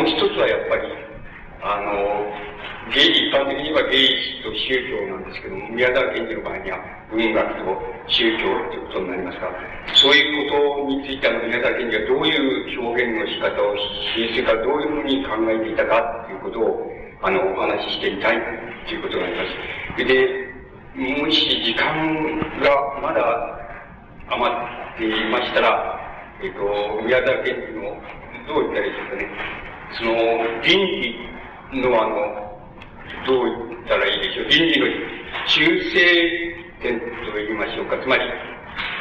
もう一つはやっぱり、あの、芸一般的に言えば芸術と宗教なんですけども、宮沢賢治の場合には文学と宗教ということになりますが、そういうことについてあの宮沢賢治はどういう表現の仕方をし、それからどういうふうに考えていたかということを、あの、お話ししてみたいということになります。で、もし時間がまだ余っていましたら、えっ、と、宮沢賢治の、どう言ったらいいですかね、その、倫理のあの、どう言ったらいいでしょう、倫理の中性点と言いましょうか。つまり、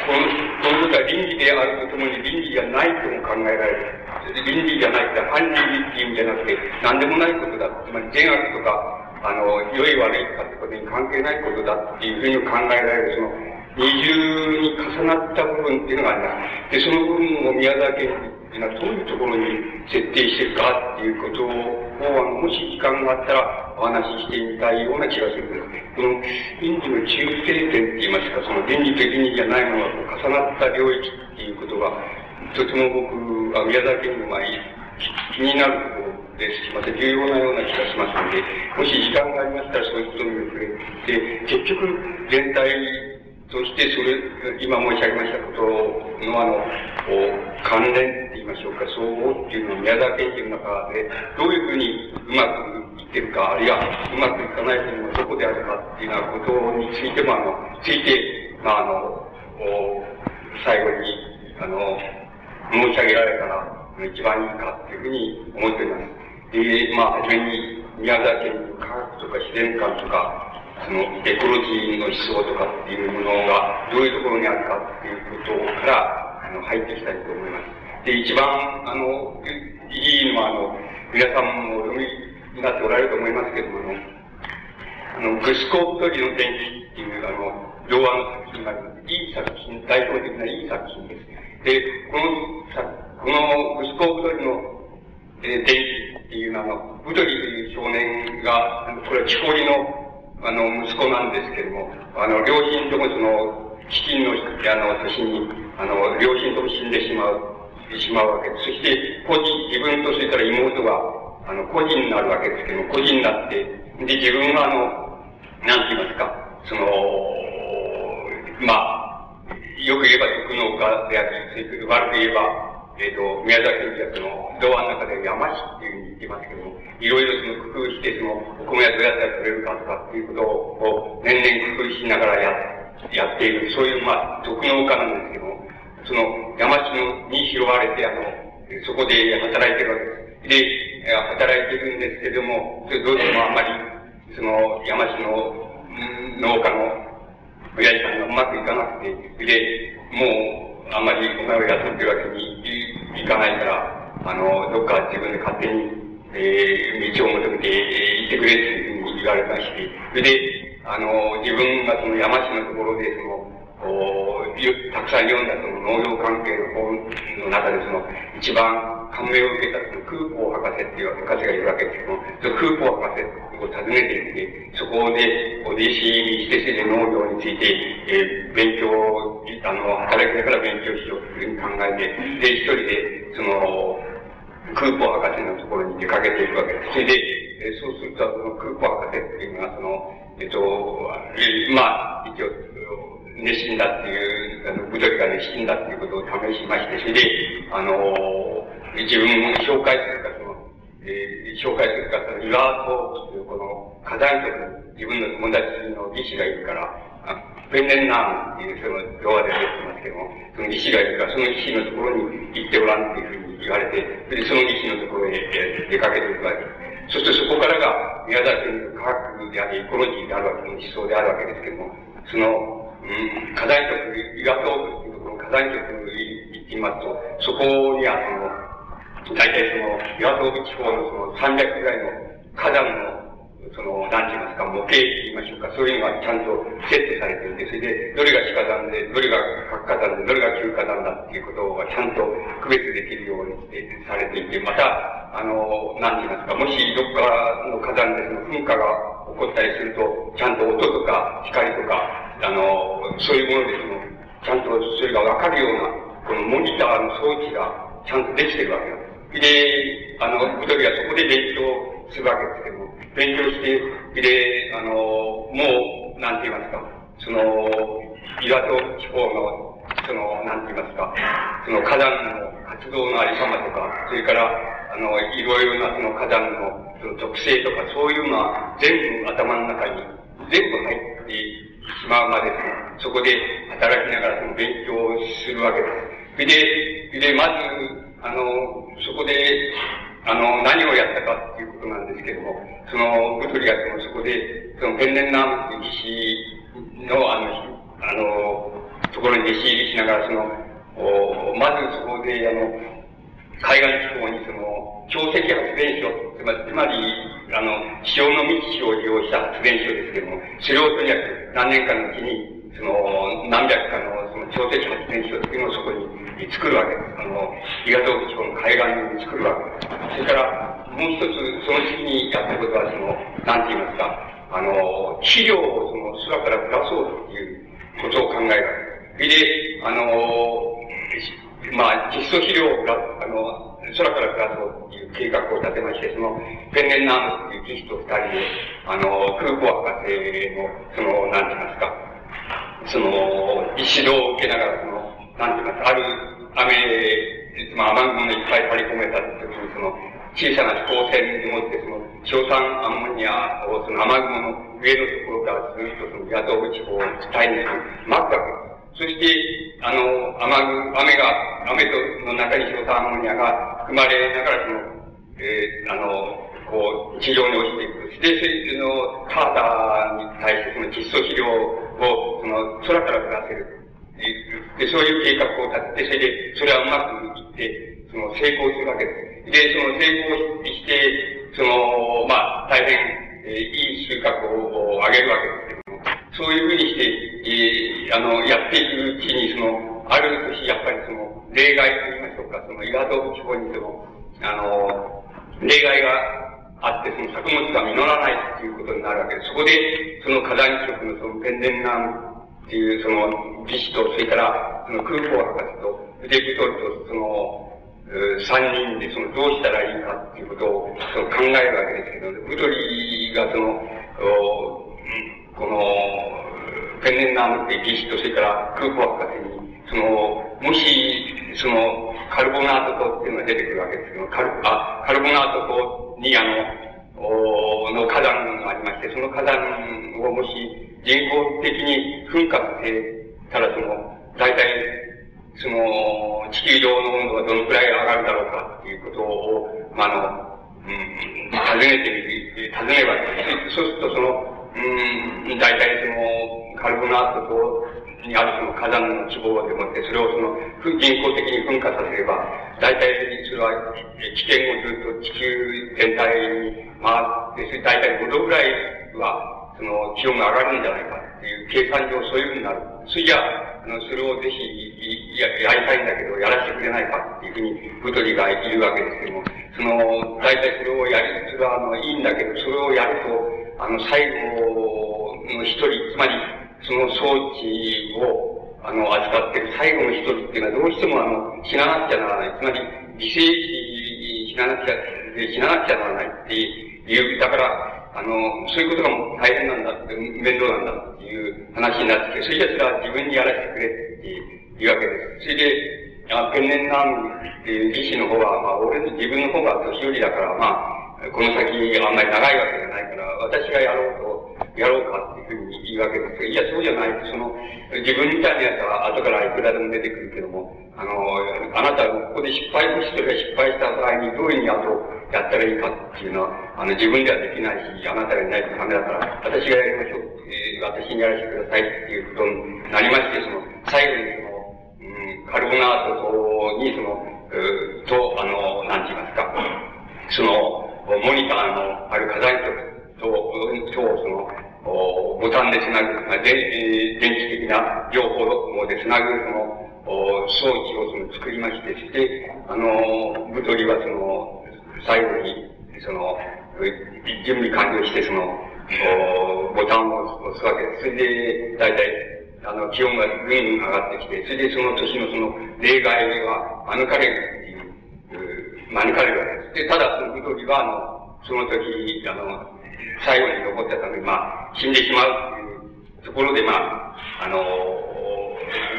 この、このことは倫理であるとともに倫理じゃないとも考えられる。倫理じゃないって、反倫理っていう意味じゃなくて、何でもないことだ。つまり善悪とか、あの、良い悪いとかってことに関係ないことだっていうふうに考えられる、その、二重に重なった部分っていうのがあります。で、その部分を宮沢賢治っていうのはどういうところに設定してるかっていうことを、あの、もし時間があったらお話ししてみたいような気がするんです。この倫理の中性点って言いますか、その倫理と倫理じゃないものが重なった領域っていうことが、とても僕、あ宮沢賢治の前に気になるところですし、また重要なような気がしますので、もし時間がありましたらそういうことに触れて、結局、全体としてそれ、今申し上げましたことのあの、関連ましょうか、総合っていうのを宮沢賢治の中で、どういうふうにうまくいってるか、あるいはうまくいかないというのはどこであるかっていうようなことについても、あの、ついて、まあ、あの、最後に、あの、申し上げられたら、一番いいかっていうふうに思っております。で、まあ、はじめに、宮沢県の科学とか自然観とか、その、エコロジーの思想とかっていうものが、どういうところにあるかっていうことから、あの、入っていきたいと思います。で、一番、あの、いいのは、あの、皆さんもお読みになっておられると思いますけども、あの、グスコートリの電気っていう、あの、童話の作品があるいい作品、代表的ないい作品です。で、この、このグスコートリのえー、電気っていうのは、あの、ブドリという少年が、あのこれは木こりの、あの、息子なんですけども、あの、両親ともその、飢饉の、あの、年に、あの、両親とも死んでしまう、しまうわけです。そして、個人、自分とそれから妹が、あの、個人になるわけですけども、個人になって、で、自分はあの、なんて言いますか、その、まあ、よく言えば徳の丘であり、悪く言えば、えっ、ー、と、宮崎県はその、童話の中で山師っていうふうに言ってますけども、いろいろその工夫して、その、お米はどうやったら取れるかとかっていうことを、年々工夫しながらや、やっている、そういう、まあ、徳の丘なんですけども、その、山師のに拾われて、あの、そこで働いてるわけです。で、働いてるんですけども、それどうしてもあんまり、その、山師の農家の親父さんがうまくいかなくて、で、もう、あんまりお前を休んでるわけにいかないから、あの、どっか自分で勝手に、えー、道を求めて行ってくれっていうふうに言われまして、それで、あの、自分がその山市のところで、その、おたくさん読んだその農業関係の本の中でその一番感銘を受けたその空港博士っていう博士がいるわけですけども、その空港博士を訪ねていって、そこでお弟子にして、それで農業について、えー、勉強、あの、働きながら勉強しようというふうに考えて、で、一人で、その、空港博士のところに出かけていくわけです。それで、えー、そうすると、その空港博士っていうのは、その、えっと、まあ、一応、熱心だっていう、あの、武力が熱心だっていうことを試しまして、それで、あの、自分を紹介するか、その、えー、紹介するか、その、岩というこの、火山局自分の友達の技師がいるから、あペンネンナーンっていうその動画で出てますけども、その技師がいるから、その技師のところに行っておらんっていうふうに言われて、それで、その技師のところへ出かけていくわけです。そしてそこからが宮崎県の科学であり、エコロジーであるわけの思想であるわけですけども、その、うん、課題という、医学道具というところ課火山局行ってみますと、そこにはその、大体その、岩東部地方のその300ぐらいの火山のその、なん。て言いますか、模型って言いましょうか、そういうのがちゃん。とセットされていて、それで、どれが地火山で、どれが核火山で、どれが旧火山だっていうことがちゃん。と区別できるようにされていて、また、あの、なん。て言いますか、もしどっかの火山でその噴火が起こったりすると、ちゃんと音とか光とか、あの、そういうものでその、ちゃんとそれがわかるような、このモニターの装置がちゃんとできてるわけなんです。で、あの、ブドリはそこで勉強するわけですけども、勉強して、で、あの、もう、なんて言いますか、その、岩戸地方の、その、なんて言いますか、その火山の活動のありさまとか、それから、あの、いろいろなその火山のその特性とか、そういうのは全部頭の中に全部入ってしまうまで、そこで働きながらその勉強をするわけです。で、で、まず、あの、そこで、あの、何をやったかっていうことなんですけども、その、ブトリがその、そこで、その、天然ナムっていう騎士の、あの、あの、ところに弟子入りしながら、その、おまずそこで、あの、海岸地方にその、潮石発電所、つまり、つまり、あの、潮の満ち潮を利用した発電所ですけども、それをとにかく何年間のうちに、その、何百かの、その、潮石発電所っていうのをそこに作るわけです。あの、伊賀東地方の海岸に作るわけです。それから、もう一つ、その次にやったことは、その、なんて言いますか、あの、肥料をその空から降らそうということを考える。それです、であの、まあ、窒素肥料をあの、空から降らそうという計画を立てまして、その、ペンネンナームという騎士と二人で、あの、空港博士の、その、なんて言いますか、その、指導を受けながら、その、なんて言いますか、ある雨、まあ、雨雲のいっぱい張り込めた時に、その、小さな飛行船に持って、その、硝酸アンモニアを、その雨雲の上のところからずっとその、野党地方を伝えに巻く。そして、あの、雨雨が、雨との中に硝酸アンモニアが含まれながら、その、えー、あの、こう、地上に落ちていく。で、その、カーターに対してその窒素肥料を、その、空から降らせる。で、そういう計画を立てて、それで、それはうまくいって、その、成功するわけです。で、その、成功して、その、まあ、大変、えー、いい収穫を上げるわけです、そういうふうにして、えー、あの、やっていくうちに、その、ある年、やっぱりその、例外と言いましょうか、その、伊賀東地方にその、あの、例外があって、その作物が実らないっていうことになるわけです。そこで、その火山局のその天然なっていう、その、技師と、それから、その空港博士と、腕太りと、その、三人で、その、どうしたらいいかっていうことを、その、考えるわけですけど、太りが、その、この、ペンネンナームって技師と、それから空港博士に、その、もし、その、カルボナート糖っていうのが出てくるわけですけど、カル、あ、カルボナート糖に、あの、おの火山がありまして、その火山をもし人工的に噴火させたら、その、大体、その、地球上の温度がどのくらい上がるだろうかっていうことを、まあ、あの、うん、尋ねてみる、尋ねれば、そうするとその、うん、大体その、カルボナートと、にあるその火山の壺でもって、それをその、人工的に噴火させれば、大体それは、地点をずっと地球全体に回って、大体5度ぐらいは、その、気温が上がるんじゃないかっていう計算上そういうふうになる。それじゃあ、の、それをぜひや、やりたいんだけど、やらせてくれないかっていうふうに、ブトリがいるわけですけども、その、大体それをやり、それはあの、いいんだけど、それをやると、あの、最後の一人、つまり、その装置を、あの、扱ってる最後の一人っていうのはどうしてもあの、死ななくちゃならない。つまり、犠牲死ななくちゃ、死ななくちゃならないっていう、だから、あの、そういうことが大変なんだって、面倒なんだっていう話になってて、それじゃそれは自分にやらせてくれっていうわけです。それで、あペンネンナンっていう技師の方は、まあ、俺の自分の方が年寄りだから、まあ、この先あんまり長いわけじゃないから、私がやろうと、やろうかっていうふうに言うわけですいや、そうじゃないと。その、自分みたいなやつは後からいくらでも出てくるけども、あの、あなたはここで失敗もし、それが失敗した場合にどういうふうに後やったらいいかっていうのは、あの、自分ではできないし、あなたがいないとダメだから、私がやりましょう。えー、私にやらせてくださいっていうことになりまして、その、最後にその、うん、カルボナートに、その、うと、あの、なんて言いますか、その、モニターのある火災局と、と、その、ボタンでつなぐ、まあ、で電気的な情報網でつなぐ、その、装置をその作りまして、して、あの、ブトリはその、最後に、その、準備完了して、その、ボタンを押すわけです。それで、大体、あの、気温がぐんぐん上がってきて、それでその年のその、例外は免れるっていう、免れるわけです。で、ただそのブトリは、あの、その時、あの、最後に残ったために、まあ、死んでしまうっていうところで、まあ、あの、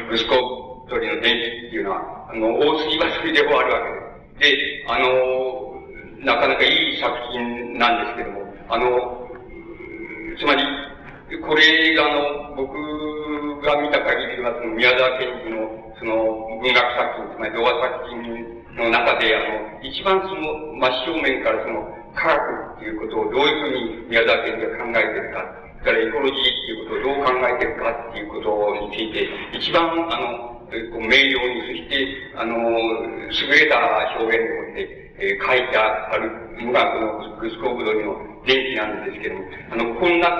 グスコ取りの電気っていうのは、あの、大杉はそれで終わるわけです。で、あの、なかなかいい作品なんですけども、あの、つまり、これがあの、僕が見た限りは、その宮沢賢治の、その文学作品、つまり童話作品の中で、あの、一番その真正面からその科学っていうことをどういうふうに宮沢賢治が考えてるか、それからエコロジーっていうことをどう考えてるかっていうことについて、一番あの、こう明瞭に、そして、あの、優れた表現を持って、えー、書いてあるのが、このグスコーブドリの電気なんですけども、あの、この中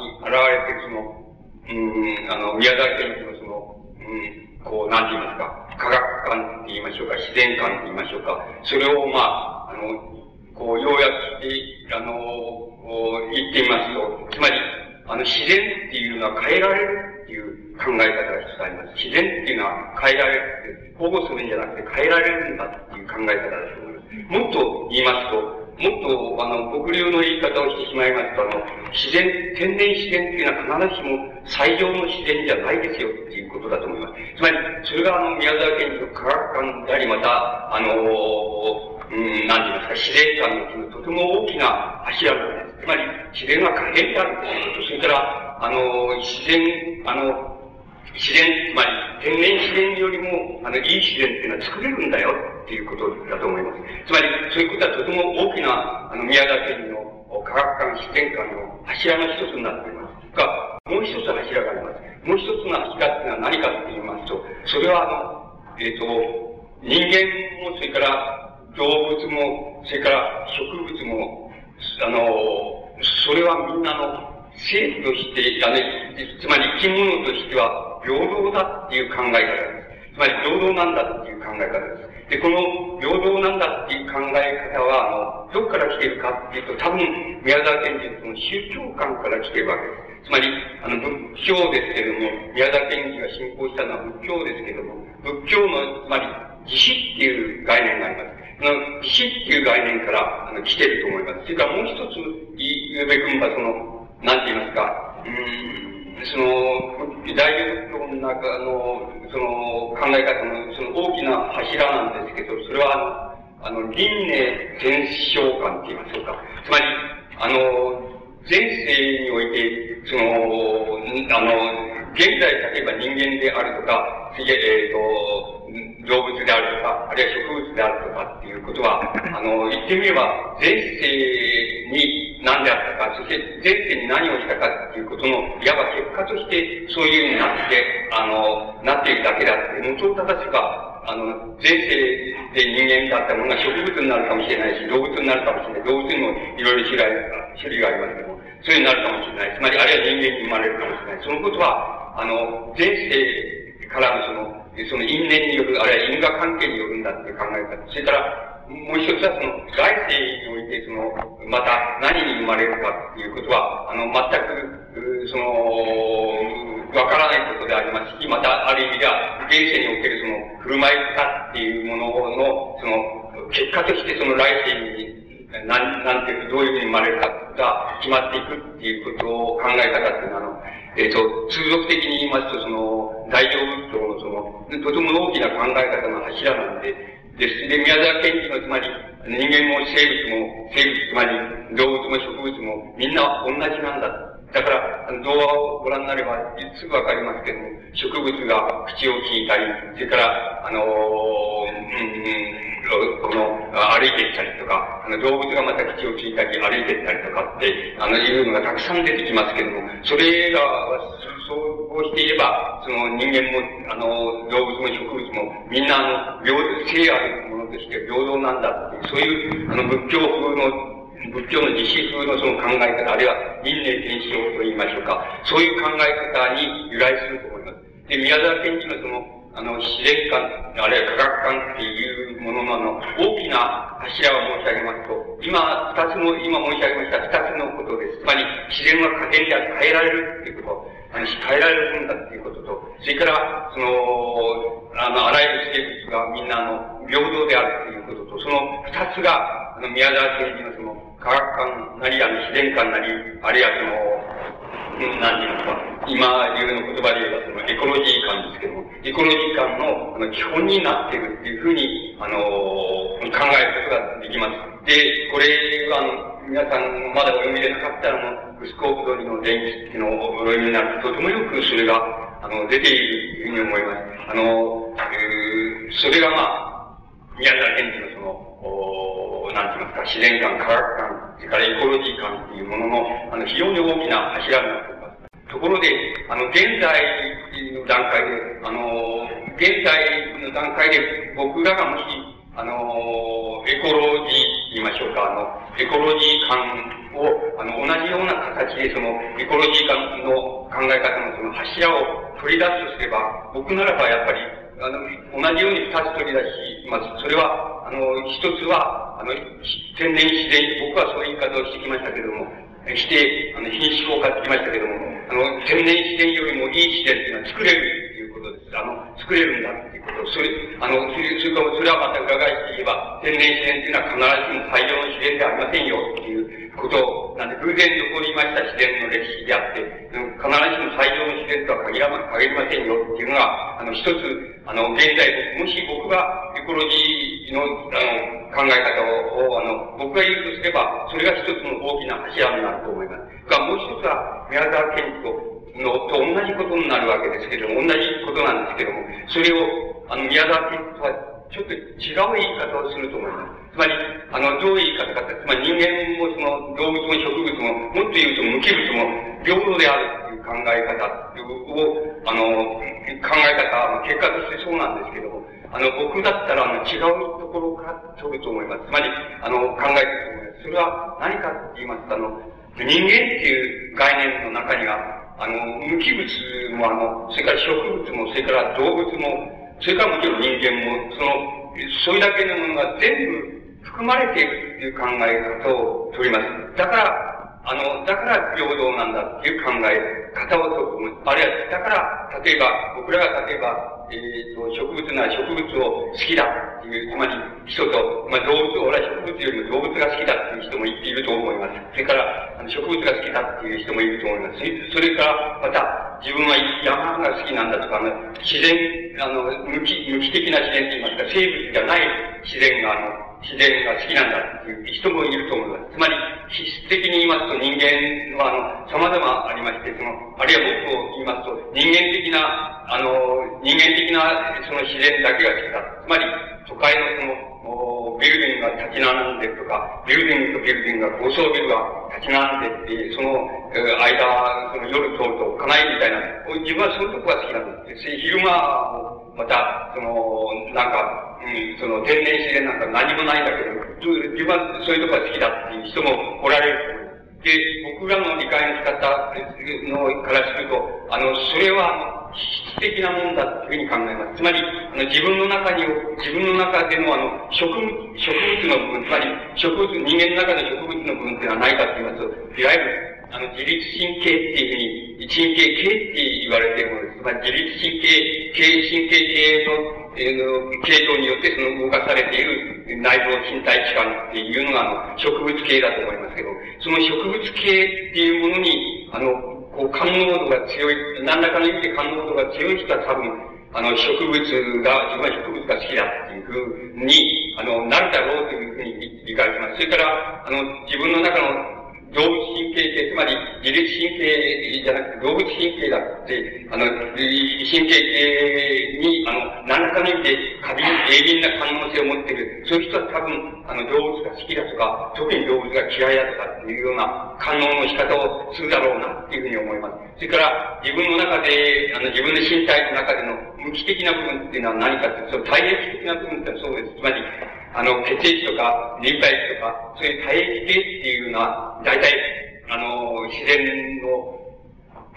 に現れてその、うん、あの、宮沢賢治のその、うん、こう、なんて言いますか、科学観って言いましょうか、自然観って言いましょうか、それを、まあ、あの、こう、要約して、あの、言ってみますと、つまり、あの、自然っていうのは変えられるっていう考え方が一つあります。自然っていうのは変えられるって、保護するんじゃなくて変えられるんだっていう考え方だと思います。もっと言いますと、もっと、あの、僕流の言い方をしてしまいますと、あの、自然、天然自然っていうのは必ずしも最良の自然じゃないですよっていうことだと思います。つまり、それがあの、宮沢賢治の科学観であり、また、あの、うん、なんて言いますか、自然観のうちのとても大きな柱なんです。つまり、自然は可変であるということ、それから、あの、自然、あの、自然、つまり天然自然よりも、あの、いい自然っていうのは作れるんだよっていうことだと思います。つまり、そういうことはとても大きな、あの、宮田県の科学館、自然館の柱の一つになっています。が、もう一つの柱があります。もう一つの柱っていうのは何かって言いますと、それはあの、えっ、ー、と、人間も、それから動物も、それから植物も、あの、それはみんなの生物として、あの、つまり生き物としては平等だっていう考え方です。つまり平等なんだっていう考え方です。で、この平等なんだっていう考え方は、あの、どこから来てるかっていうと、多分、宮沢賢治のその宗教観から来てるわけです。つまり、あの、仏教ですけれども、宮沢賢治が信仰したのは仏教ですけれども、仏教の、つまり、自死っていう概念があります。その、自死っていう概念から、あの、来てると思います。それからもう一つ言うべくんは、その、なんて言いますか、うん、その、大学の中の、その考え方のその大きな柱なんですけど、それはあの、輪廻全生観って言いましょうか。つまり、あの、前世において、その、あの、現在、例えば人間であるとか、次えっ、ー、と、動物であるとか、あるいは植物であるとかっていうことは、あの、言ってみれば、前世に何であったか、そして前世に何をしたかっていうことの、いわば結果として、そういうふうになって、あの、なっているだけであって、元を正せば、あの、前世で人間だったものが植物になるかもしれないし、動物になるかもしれない。動物にもいろいろ種類があります、そういうになるかもしれない。つまり、あるいは人間に生まれるかもしれない。そのことは、あの、前世からのその、その因縁による、あるいは因果関係によるんだって考え方。それから、もう一つはその、来世においてその、また何に生まれるかっていうことは、あの、全く、その、わからないことでありますし、また、ある意味では、現世におけるその、振る舞い方っていうものの、その、結果としてその来世になん、なんていう、どういうふうに生まれるかが決まっていくっていうことを考え方っていうのは、あの、えっ、ー、と、通俗的に言いますと、その、大乗仏教のその、とても大きな考え方の柱なんで、です。で、宮沢賢治の、つまり、人間も生物も、生物、つまり、動物も植物も、みんな同じなんだ。だから、動画をご覧になれば、すぐわかりますけども、植物が口を聞いたり、それから、あのー、うんこの、歩いていったりとか、あの、動物がまた口をついたり、歩いていったりとかって、あの、いうのがたくさん出てきますけども、それらは、そう、をしていれば、その人間も、あの、動物も植物も、みんなあの、平性あるものとして平等なんだっていう、そういう、あの、仏教風の仏教の実施風のその考え方、あるいは因縁転生と言いましょうか、そういう考え方に由来すると思います。で、宮沢賢治のその、あの、自然観、あるいは科学観っていうもののの、大きな柱を申し上げますと、今、二つの、今申し上げました二つのことです。つまり、自然は加減であ変えられるっていうこと、あの、変えられるんだっていうことと、それから、その、あの、あらゆる生物がみんなあの、平等であるっていうことと、その二つが、あの、宮沢賢治のその、科学観なり、あの、自然観なり、あるいはその、何て言うのか、今流の言葉で言えばそのエコロジー観ですけども、エコロジー観のあの基本になっているっていうふうに、あの、考えることができます。で、これはあの、皆さんまだお読みでなかったらの、グスコープ通りの電気っていうのをお読みになると、とてもよくそれが、あの、出ているというふうに思います。あの、えー、それがまあ、宮沢賢治のその、おなんて言いますか、自然観、科学観、それからエコロジー観っていうものの、あの、非常に大きな柱になっています。ところで、あの、現在の段階で、あの、現在の段階で僕らがもし、あの、エコロジー言いましょうか、あの、エコロジー観を、あの、同じような形で、その、エコロジー観の考え方のその柱を取り出すとすれば、僕ならばやっぱり、あの、同じように二つ取り出します。それは、あの、一つは、あの、天然自然、僕はそういう言い方をしてきましたけれども、して、あの、品種を買ってきましたけれども、あの、天然自然よりもいい自然っていうのは作れることです。あの、作れるんだっていうこと。それ、あの、それそれからそれはまた裏返して言えば、天然自然っていうのは必ずしも最良の自然ではありませんよっていうことなんで、偶然残りました自然の歴史であって、必ずしも最良の自然とは限らま、限りませんよっていうのが、あの、一つ、あの、現在、もし僕がエコロジーの、あの、考え方を、あの、僕が言うとすれば、それが一つの大きな柱になると思います。が、もう一つは、宮沢賢治と、の、と同じことになるわけですけれども、同じことなんですけれども、それを、あの、宮沢賢治とは、ちょっと違う言い方をすると思います。つまり、あの、どういう言い方かつまり人間もその動物も植物も、もっと言うと無機物も平等であるっていう考え方を、あの、考え方、結果としてそうなんですけども、あの、僕だったら、あの、違うところから取ると思います。つまり、あの、考えてると思います。それは何かって言いますと、あの、人間っていう概念の中には、あの、無機物も、あの、それから植物も、それから動物も、それからもちろん人間も、その、それだけのものが全部含まれているという考え方をとります。だから、あの、だから平等なんだっていう考え方を取ると思います。あるいは、だから、例えば、僕らが例えば、えーと、植物なら植物を好きだっていう、つまり人と、まあ、動物、俺は植物よりも動物が好きだっていう人もいると思います。それから、あの植物が好きだっていう人もいると思います。それから、また、自分は山が好きなんだとか、自然、あの、無機、無機的な自然といいますか、生物じゃない自然が、あの、自然が好きなんだっていう人もいると思います。つまり、質的に言いますと人間は、あの、様々ありまして、その、あるいは僕を言いますと、人間的な、あの、人間的なその自然だけが好きだ。つまり、都会のその、ビルディングが立ち並んでとか、ビルディングとビルディングが、高層ビルが立ち並んでって、その、間、その夜通ると、かないみたいな、自分はそういうとこが好きなんです。昼間も、また、その、なんか、うん、その天然資源なんか何もないんだけど、自分はそういうとこが好きだっていう人もおられるで、僕らの理解の仕方のからすると、あの、それは質的なもんだというふうに考えます。つまり、あの自分の中に、自分の中でのあの、植物、植物の部分、つまり、植物、人間の中の植物の部分っていうのはないかと言いますと、いわゆる、あの、自律神経っていうふうに、神経系って言われているものです。まり、自律神経、系、神経系のえー、系統によってその動かされている内臓身体器官っていうのが、あの、植物系だと思いますけど、その植物系っていうものに、あの、こう、感能度が強い、何らかの意味で感能度が強い人は多分、あの、植物が、自分は植物が好きだっていうふうに、あの、なるだろうというふうに理解します。それから、あの、自分の中の動物神経系、つまり自律神経じゃなくて動物神経だって、あの、神経系に、あの、何らかの意味で過敏、鋭敏な可能性を持っている、そういう人は多分、あの、動物が好きだとか、特に動物が嫌いだとかっていうような感応の仕方をするだろうなっていうふうに思います。それから、自分の中で、あの、自分の身体の中での無機的な部分っていうのは何かっていうと、その体液的な部分ってそうです。つまり、あの、血液とか、リンパ液とか、そういう体液系っていうのは、大体、あの、自然の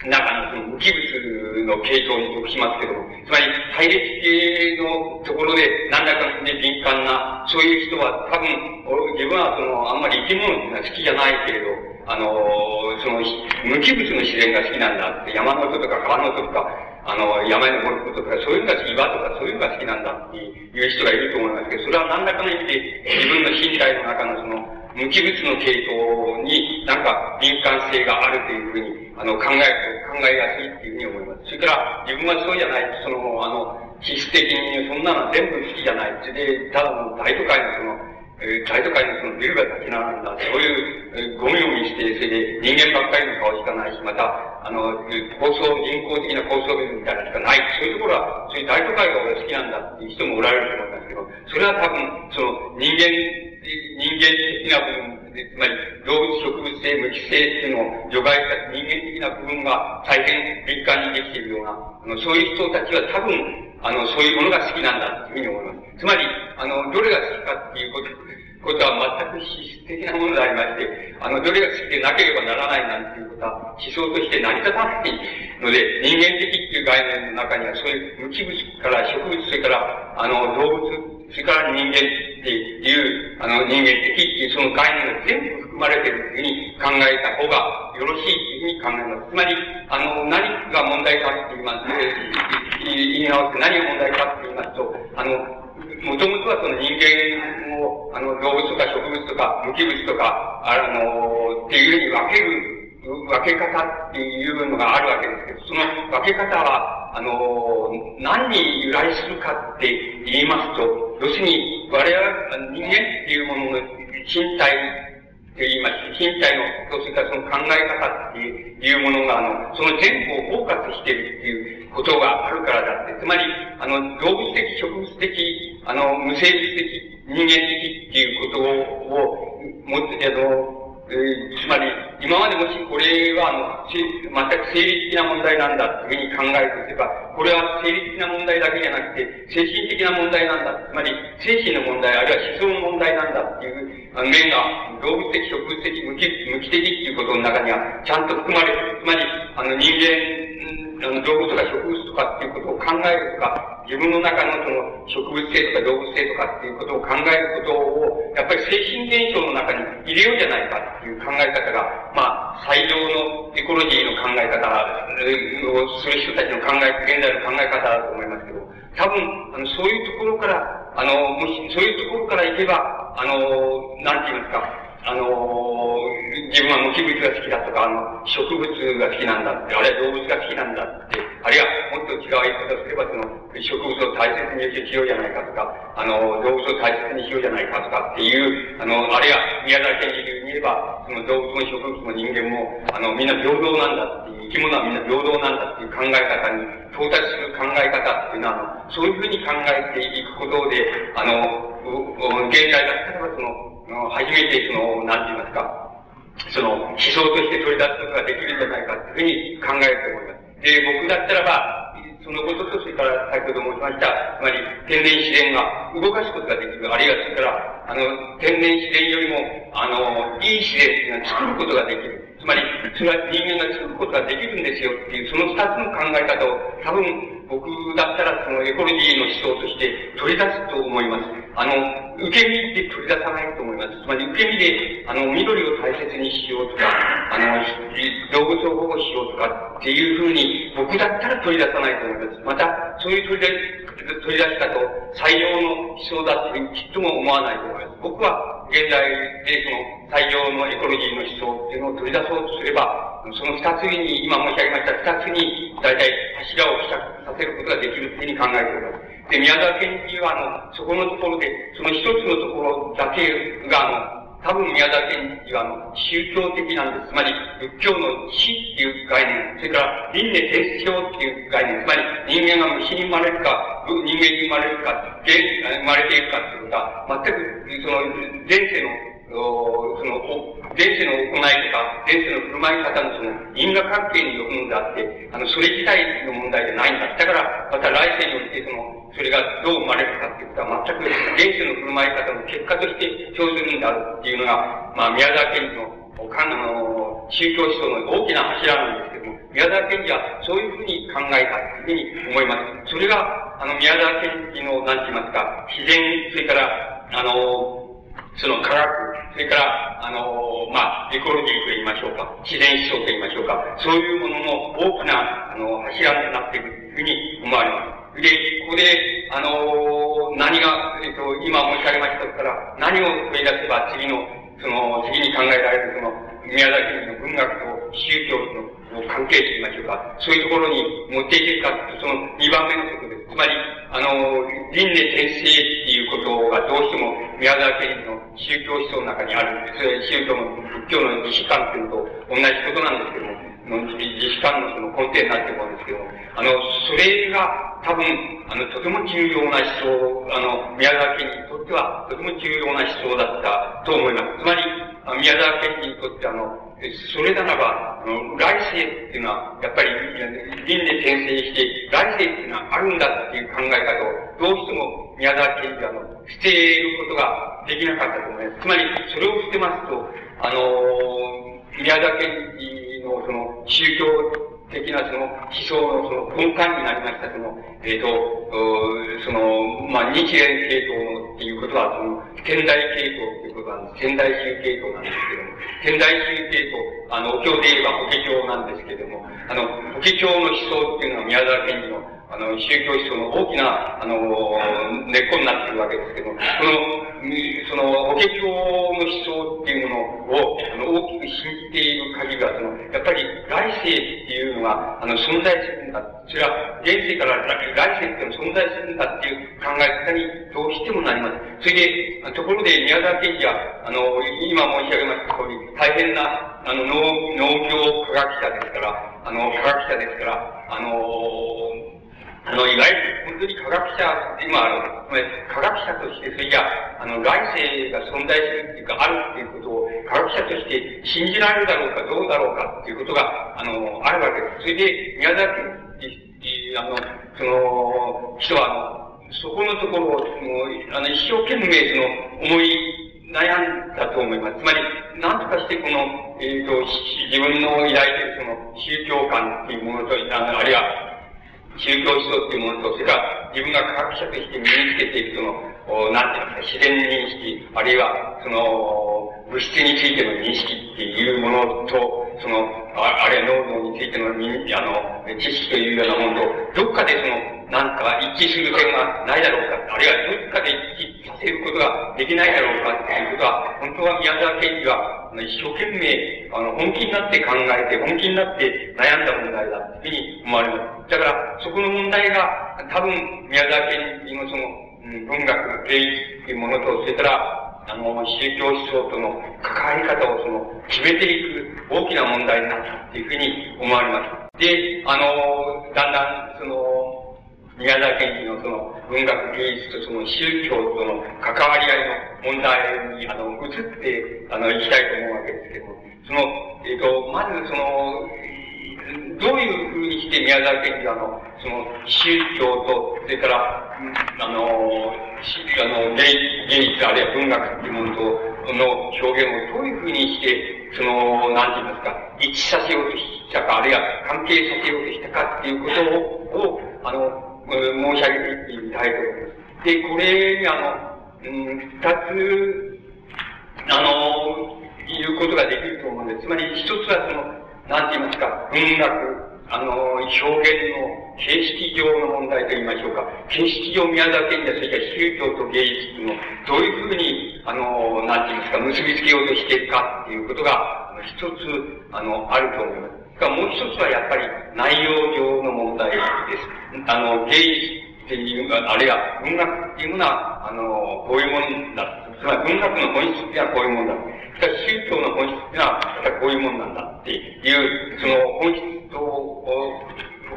中のその無機物の系統に属しますけども、つまり、配列系のところで何らかの敏感な、そういう人は多分、自分はその、あんまり生き物っていうのは好きじゃないけれど、あの、その、無機物の自然が好きなんだって、山の音とか川の音とか、あの、山に登ることとか、そういうのが岩とかそういうのが好きなんだっていう人がいると思いますけど、それは何らかの意味で自分の身体の中のその、無機物の系統になんか敏感性があるというふうに、あの、考えると、考えやすいっていうふうに思います。それから、自分はそうじゃない、その、あの、気質的にそんなの全部好きじゃない。それで、ただの大都会のその、え、大都会のそのビルが立ち並んだ、そういう、ゴミゴミして、それで人間ばっかりの顔しかないし、また、あの、高層、人工的な高層ビルみたいなしかない。そういうところは、そういう大都会が俺好きなんだっていう人もおられると思いますけど、それは多分、その、人間人間的な部分、つまり動物植物性、無機性っていうのを除外した人間的な部分が大変敏感にできているような、あのそういう人たちは多分、あの、そういうものが好きなんだというふうに思います。つまり、あの、どれが好きかっていうこと、ことは全く質的なものでありまして、あの、どれが好きでなければならないなんていうことは思想として成り立たないので、人間的っていう概念の中にはそういう無機物から植物、それから、あの、動物、それから人間っていう、あの、人間的っていうその概念が全部含まれているというふうに考えた方がよろしいというふうに考えます。つまり、あの、何が問題かって言いますと、言い直して何が問題かって言いますと、あの、もともとはその人間を、あの、動物とか植物とか無機物とか、あの、っていうふうに分ける分け方っていうのがあるわけですけど、その分け方は、あの、何に由来するかって言いますと、要するに、我々、人間っていうものの身体と言います。身体の、それからその考え方っていうものが、あの、その全部を包括しているっていうことがあるからだって、つまり、あの、動物的、植物的、あの、無生物的、人間的っていうことを、も、あの、えー、つまり、今までもしこれは、あの、全く生理的な問題なんだというふうに考えるとすれば、これは生理的な問題だけじゃなくて、精神的な問題なんだ。つまり、精神の問題、あるいは思想の問題なんだっていうあの面が、動物的、植物的、無機無機的っていうことの中には、ちゃんと含まれる。つまり、あの、人間、あの、動物とか植物とかっていうことを考えるとか、自分の中のその植物性とか動物性とかっていうことを考えることを、やっぱり精神現象の中に入れようじゃないかっていう考え方が、まあ、最良のエコロジーの考え方をす。る人たちの考え、現在の考え方だと思いますけど、多分、あの、そういうところから、あの、もし、そういうところからいけば、あの、なんて言いますか、あのー、自分は無機物が好きだとか、あの、植物が好きなんだって、あるいは動物が好きなんだって、あるいはもっと違う言い方すれば、その、植物を大切にしようじゃないかとか、あの、動物を大切にしようじゃないかとかっていう、あの、あるいは宮沢賢治流に言えば、その動物も植物も人間も、あの、みんな平等なんだっていう、生き物はみんな平等なんだっていう考え方に到達する考え方っていうのは、そういうふうに考えていくことで、あの、現在だったらその、初めてその、なんて言いますか、その、思想として取り出すことができるんじゃないかっていうふうに考えると思います。で、僕だったらば、そのことと、それから先ほど申しました、つまり天然自然が動かすことができる、あるいはそれから、あの、天然自然よりも、あの、いい自然っていうのは作ることができる。つまり、それは人間が作ることができるんですよっていう、その二つの考え方を、多分、僕だったらそのエコロジーの思想として取り出すと思います。あの、受け身で取り出さないと思います。つまり受け身で、あの、緑を大切にしようとか、あの、動物を保護しようとかっていうふうに、僕だったら取り出さないと思います。また、そういう取り出し取り出し方を採用の思想だってきっとも思わないと思います。僕は現在でその採用のエコロジーの思想っていうのを取り出そうとすれば、その二つに、今申し上げました二つに、大体柱を希釈させることができるっていうふうに考えております。で、宮沢賢治は、あの、そこのところで、その一つのところだけが、あの、多分宮沢賢治は、あの、宗教的なんです。つまり、仏教の死っていう概念、それから輪廻転生っていう概念、つまり人間が虫に生まれるか、人間に生まれるか、生まれているかっていうことは、全く、その、前世のその、前世の行いとか、前世の振る舞い方のその因果関係によるのであって、あの、それ自体の問題じゃないんだ。だから、また来世においてその、それがどう生まれるかっていうことは全く現世の振る舞い方の結果として生ずるんだっていうのが、まあ、宮沢賢治の、かあの、宗教思想の大きな柱なんですけども、宮沢賢治はそういうふうに考えたというふうに思います。それが、あの、宮沢賢治の、なんて言いますか、自然、それから、あの、その科学、それから、あの、まあ、エコロジーと言いましょうか、自然思想と言いましょうか、そういうものの大きな、あの、柱になっているというふうに思われます。で、ここで、あの、何が、えっと、今申し上げましたから、何を取り出せば次の、その、次に考えられるその、宮崎の文学と宗教の関係と言いましょうか、そういうところに持っていけるかというと、その2番目のことです。つまり、あの、輪廻転生っていうことがどうしても宮沢賢治の宗教思想の中にあるんです。それ宗教の、仏教の儀式観というのと同じことなんですけども、儀式観のその根底になっているものですけど、あの、それが多分、あの、とても重要な思想、あの、宮沢賢治にとってはとても重要な思想だったと思います。つまり、宮沢賢治にとってあの、それならば、あの、来世っていうのは、やっぱり、輪廻転生して、来世っていうのはあるんだっていう考え方を、どうしても宮沢賢治は、あの、捨てることができなかったと思います。つまり、それを捨てますと、あの、宮沢賢治のその、宗教的なその思想のその根幹になりました、その、えっ、ー、と、その、まあ、日蓮系統のっていうことは、その、天台系統っていうことは、天台宗系統なんですけども、天台宗系統、あの、お経で言えば法華経なんですけども、あの、法華経の思想っていうのは宮沢賢治のあの、宗教思想の大きな、あの、根っこになっているわけですけど、その、その、法華経の思想っていうものを、あの、大きく信じている限りは、その、やっぱり来世っていうのが、あの、存在するんだ。それは、現世から来世っていうのは存在するんだっていう考え方にどうしてもなります。それで、ところで宮沢賢治は、あの、今申し上げました通り、大変な、あの、農、農業科学者ですから、あの、科学者ですから、あの、あの、いわゆる、本当に科学者、今、あの、つまり科学者として、それじゃあ、の、来世が存在するっていうか、あるっていうことを、科学者として信じられるだろうか、どうだろうかっていうことが、あの、あるわけです。それで、宮崎あの、その、人は、そこのところを、もう、あの、一生懸命、その、思い悩んだと思います。つまり、何とかしてこの、えっ、ー、と、自分の抱いてるその宗教観っていうものと、あの、あるいは、宗教思想っていうものと、それから自分が科学者として身につけていくその、なんていうか、自然認識、あるいは、その、物質についての認識っていうものと、その、ああるいは濃度についての、あの、知識というようなものと、どっかでその、なんか一致する点がないだろうか、あるいはどっかで一致させることができないだろうかっていうことは、本当は宮沢賢治は、一生懸命、あの、本気になって考えて、本気になって悩んだ問題だっていうふうに思われます。だから、そこの問題が、多分、宮沢賢治のその、文学、芸術っていうものと、それから、あの、宗教思想との関わり方をその、決めていく大きな問題になったっていうふうに思われます。で、あの、だんだん、その、宮沢賢治のその文学芸術とその宗教との関わり合いの問題にあの移ってあの行きたいと思うわけですけども、その、えっ、ー、と、まずその、どういうふうにして宮沢賢治はあの、その宗教と、それから、あの、あの芸術あるいは文学っていうものと、その表現をどういうふうにして、その、なんて言いますか、一致させようとしたか、あるいは関係させようとしたかっていうことを、をあの、申し上げてみたいと思います。で、これにあの、うん、二つ、あの、言うことができると思うんです。つまり一つはその、なんて言いますか、文学、あの、表現の形式上の問題と言いましょうか。形式上宮沢賢治はそれから宗教と芸術のどういうふうに、あの、なんて言いますか、結びつけようとしているかっていうことが、一つ、あの、あると思います。もう一つはやっぱり内容上の問題です。あの、芸術、っていう、あるいは文学っていうのは、あの、こういうもんだ。つまり文学の本質ってのはこういうもんだ。しかし宗教の本質ってのは、こういうもんなんだっていう、その本質と、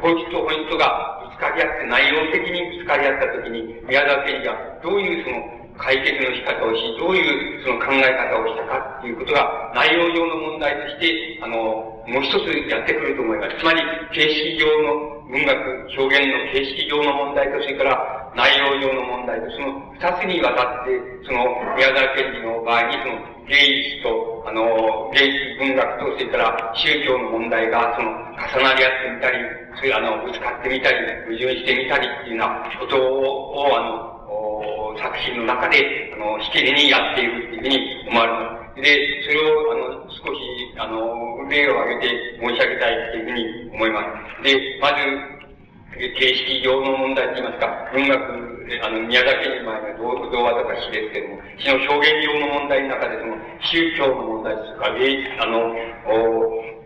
本質と本質がぶつかり合って、内容的にぶつかり合ったときに、宮沢賢治はどういうその解決の仕方をし、どういうその考え方をしたかっていうことが内容上の問題として、あの、もう一つやってくると思います。つまり、形式上の文学表現の形式上の問題と、それから内容上の問題と、その二つにわたって、その宮沢賢治の場合に、その芸術と、あの、芸術文学と、それから宗教の問題が、その、重なり合ってみたり、それあの、ぶつかってみたり、矛盾してみたりっていうようなことを、あの、作品の中で、あの、しきりにやっているっていうふうに思われます。で、それを、あの、少し、あの、例を挙げて申し上げたいっていうふうに思います。で、まず、形式上の問題といいますか、文学、あの、宮崎に前の童話とか詩ですけれども、詩の表現上の問題の中で、その、宗教の問題とか、あの、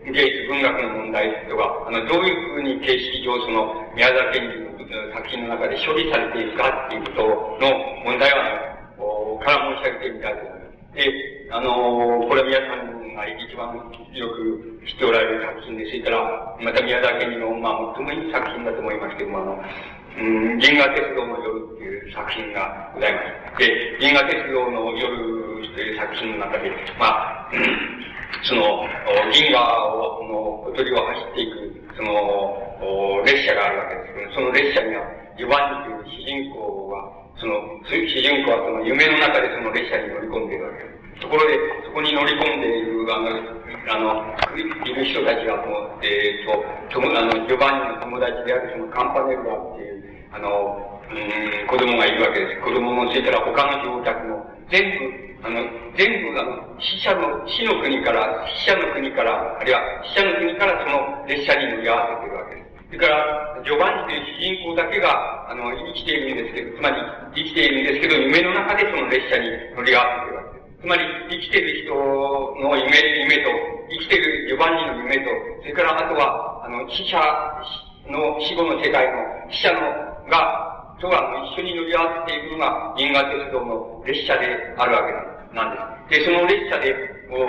芸術文学の問題とか、あの、どういうふうに形式上、その、宮崎賢治の作品の中で処理されているかっていうことの問題は、あの、から申し上げてみたいと思います。で、あの、これ皆さんが一番よく知っておられる作品で、それから、また宮沢賢治の、まあ、最もいい作品だと思いますけども、あの、うん、銀河鉄道の夜っていう作品がございます。で、銀河鉄道の夜という作品の中で、まあ、その、銀河を、の小鳥を走っていく、その、列車があるわけですけど、その列車には、ユバンニという主人公は、その、主人公はその夢の中でその列車に乗り込んでいるわけです。ところで、そこに乗り込んでいる、あの、あの、いる人たちが、えっ、ー、と、あの、ジョバンニの友達であるそのカンパネルラっていう、あの、うん、子供がいるわけです。子供も、それから他の乗客も、全部、あの、全部あの、死者の、死の国から、死者の国から、あるいは死者の国からその列車に乗り合わせているわけです。それから、ジョバンニという主人公だけが、あの、生きているんですけど、つまり、生きているんですけど、夢の中でその列車に乗り合わせているわけです。つまり、生きている人の夢、夢と、生きているジョバンニの夢と、それからあとは、あの、死者の死後の世界の死者のが、とは一緒に乗り合わせていくのが銀河鉄道の列車であるわけなんです。で、その列車で、こう、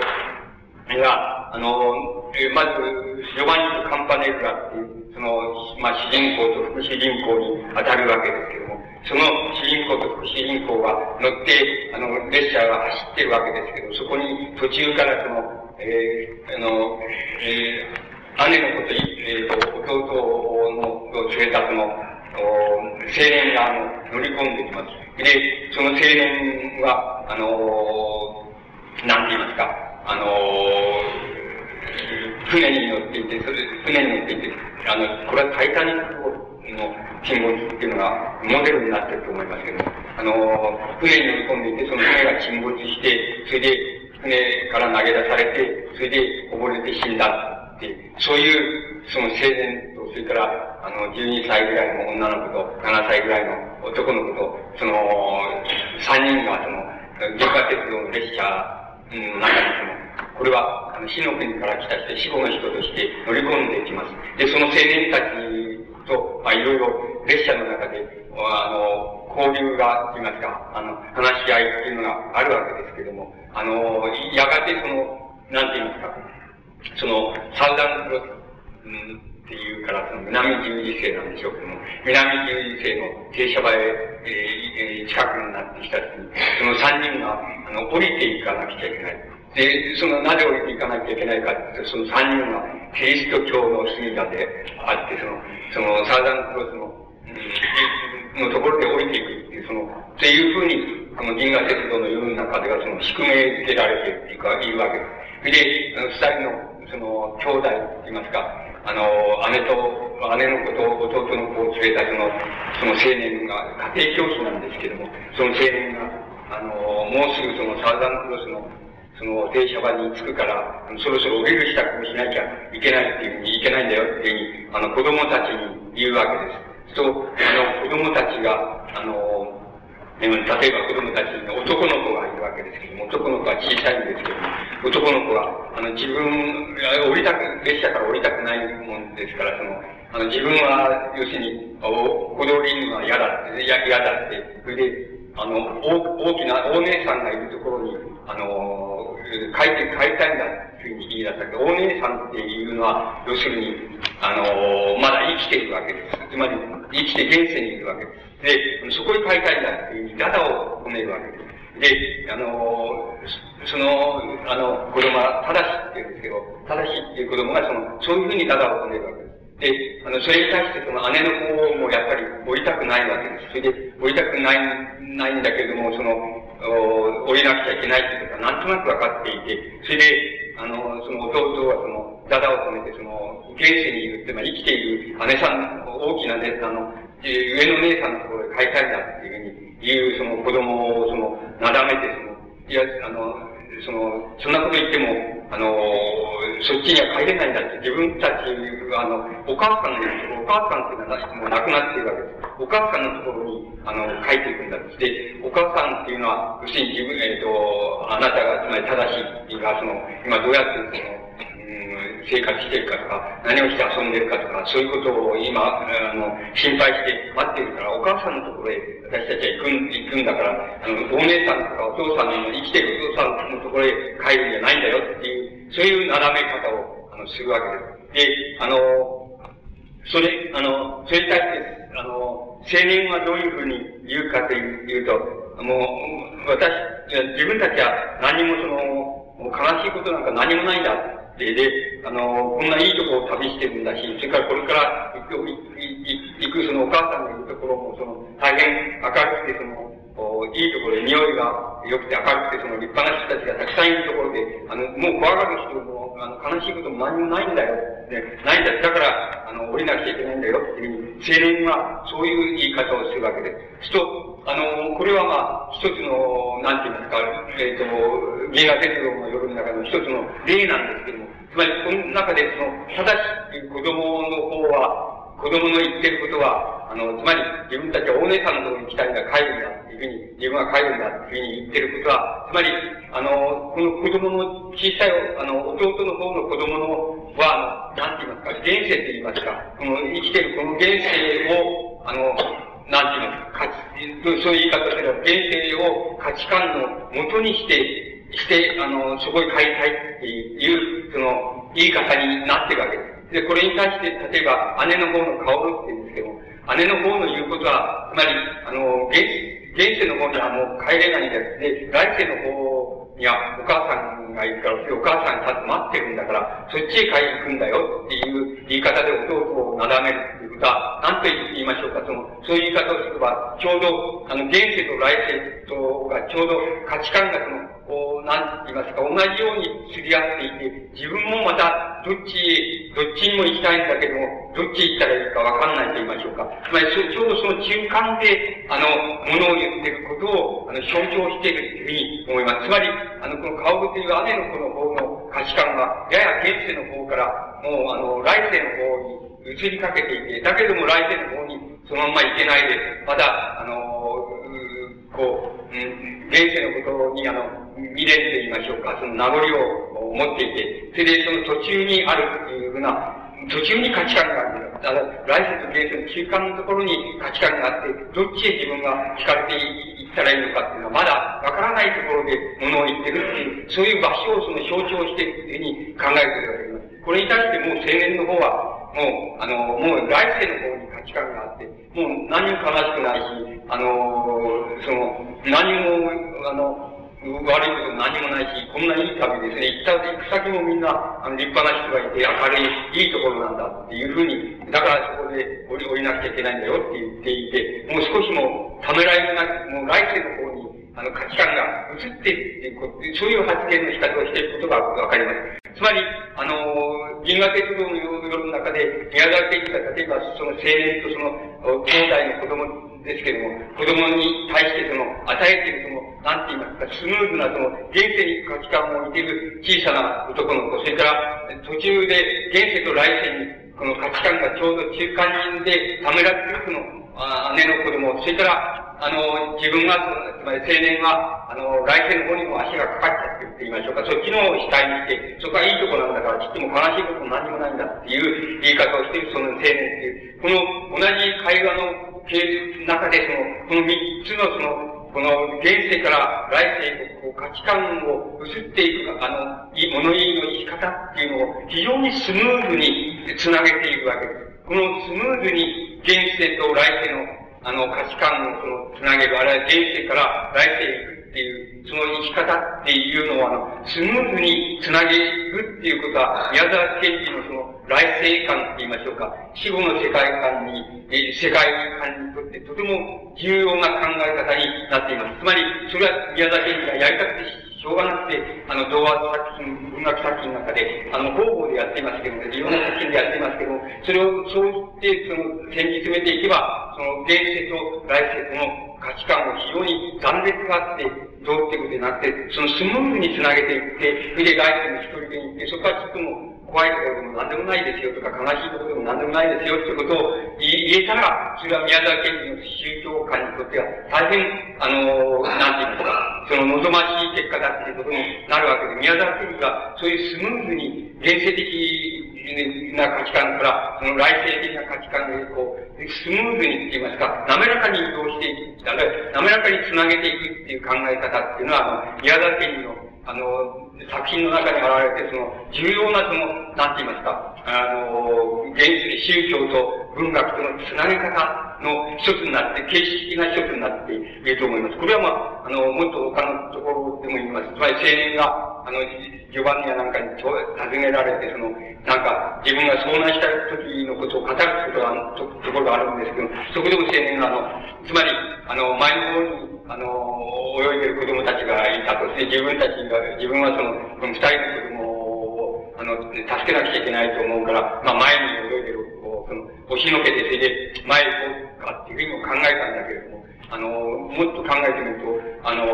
が、あの、まず、ジョバニとカンパネルラっていう、その、まあ、主人公と副主人公に当たるわけですけども、その主人公と副主人公が乗って、あの、列車が走ってるわけですけど、そこに途中からその、えー、あの、えー、姉のこと、えー、と、弟の連れたその、青年が、あの、乗り込んできます。で、その青年は、あのなんて言いますか、あの船に乗っていて、それ、船に乗っていて、あの、これはタイタニック号の沈没っていうのがモデルになってると思いますけどあの船に乗り込んでいて、その船が沈没して、それで船から投げ出されて、それで溺れて死んだって、そういう、その青年と、それから、あの、12歳ぐらいの女の子と、7歳ぐらいの男の子と、その、3人が、その、原価鉄道の列車の中にその、これは、あの、死の国から来た人、死後の人として乗り込んでいきます。で、その青年たちと、まあ、いろいろ列車の中で、あの、交流が、言いますか、あの、話し合いっていうのがあるわけですけども、あの、やがてその、なんて言いますか、その、サウダンクロス、うんっていうから、その南十字星なんでしょうけども、南十字星の停車場へ、えー、近くになってきた時に、その三人が、あの、降りていかなくちゃいけない。で、その、なぜ降りていかなきゃいけないかっていうと、その三人が、キリスト教の信者であって、その、その、サーザンクロスの、うん、のところで降りていくっていう、その、っていうふうに、この銀河鉄道の世の中では、その、宿命づけられているっていうか、いうわけです。で、二人の、その、兄弟って言いますか、あの、姉と、姉の子と弟の子を連れたその、その青年が、家庭教師なんですけども、その青年が、あの、もうすぐそのサウザンクロスの、その停車場に着くから、そろそろ降りる支度をしなきゃいけないっていうふうに、いけないんだよっていうふうに、あの、子供たちに言うわけです。そう、あの、子供たちが、あの、例えば子供たちに男の子がいるわけですけども、男の子は小さいんですけども、男の子は、あの、自分、降りたく、列車から降りたくないもんですから、その、あの、自分は、要するに、お、小通りには嫌だって、嫌だって、それで、あの、大大きな、大姉さんがいるところに、あの、帰って帰りたいんだっていうふうに言い出したけど、大姉さんっていうのは、要するに、あの、まだ生きているわけです。つまり、生きて現世にいるわけです。で、そこに帰りたいんだっていうダダを褒めるわけです。で、あの、その、あの、子供は、正しって言うんですけど、正しっていう子供が、その、そういうふうにダダを褒めるわけです。で、あの、それに対してその姉の方もやっぱり降りたくないわけです。それで、降りたくない、ないんだけれども、その、降りなくちゃいけないっていうことはなんとなく分かっていて、それで、あの、その弟はその、ダダを止めて、その、現世にいるって、まあ、生きている姉さん、大きなね、あの、上の姉さんのところで飼いたいんだっていうふうにいう、その子供を、その、なだめて、その、いや、あの、その、そんなこと言っても、あの、そっちには帰れないんだって、自分たち、あの、お母さんのお母さんっていうのはもう亡くなっているわけです。お母さんのところに、あの、帰っていくんだって。で、お母さんっていうのは、要するに自分、えっ、ー、と、あなたが、つまり正しいが、その、今どうやって、その、生活してるかとか、何をして遊んでるかとか、そういうことを今、あの、心配して待ってるから、お母さんのところへ私たちは行くん、行くんだから、あの、お姉さんとかお父さんの、生きてるお父さんのところへ帰るんじゃないんだよっていう、そういう斜め方を、あの、するわけです。で、あの、それ、あの、それに対して、あの、青年はどういうふうに言うかというと、もう、私、自分たちは何もその、悲しいことなんか何もないんだ。で、で、あの、こんないいとこを旅してるんだし、それからこれから行く、行くそのお母さんのいるところも、その、大変明るくて、その、おいいところで匂いが良くて明るくて、その立派な人たちがたくさんいるところで、あの、もう怖がる人も、あの、悲しいことも何もないんだよ。ね、ないんだよ。だから、あの、降りなくちゃいけないんだよっていうふうに、青年はそういう言い方をするわけです。すと、あの、これはまあ、一つの、なんて言いますか、えっ、ー、と、銀河鉄道の夜の中の一つの例なんですけども、つまり、この中で、その、正しい子供の方は、子供の言ってることは、あの、つまり自分たちは大姉さんのところに来たいんだ、帰るんだっていうふうに、自分は帰るんだっていうふうに言ってることは、つまり、あの、この子供の小さい、あの、弟の方の子供のは、なんて言いますか、現世って言いますか、この生きてるこの現世を、あの、なんて言いますか、そういう言い方すれば、現世を価値観のもとにして、して、あの、そこに帰りたいっていう、その、言い方になってるわけです。で、これに対して、例えば、姉の方の薫って言うんですけども、姉の方の言うことは、つまり、あの、現、現世の方にはもう帰れないんだで、来世の方にはお母さんがいるから、お母さんに立って待ってるんだから、そっちへ帰り行くんだよっていう言い方で弟をなだめるっていうことは、何と言いましょうか、その、そういう言い方をすれば、ちょうど、あの、現世と来世とがちょうど価値観がその、こう、なんて言いますか、同じようにすり合っていて、自分もまた、どっちへ、どっちにも行きたいんだけども、どっちへ行ったらいいかわかんないと言いましょうか。つまり、ちょうどその中間で、あの、ものを言ってることを、あの、象徴しているというふうに思います。つまり、あの、この顔という姉の子の方の価値観が、やや現世の方から、もう、あの、来世の方に移りかけていて、だけども来世の方にそのまま行けないで、まだ、あの、こう、うん、現世のことに、あの、未練と言いましょうか、その名残を持っていて、それでその途中にあるっていうふうな、途中に価値観がある。だから来世と現世の中間のところに価値観があって、どっちへ自分が惹かれていったらいいのかっていうのは、まだわからないところで物を言ってるっていう、そういう場所をその象徴しているというふうに考えてるわけです。これに対してもう青年の方は、もう、あの、もう来世の方に価値観があって、もう何も悲しくないし、あの、その、何も、あの、悪いこと何もないし、こんないい旅ですね。行った、行く先もみんな、あの、立派な人がいて、明るい、いいところなんだっていうふうに、だからそこで降り、降りなくちゃいけないんだよって言っていて、もう少しもためらいがなく、もう来世の方に、あの、価値観が移って、そういう発言の仕方をしていることがわかります。つまり、あの、銀河鉄道の夜の中で、宮沢賢治が例えばその青年とその兄弟の子供ですけれども、子供に対してその、与えているその、なんて言いますか、スムーズなその、現世に価値観を似てる小さな男の子、それから、途中で現世と来世に、この価値観がちょうど中間人でためらっているその、姉の子供、それから、あの、自分が、つまり青年は、あの、来世の方にも足がかかっちゃってるって言いましょうか、そっちのを主体にして、そこはいいとこなんだから、ちっとも悲しいことも何もないんだっていう言い方をしているその青年っていう、この同じ会話の中で、その、この三つのその、この現世から来世へこう価値観を移っていく、あの、物言いの生き方っていうのを非常にスムーズにつなげていくわけです。このスムーズに現世と来世のあの価値観をそのつなげる、あるいは現世から来世へ行くっていう、その生き方っていうのは、あの、スムーズにつなげるっていうことは、宮沢賢治のその来世観って言いましょうか、死後の世界観に、え世界観にとってとても重要な考え方になっています。つまり、それは宮沢賢治がやりたくてしょうがなくて、あの、童話作品、文学作品の中で、あの、方々でやっていますけども、いろんな作品でやっていますけども、それをそう言って、その、戦に詰めていけば、その、現世と外世との価値観を非常に断裂があって、どうってことになって、そのスムーズにつなげていって、それで来世の一人でに行って、そこはちょっともう怖いころでも何でもないですよとか、悲しいころでも何でもないですよってことを言えたら、それは宮沢賢治の宗教観にとっては大変、あの、なんて言いますか、その望ましい結果だっていうことになるわけで、宮沢賢治がそういうスムーズに現世的な価値観から、その来世的な価値観で、こう、スムーズにって言いますか、滑らかに移動していく、滑らかにつなげていくっていう考え方っていうのは、あの、宮沢賢治のあの、作品の中に現れて、その、重要なその、なんて言いますか、あの、現宗教と文学とのつなげ方の一つになって、形式的な一つになっていると思います。これはまあ、あの、もっと他のところでも言います。つまり青年が、あの、ジョバンニアなんかに尋ねられて、その、なんか、自分が遭難した時のことを語ることが、とところがあるんですけど、そこでも青年が、あの、つまり、あの、前の方に、あの、泳いでる子供たちがいたとして、自分たちが、自分はその、この二人の子供を、あの、助けなくちゃいけないと思うから、まあ前に泳いでる子を、その、押しのけて、それで前へ行こうかっていうふうにも考えたんだけれども、あの、もっと考えてみると、あの、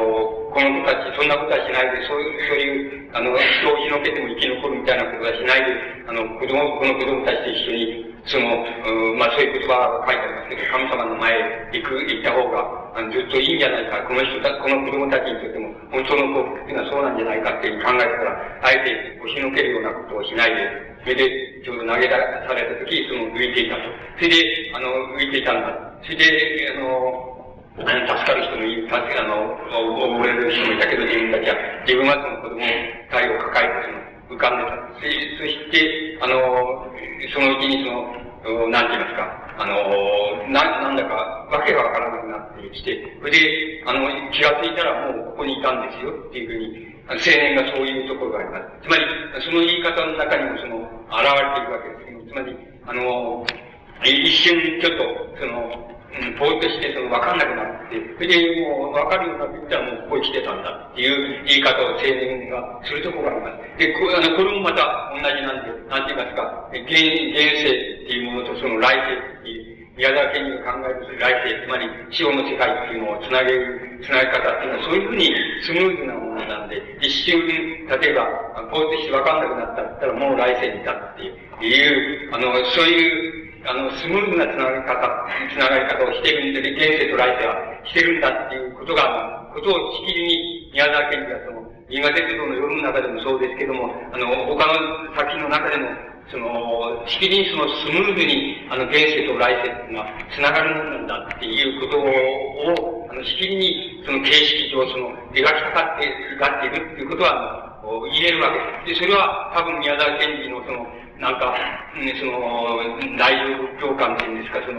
この子たち、そんなことはしないで、そういう、そういう、あの、人を押しのけても生き残るみたいなことはしないで、あの、子供、この子供たちと一緒に、その、うまあそういう言葉が書いてありますけど、神様の前へ行く、行った方が、あのずっといいんじゃないか、この人た、この子供たちにとっても、本当の幸福っていうのはそうなんじゃないかっていう考えたら、あえて押しのけるようなことをしないで、それで、ちょうど投げ出された時、その浮いていたと。それで、あの、浮いていたんだ。それで、あの、助かる人もいる、助あの、溺れる人もいたけど、自分たちは、自分はその子供二人を抱えて、その、浮かんでた。そして、あの、そのうちにその、なんて言いますか、あの、な、なんだか、わけがわからなくなってきて、それで、あの、気がついたらもうここにいたんですよっていうふうに、青年がそういうところがあります。つまり、その言い方の中にもその、現れているわけですけど、つまり、あの、一瞬ちょっと、その、うん、ぼーっとして、その、わかんなくなって、それで、もう、わかるようになってきたら、もう、ここに来てたんだっていう言い方を青年がするところがあります。で、こあのこれもまた同じなんで、なんて言いますか、現、現世っていうものとその来世っていう、宮沢賢治が考える来世、つまり死後の世界っていうのをつなげる、つなげ方っていうのはそういうふうにスムーズなものなんで、一瞬、例えば、ぼーっとしてわかんなくなったら、ったらもう来世にいたっていう、あの、そういう、あの、スムーズなつながり方、つながり方をしているんで、現世と来世はしてるんだっていうことが、ことをしきりに宮沢賢治がその、銀河鉄道の夜の中でもそうですけども、あの、他の作品の中でも、その、しきりにそのスムーズに、あの、現世と来世っていうのは、つながるものなんだっていうことを、あの、しきりに、その形式上、その、描きたかって、描っているっていうことは、言えるわけです。で、それは多分宮沢賢治のその、なんか、ね、その、内容共感っていうんですか、その、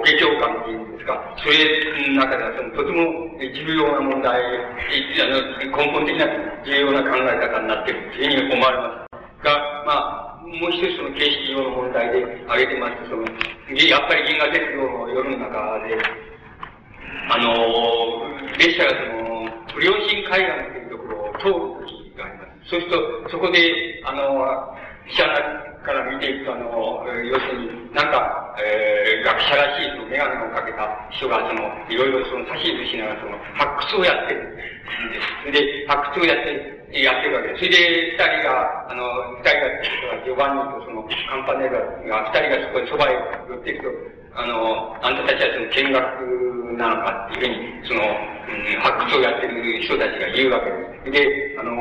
お下共感っていうんですか、それの中では、その、とても重要な問題、あの、根本的な重要な考え方になっているというふうに思われます。が、まあ、もう一つその形式上の問題で挙げてますと、その、やっぱり銀河鉄道の夜の中で、あの、列車がその、不良心海岸というところを通る時があります。そうすると、そこで、あの、者から見ていくと、あの、要するになんか、えー、学者らしいそのメガネをかけた人が、その、いろいろその差し指図しながら、その、発掘をやってるんです。で、発掘をやって、やってるわけです。それで、二人が、あの、二人が、ジョバンニとその、カンパネラが、二人がそこにそばへ寄っていくと、あの、あんたたちはその見学なのかっていうふうに、その、うん、発掘をやってる人たちが言うわけです。で、あの、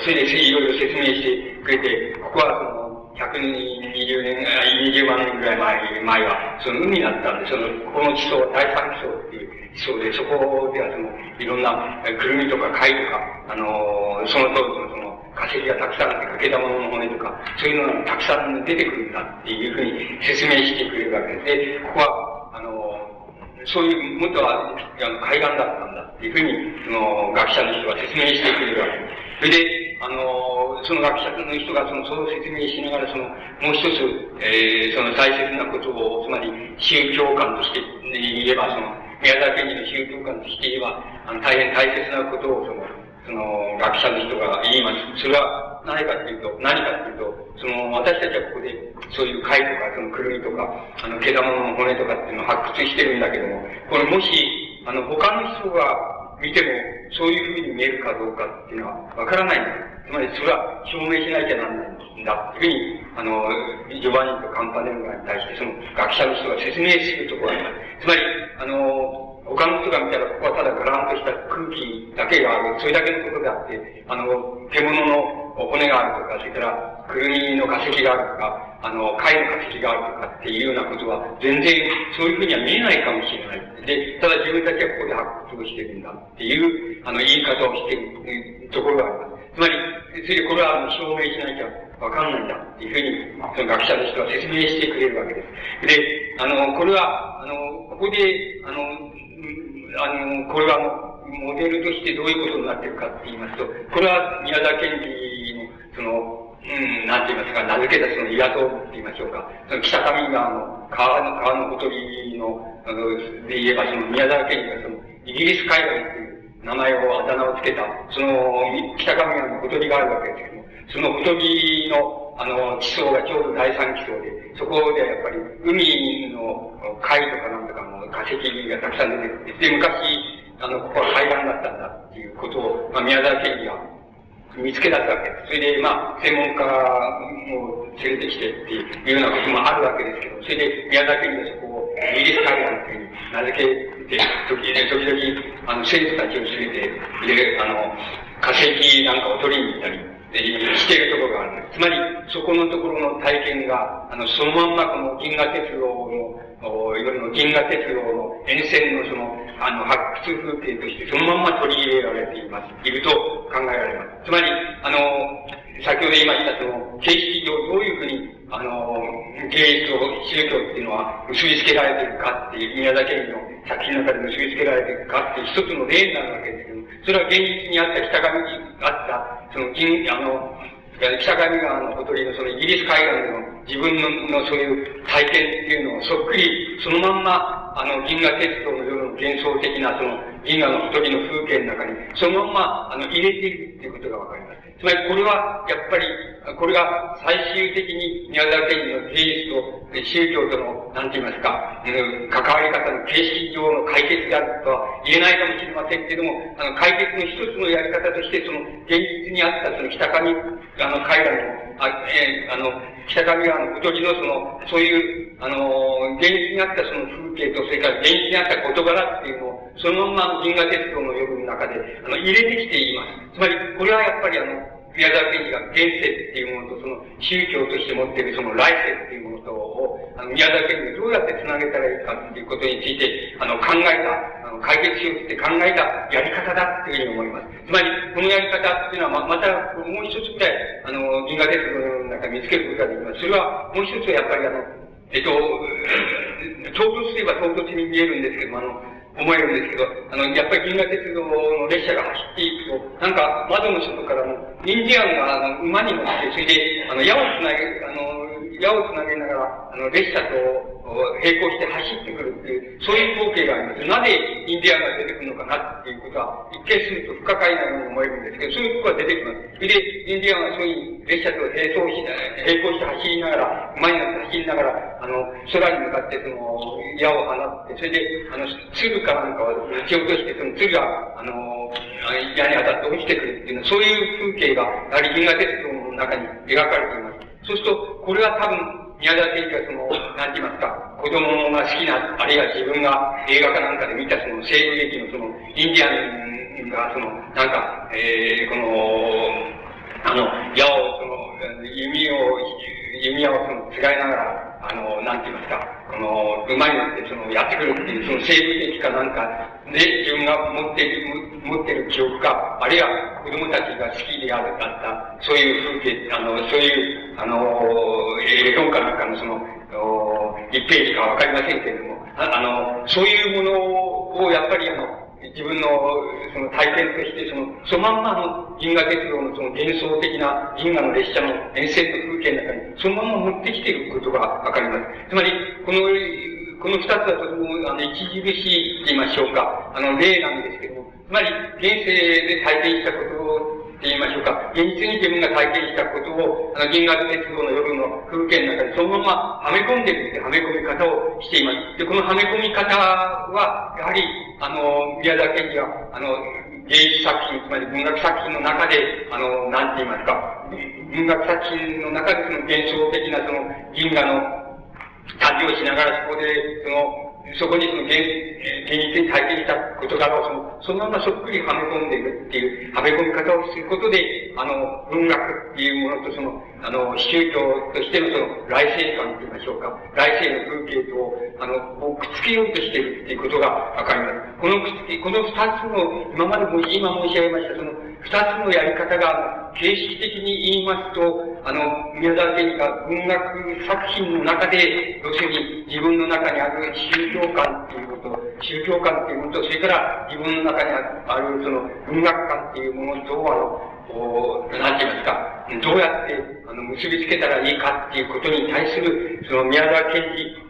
それでいろいろ説明してくれて、ここはその、120年、20万年ぐらい前前は、その海だったんで、その、この地層は第三地層っていう地層で、そこではその、いろんな、くるみとか貝とか、あの、その当時のその、化石がたくさんあって、欠けたものの骨とか、そういうのがたくさん出てくるんだっていうふうに説明してくれるわけです。で、ここは、あの、そういう、元は、あの、海岸だったんだっていうふうに、その、学者の人は説明してくれるわけです。それで、あの、その学者の人がその、そう説明しながら、その、もう一つ、えー、その大切なことを、つまり、宗教観として言えば、その、宮沢賢治の宗教観として言えば、あの、大変大切なことを、その、その、学者の人が言います。それは何かっていうと、何かっていうと、その、私たちはここで、そういう貝とか、そのくるみとか、あの、毛玉の骨とかっていうのを発掘してるんだけども、これもし、あの、他の人が見ても、そういうふうに見えるかどうかっていうのはわからないんだ。つまり、それは証明しなきゃなんないんだっていうふうに、あの、ジョバニとカンパネルガに対して、その学者の人が説明するところがあります。つまり、あの、他の人が見たら、ここはただガランとした空気だけがある。それだけのことであって、あの、獣の骨があるとか、それから、くるみの化石があるとか、あの、貝の化石があるとかっていうようなことは、全然そういうふうには見えないかもしれない。で、ただ自分たちはここで発掘してるんだっていう、あの、言い方をしてるところがあります。つまり、それでこれは証明しなきゃわかんないんだっていうふうに、その学者の人は説明してくれるわけです。で、あの、これは、あの、ここで、あの、あの、これはモデルとしてどういうことになっているかって言いますと、これは宮沢賢治の、その、うん、なんて言いますか、名付けたその岩戸って言いましょうか、その北上川の、川の、川のほとりの、あの、で言えば、その宮沢賢治がその、イギリス海岸っていう名前を、あだ名をつけた、その、北上川のほとりがあるわけですけども、そのほとりの、あの、地層がちょうど第三地層で、そこでやっぱり海の貝とかなんとか化石がたくさん出てきて、で、昔、あの、ここは海岸だったんだっていうことを、まあ、宮沢賢治が見つけ出ったわけです。それで、まあ、専門家も連れてきてっていうようなこともあるわけですけど、それで宮沢賢治がそこをイギリス海岸っていうに名付けて、時々、時々、あの、生徒たちを連れて、で、あの、化石なんかを取りに行ったり、しているところがある。つまり、そこのところの体験が、あの、そのまんまこの銀河鉄道の、いわゆる銀河鉄道の沿線のその、あの、発掘風景としてそのまんま取り入れられています、いると考えられます。つまり、あの、先ほど言いました、その、形式上どういうふうに、あの、芸術を、宗教っていうのは結びつけられているかっていう、宮崎県の作品の中で結びつけられているかっていう一つの例になるわけですけども、それは現実にあった北上にあった、その、銀、あの、北上川のほとりのそのイギリス海岸での自分ののそういう体験っていうのをそっくりそのまんまあの銀河鉄道の夜の幻想的なその銀河のほとりの風景の中にそのまんまあの入れているっていうことがわかります。つまりこれは、やっぱり、これが最終的に宮沢賢治の芸術と宗教との、なんて言いますか、うん、関わり方の形式上の解決であるとは言えないかもしれませんけれども、あの、解決の一つのやり方として、その、現実にあったその北上、あの、海外の、あ、えー、あの、北上川の土地のその、そういう、あの、現実にあったその風景と、それから現実にあった事柄っていうのを、そのまま銀河鉄道の夜の中で、あの、入れてきています。つまり、これはやっぱりあの、宮沢賢治が現世っていうものと、その宗教として持っているその来世っていうものとを、あの、宮沢賢治がどうやって繋げたらいいかっていうことについて、あの、考えた、あの、解決しようって考えたやり方だっていうふうに思います。つまり、このやり方っていうのは、ま、た、もう一つぐらい、あの、銀河鉄道の中見つけることができます。それは、もう一つはやっぱりあの、えっと、唐突すれば唐突に見えるんですけども、あの、思えるんですけど、あの、やっぱり銀河鉄道の列車が走っていくと、なんか窓の外からの、インディアンがあの馬に乗って、それで、あの、矢をつなげ、あの、矢をつなげながら、あの、列車と並行して走ってくるっていう、そういう光景があります。なぜインディアンが出てくるのかなっていうことは、一見すると不可解なように思えるんですけど、そういうところが出てきます。それで、インディアンはそういう列車と並走し、並行して走りながら、前になって走りながら、あの、空に向かってその、矢を放って、それで、あの、鶴かなんかを撃ち落として、その鶴が、あの、矢に当たって落ちてくるっていうのは、そういう風景が、やはり銀河鉄道の中に描かれています。そうすると、これは多分、宮沢賢治はその、なんて言いますか、子供が好きな、あるいは自分が映画かなんかで見たその西部劇のその、インディアンがその、なんか、えー、この、あの、矢をその、弓を、弓矢をその、つがいながら、あの、なんて言いますか、この、馬に乗ってその、やってくるっていう、その西部劇かなんかで、自分が持っている、持ってる記憶か、あるいは子供たちが好きである、あった、そういう風景、あの、そういう、あの、絵本かなんかのその、一ページかわかりませんけれども、ああの、そういうものをやっぱりあの、自分のその体験として、その、そのまんまの銀河鉄道のその幻想的な銀河の列車の沿線の風景の中に、そのまま持ってきていることがわかります。つまり、この、この二つはとても、あの、著しいって言いましょうか、あの、例なんですけども、つまり、現世で体験したことを、って言いましょうか、現実に自分が体験したことを、あの、銀河鉄道の夜の風景の中にそのままはめ込んでるってはめ込み方をしています。で、このはめ込み方は、やはり、あの、宮沢賢治は、あの、芸術作品、つまり文学作品の中で、あの、なんて言いますか、文学作品の中でその幻想的なその銀河の旅をしながらそこで、その、そこにその現現実に体験した事柄をその、そのままそっくりはめ込んでいくっていう、はめ込み方をすることで、あの、文学っていうものとその、あの、宗教としてのその、来世観って言いましょうか、来世の風景と、あの、くっつけようとしているっていうことがわかります。このくっつけ、この二つの、今までも、今申し上げました、その、二つのやり方が、形式的に言いますと、あの、宮沢賢治が文学作品の中で、要するに自分の中にある宗教観っていうこと、宗教観っていうものと、それから自分の中にあるその文学観っていうものと、あの、こう、なんて言いますか、どうやって、あの、結びつけたらいいかっていうことに対する、その宮沢賢治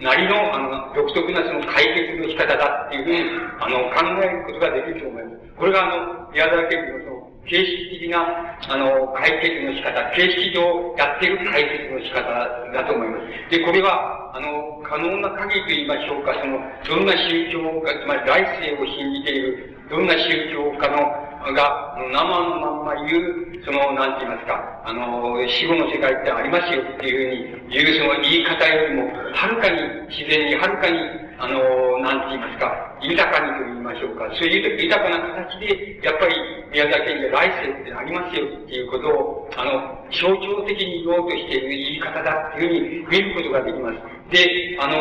なりの、あの、独特なその解決の仕方だっていうふうに、あの、考えることができると思います。これが、あの、宮沢賢治のその、形式的な、あの、解決の仕方、形式上やってる解決の仕方だと思います。で、これは、あの、可能な限りと言いましょうか、その、どんな宗教が、つまり来世を信じている、どんな宗教家の、が、生のまんま言う、その、なんて言いますか、あの、死後の世界ってありますよっていうふうに言う、その言い方よりも、はるかに自然に、はるかに、あの、なんて言いますか、豊かにと言いましょうか、そういう豊かな形で、やっぱり宮崎県で来世ってありますよっていうことを、あの、象徴的に言おうとしている言い方だっていうふうに見ることができます。で、あの、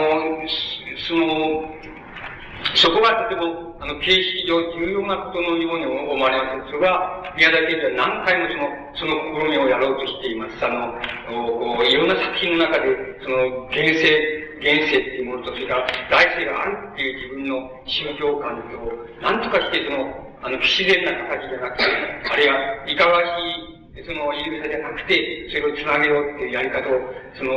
その、そこがとても、あの、形式上重要なことのように思われます。それは、宮崎県では何回もその、その試みをやろうとしています。あの、こういろんな作品の中で、その、現世、現世っていうものと、それから来世があるっていう自分の宗教観と、何とかしてその、あの、不自然な形じゃなくて、あるいは、いかがしいその言い草じゃなくて、それをつなげようっていうやり方を、その、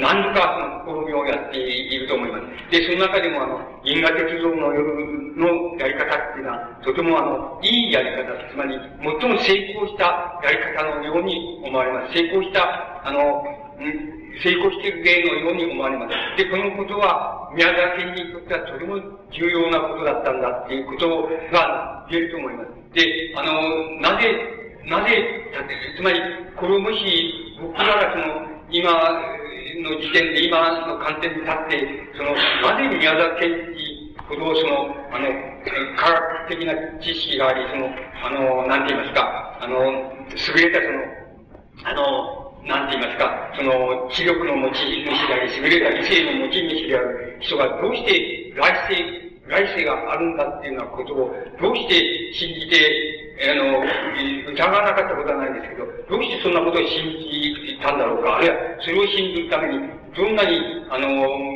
何度かその試みをやっていると思います。で、その中でもあの、銀河鉄道の夜のやり方っていうのは、とてもあの、いいやり方、つまり、最も成功したやり方のように思われます。成功した、あの、成功している例のように思われます。で、このことは、宮沢県にとってはとても重要なことだったんだっていうことが言えると思います。で、あの、なぜなぜ、つまり、これをもし、僕ならその、今の時点で、今の観点に立って、その、なぜ宮沢賢治ほど、その、あの、科学的な知識があり、その、あの、なんて言いますか、あの、優れたその、あの、なんて言いますか、その、知力の持ち主であり、優れた理性の持ち主である人がどうして来世、来世があるんだっていうようなことを、どうして信じて、あの、疑わなかったことはないんですけど、どうしてそんなことを信じたんだろうか、あるいはそれを信じるために、どんなに、あの、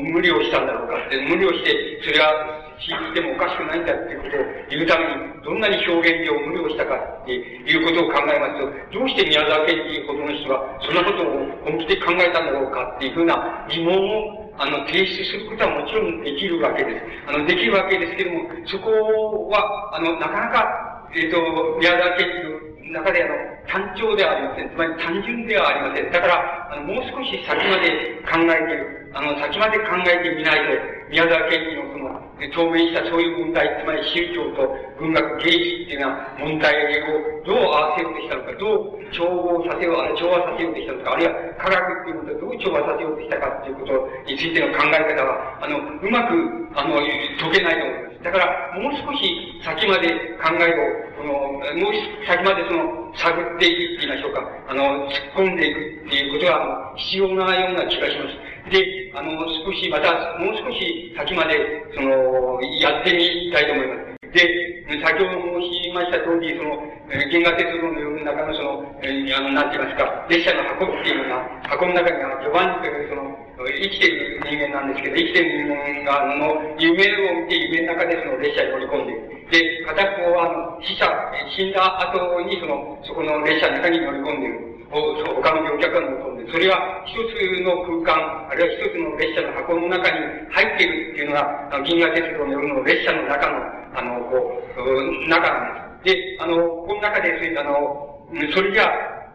無理をしたんだろうかって、無理をして、それは信じてもおかしくないんだっていうことを言うために、どんなに表現上無理をしたかっていうことを考えますと、どうして宮沢賢治ほどの人がそんなことを本気で考えたんだろうかっていうふうな疑問をあの、提出することはもちろんできるわけです。あの、できるわけですけども、そこは、あの、なかなかえっ、と、宮沢賢治の中であの、単調ではありません。つまり単純ではありません。だから、あの、もう少し先まで考えてる、あの、先まで考えてみないと、宮沢賢治のその、透明したそういう問題、つまり宗教と文学芸術っていうような問題をどう合わせようとしたのか、どう調合させよう、あるいは調和させようとしたのか、あるいは科学っていうことをどう調和させようとしたかっていうことについての考え方は、あの、うまく、あの、解けないと思います。だから、もう少し先まで考えを、この、もう先までその、探っていくって言いましょうか。あの、突っ込んでいくっていうことが必要なような気がします。で、あの、少し、また、もう少し先まで、その、やってみたいと思います。で、先ほど申しました通り、その、銀河鉄道の世の中のその、あの、なんて言いますか、列車の箱っていうのが、箱の中には、ジョバンニというその、生きている人間なんですけど、生きている人間が、あの、夢を見て、夢の中でその列車に乗り込んでいる。で、片方は、あの、死者、死んだ後に、その、そこの列車の中に乗り込んでいる。他の乗客が乗り込んで、それは一つの空間、あるいは一つの列車の箱の中に入っているっていうのが、あの銀河鉄道の夜の列車の中の、あの、こう、中なんです。で、あの、この中で、あの、それじゃ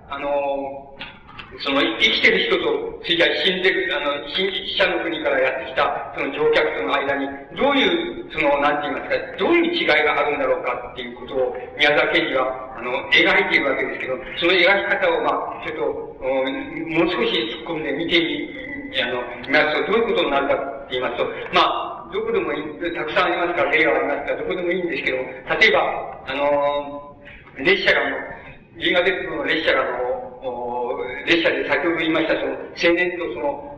あ、の、その生きてる人と、それじゃ死んでる、あの、死者の国からやってきた、その乗客との間に、どういう、その、なんて言いますか、どういう違いがあるんだろうかっていうことを、宮沢賢治は、あの、描いているわけですけど、その描き方を、まあ、ちょっと、もう少し突っ込んで見てみ、あの、見ますと、どういうことになるかって言いますと、まあ、どこでもいい、たくさんありますから、例はありますから、どこでもいいんですけど、例えば、あの、列車が、銀河鉄道の列車が、あの、列車で先ほど言いました、その、青年とその、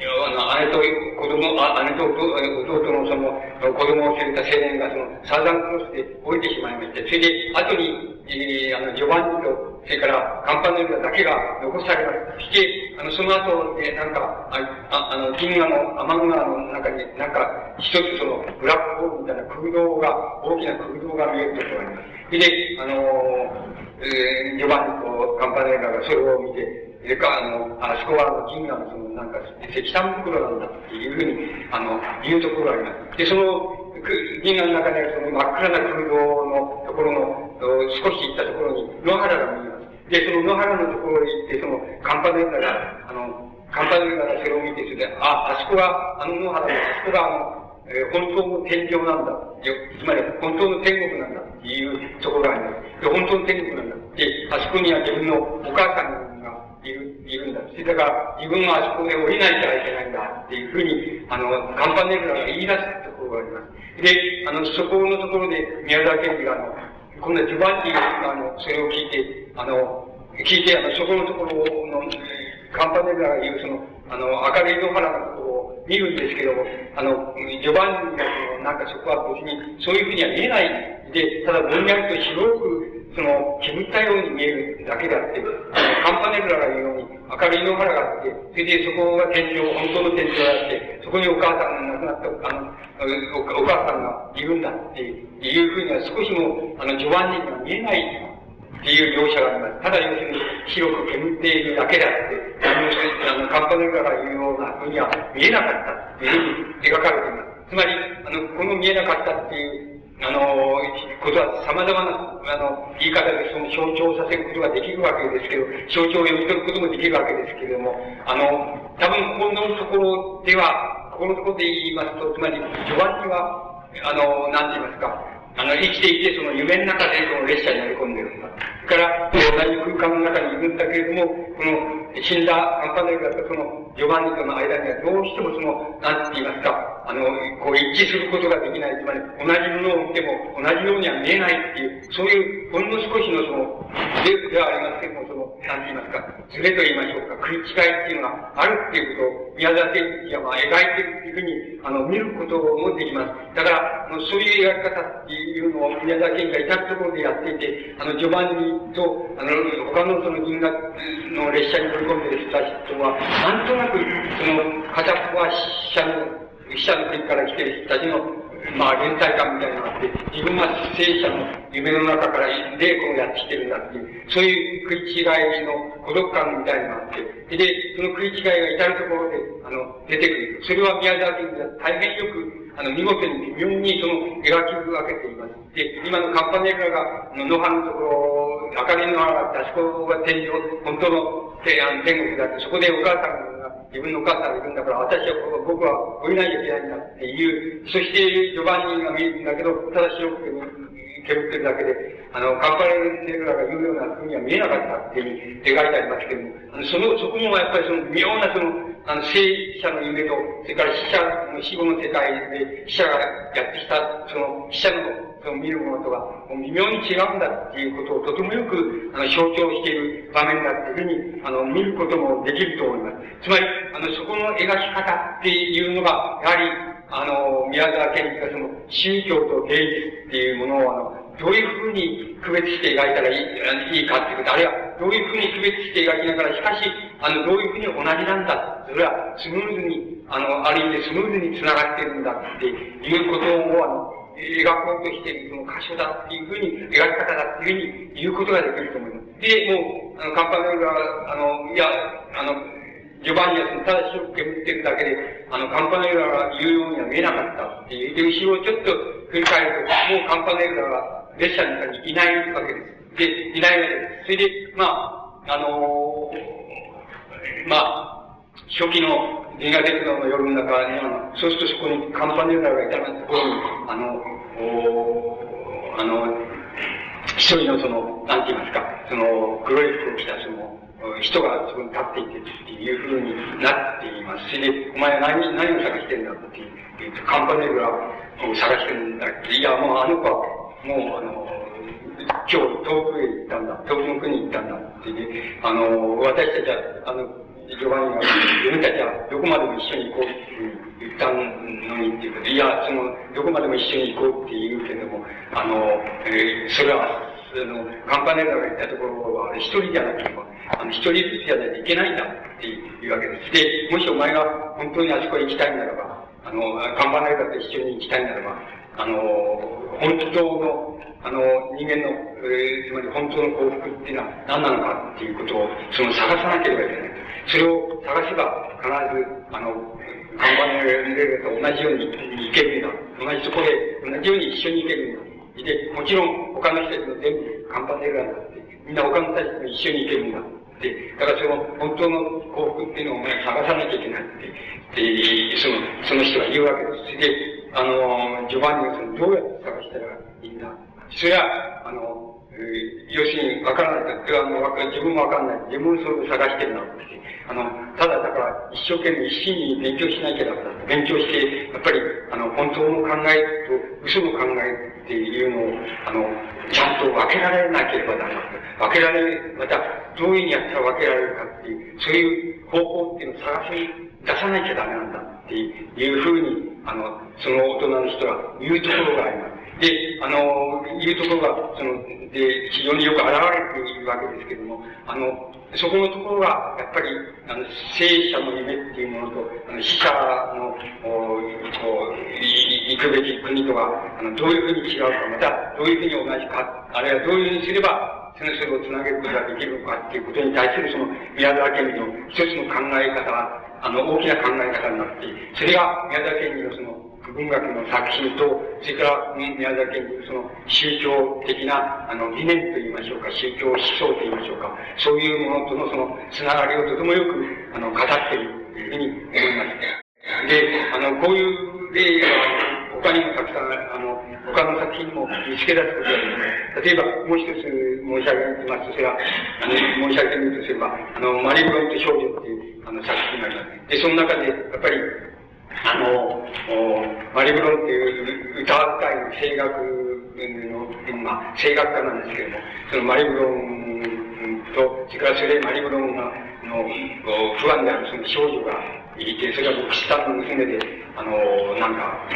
あの、姉と子供、あ姉と弟のその、子供を連れた青年がその、サーザンクロスで降りてしまいまして、それで、後に、えー、あの、ジョバンニと、それから、カンパネルだけが残されまして、あの、その後で、なんか、ああの、銀河の、天の川の中に、なんか、一つその、ブラックホールみたいな空洞が、大きな空洞が見えるところがあります。で、あのえー、ジョバンニとカンパネラがそれを見て、でか、あの、あそこはあの銀河のその、なんか、石炭袋なんだっていうふうに、あの、言うところがあります。で、その、銀河の中にあるその真っ暗な空洞のところの、少し行ったところに野原が見えます。で、その野原のところに行って、その、カンパネラが、あの、カンパネラがそれを見て、それで、あ、あそこが、あの野原で、あそこが、あの、えー、本当の天井なんだ。つまり、本当の天国なんだっていうところがあります。で、本当の天国なんだ。で、あそこには自分のお母さんがいる、いるんだ。だから、自分はあそこで降りないといけないんだっていうふうに、あの、カンパネルラが言い出すところがあります。で、あの、そこのところで、宮沢賢治が、あの、今度はジョバンティが、あの、それを聞いて、あの、聞いて、あの、そこのところの、カンパネルラが言う、その、あの、明るい野原のころを見るんですけど、あの、ジョバンニがその、なんかそこは別に、そういうふうには見えないで、ただぼんやりと白く、その、煙ったように見えるだけであって、あの、カンパネルラが言うように、明るい野原があって、それでそこが天井、本当の天井があって、そこにお母さんが亡くなった、あの、おお母さんがいるんだっていうふうには少しも、あの、ジョバンニには見えないっていう描写があります。ただ要するに白く煙っているだけであって、あの、カンパネルラが言うような風には見えなかったっていうふうに描かれています。つまり、あの、この見えなかったっていう、あの、ことは様々な、あの、言い方でその象徴させることができるわけですけど、象徴を読み取ることもできるわけですけれども、あの、多分このところでは、ここのところで言いますと、つまり、序盤には、あの、何て言いますか、あの、生きていて、その夢の中でこの列車に乗り込んでるんだ。それから、同じ空間の中にいるんだけれども、この死んだアンパネルだとそのジョバンニとの間にはどうしてもその、なんて言いますか、あの、こう一致することができない。つまり、同じものを見ても同じようには見えないっていう、そういうほんの少しのその、ズレではありますけども、その、なんて言いますか、ズレと言いましょうか、食い違いっていうのがあるっていうことを、宮沢賢治はまあ描いてるっていうふうに、あの、見ることもできます。だから、そういう描き方っていうのを宮沢賢治が至るところでやっていて、あの、序盤にと、あの、他のその銀河の列車に乗り込んでる人たちとは、なんとなく、その、片っぽは死者の、死者の国から来てる人たちの、まあ、連帯感みたいなのがあって、自分は生者の夢の中から霊魂をやってきてるんだっていう、そういう食い違いの孤独感みたいなのがあって、で、その食い違いが至るところで、あの、出てくる。それは宮沢賢治は大変よくあの、見事に微妙にその、描き分けています。で、今のカンパネルラが、野原のところ、明かりの原があって、あそこが天井、本当の天天国だって、そこでお母さんが、自分のお母さんがいるんだから、私は、僕は降りないといけないんだっていう、そして、序盤人が見えるんだけど、ただ白くて、けぶってるだけで、あの、カンパネルラが言うような風には見えなかったっていうふうに描いてありますけども、あのその、そこもやっぱりその妙なその、あの、生者の夢と、それから死者の死後の世界で、死者がやってきた、その、死者の、その見るものとは、微妙に違うんだっていうことをとてもよく、あの、象徴している場面だっていうふうに、あの、見ることもできると思います。つまり、あの、そこの描き方っていうのが、やはり、あの、宮沢賢治がその、宗教と芸術っていうものを、あの、どういうふうに区別して描いたらいいいいかっていうこと、あるいはどういうふうに区別して描きながら、しかし、あの、どういうふうに同じなんだ。それはスムーズに、あの、ある意味でスムーズに繋がっているんだっていうことを、あの、描こうとしているその箇所だっていうふうに、描き方だっていうふうに言うことができると思います。で、もう、あの、カンパネルが、あの、いや、あの、ジョバンニアスのただ白く煙ってるだけで、あの、カンパネルラが言うようには見えなかったっていう。で、後ろをちょっと振り返ると、もうカンパネルラが列車の中にいないわけです。で、いないわけです。それで、まあ、あのー、まあ、初期の銀河鉄道の夜の中に、あの、そうするとそこにカンパネルラがいたところに、あの、おあの、一人のその、なんて言いますか、その、黒い服を着たその、人がそこに立っていてっていうふうになっています。それで、お前は何、何を探してんだって言うと、カンパネルラを探してるんだって、いや、もうあの子はもう、あの、今日遠くへ行ったんだ、遠くの国に行ったんだってね、あの、私たちは、あの、ジョバニが、自分たちはどこまでも一緒に行こうって言ったのにっていうこと、いや、その、どこまでも一緒に行こうって言うけども、あの、えー、それは、あの、カンパネラが行ったところは、一人じゃなければ、あの、一人ずつじゃないといけないんだっていうわけです。で、もしお前が本当にあそこへ行きたいならば、あの、カンパネラと一緒に行きたいならば、あの、本当の、あの、人間の、えー、つまり本当の幸福っていうのは何なのかっていうことを、その探さなければいけない。それを探せば必ず、あの、看板のレベルと同じように行けるんだ。同じとこで、同じように一緒に行けるんだ。で、もちろん他の人たちも全部カンパネルなんだって、みんな他の人たちと一緒に行けるんだ。で、だからその本当の幸福っていうのをお前探さなきゃいけないって、で、その、その人が言うわけです。で、あの、ジョバンニがその、どうやって探したらいいんだ。それは、あの、要するに、わからないと、あの、自分もわかんない。自分それを探してるなって。あの、ただだから一生懸命一心に勉強しなきゃだめだ。勉強して、やっぱり、あの、本当の考えと嘘の考えっていうのを、あの、ちゃんと分けられなければならない。分けられ、また、どういうふうにやったら分けられるかっていう、そういう方法っていうのを探し出さなきゃダメなんだっていうふうに、あの、その大人の人は言うところがあります。で、あの、言うところが、その、で、非常によく現れているわけですけれども、あの、そこのところが、やっぱり、あの、生者の夢っていうものと、あの、死者の、こう、行くべき国とか、あの、どういうふうに違うか、また、どういうふうに同じか、あるいはどういうふうにすれば、そのそれをつなげることができるのかっていうことに対するその宮沢賢治の一つの考え方は、あの、大きな考え方になってそれが宮沢賢治のその、文学の作品と、それから宮沢賢治その宗教的な、あの、理念と言いましょうか、宗教思想と言いましょうか、そういうものとのその、つながりをとてもよく、あの、語っているというふうに思います。で、あの、こういう例が、他にもたくさん、あの、他の作品も見つけ出すことができます。例えば、もう一つ申し上げますと、それは、あの、申し上げるとすれば、あの、マリブロンと少女っていう、あの、作品があります。で、その中で、やっぱり、あの、マリブロンっていう歌深い声楽の、まあ、声楽家なんですけども、そのマリブロンと、それからそれマリブロンが、の、不安であるその少女がいて、それが僕、下の娘で、あの、なんか、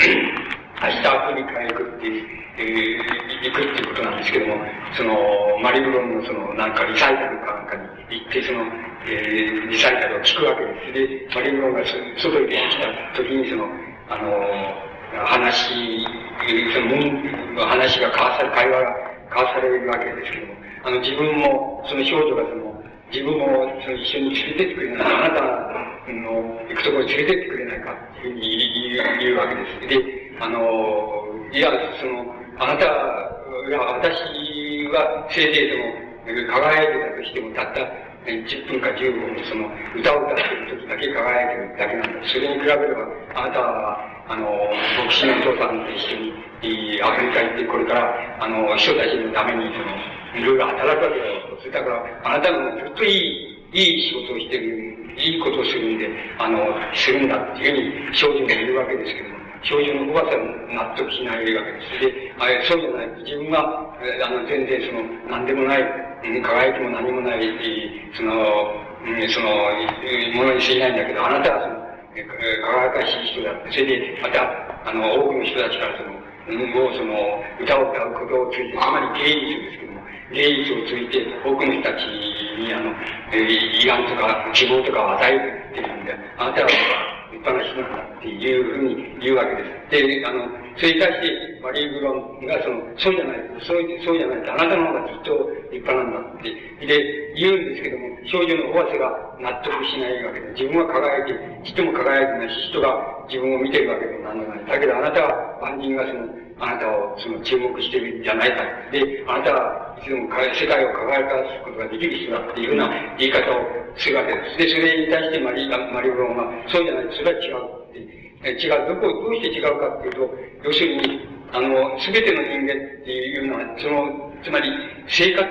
明日アフリカへ行くっていう、えー、行くっていうことなんですけども、その、マリブロンのその、なんかリサイタルかなんかに行って、その、えー、リサイタルを聞くわけです。で、マリブロンが外に出てきた時に、その、あの、話、その、話が交わされ、会話が交わされるわけですけども、あの、自分も、その少女がその、自分もその一緒に連れてってくれないか、あなたの行くところに連れてってくれないかっていうふうに言う言うわけです。で、あの、いや、その、あなた、いや、私は、せいぜいその、輝いてたとしても、たった10分か15分、その、歌を歌ってる時だけ輝いてるだけなんだ。それに比べれば、あなたは、あの、牧師のお父さんと一緒に、アフリカ行って、これから、あの、人たちのために、その、いろいろ働くわけだよ。それだから、あなたのずっといい、いい仕事をしてる、いいことをするんで、あの、するんだっていうふうに少女も言うわけですけども、少女のおばさん納得しないわけです。で、あれ、そうじゃない。自分は、あの、全然その、何でもない、輝きも何もない、その、その、ものに過ぎないんだけど、あなたはその、輝かしい人だって、それで、また、あの、多くの人たちからその、もうその、歌を歌うことをついて、つまり芸術ですけども、芸術をついて、多くの人たちに、あの、えー、慰安とか希望とかを与えるっていうんで、あなたは立派な人なんだっていうふうに言うわけです。で、あの、それに対して、マリー・ブロンがその、そうじゃない、そうそうじゃない、あなたの方がずっと立派なんだって、で、言うんですけども、少女のオアセが納得しないわけで、自分は輝いて、人も輝いてないし、人が自分を見てるわけでもなんでもない。だけどあなたは、万人がその、あなたをその注目してるんじゃないか。で、あなたはいつでも世界を輝かすことができる人だっていうふうな言い方をするわけです。で、それに対してマリマリオロンは、そうじゃない、それは違うって。違う。どこ、どうして違うかっていうと、要するに、あの、すべての人間っていうのは、その、つまり、生活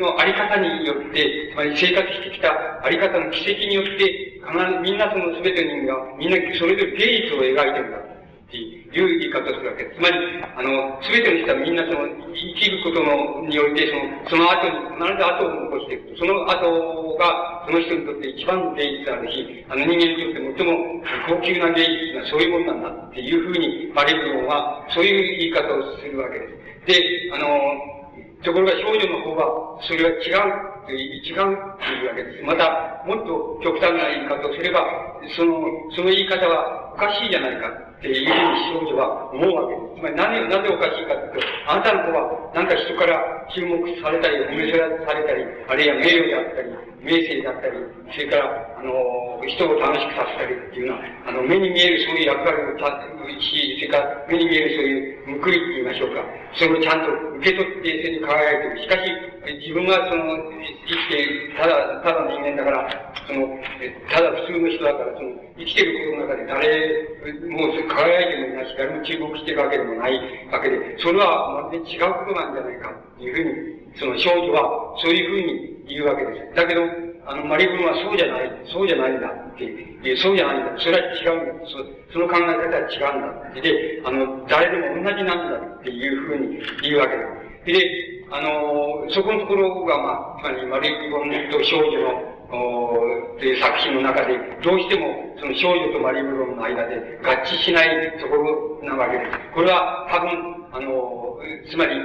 のあり方によって、つまり生活してきたあり方の奇跡によって、必ずみんなそのすべての人間が、みんなそれぞれ芸術を描いてるんだ。っていういう言い方をするわけです。つまり、あの、すべての人はみんなその、生きることの、において、その、その後に、必ず後を残していく。その後が、その人にとって一番芸術であるし、あの人間にとって最も高級な芸術がそういうものなんだっていうふうに、バレルロンは、そういう言い方をするわけです。で、あの、ところが少女の方は、それは違う、違うというわけです。また、もっと極端な言い方をすれば、その、その言い方はおかしいじゃないかっていうふうに少女は思うわけです。つまり何、なぜおかしいかというと、あなたの子はなんか人から注目されたり、褒めされたり、あるいは名誉であったり、名声だったり、それから、あの、人を楽しくさせたりっていうのは、あの、目に見えるそういう役割を立つし、それから目に見えるそういう報いって言いましょうか。それをちゃんと受け取って、それに輝いている。しかし、自分はその、生きている、ただ、ただ人間だから、その、ただ普通の人だから、その、生きていることの中で誰も輝いてもいないし、誰も注目してるわけでもないわけで、それはまるで違うことなんじゃないかっていうふうに、その少女はそういうふうに言うわけです。だけど、あの、マリブンはそうじゃない、そうじゃないんだって、そうじゃないんだ。それは違うんだ。そその考え方は違うんだって。で、あの、誰でも同じなんだっていうふうに言うわけです。で、あの、そこのところが、まあ、つまり、マリブンと少女のおという作品の中で、どうしてもその少女とマリブロンの間で合致しないところなわけです。これは多分、あの、つまり、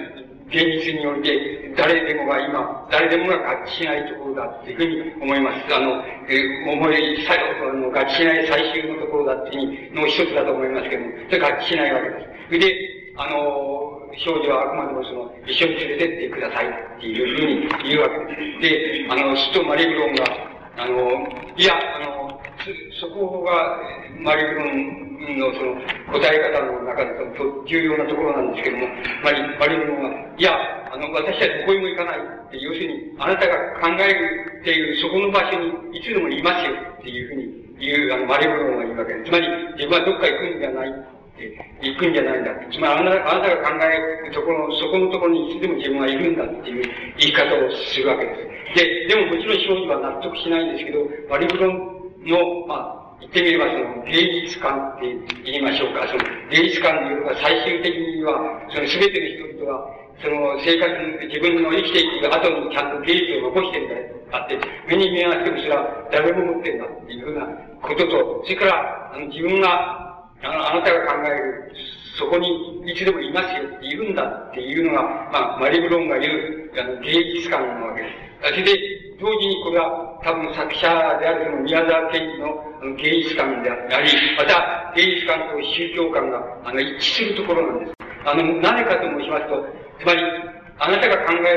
現実において、誰でもが今、誰でもが合致しないところだっていうふうに思います。あの、え思い、最後の合致しない最終のところだっていうの一つだと思いますけども、それ合致しないわけです。で、あの、少女はあくまでもその、一緒に連れてってくださいっていうふうに言うわけです。で、あの、ストマリブロンが、あの、いや、あの、そこが、マリブロンのその、答え方の中でと重要なところなんですけども、マリマリブロンは、いや、あの、私はどこにも行かないって、要するに、あなたが考えるっていう、そこの場所にいつでもいますよっていうふうに言う、あの、マリブロンは言うわけです。つまり、自分はどっか行くんじゃない行くんじゃないんだ。つまりあなたあなたが考えるところ、そこのところにいつでも自分はいるんだっていう言い方をするわけです。で、でももちろん少女は納得しないんですけど、バリブロンの、まあ、言ってみればその芸術観って言いましょうか、その芸術観というか最終的には、その全ての人々は、その生活、自分の生きていく後にちゃんと芸術を残してるんだよあって、目に見えなくてもそれは誰も持ってるんだっていうふうなことと、それから、あの自分があの、あなたが考える、そこにいつでもいますよって言うんだっていうのが、まあ、マリブロンが言う、あの、芸術観なわけです。それで、同時にこれは多分作者であるその宮沢賢治のあの芸術観であり、また芸術観と宗教観があの一致するところなんです。あの、なぜかと申しますと、つまり、あなたが考え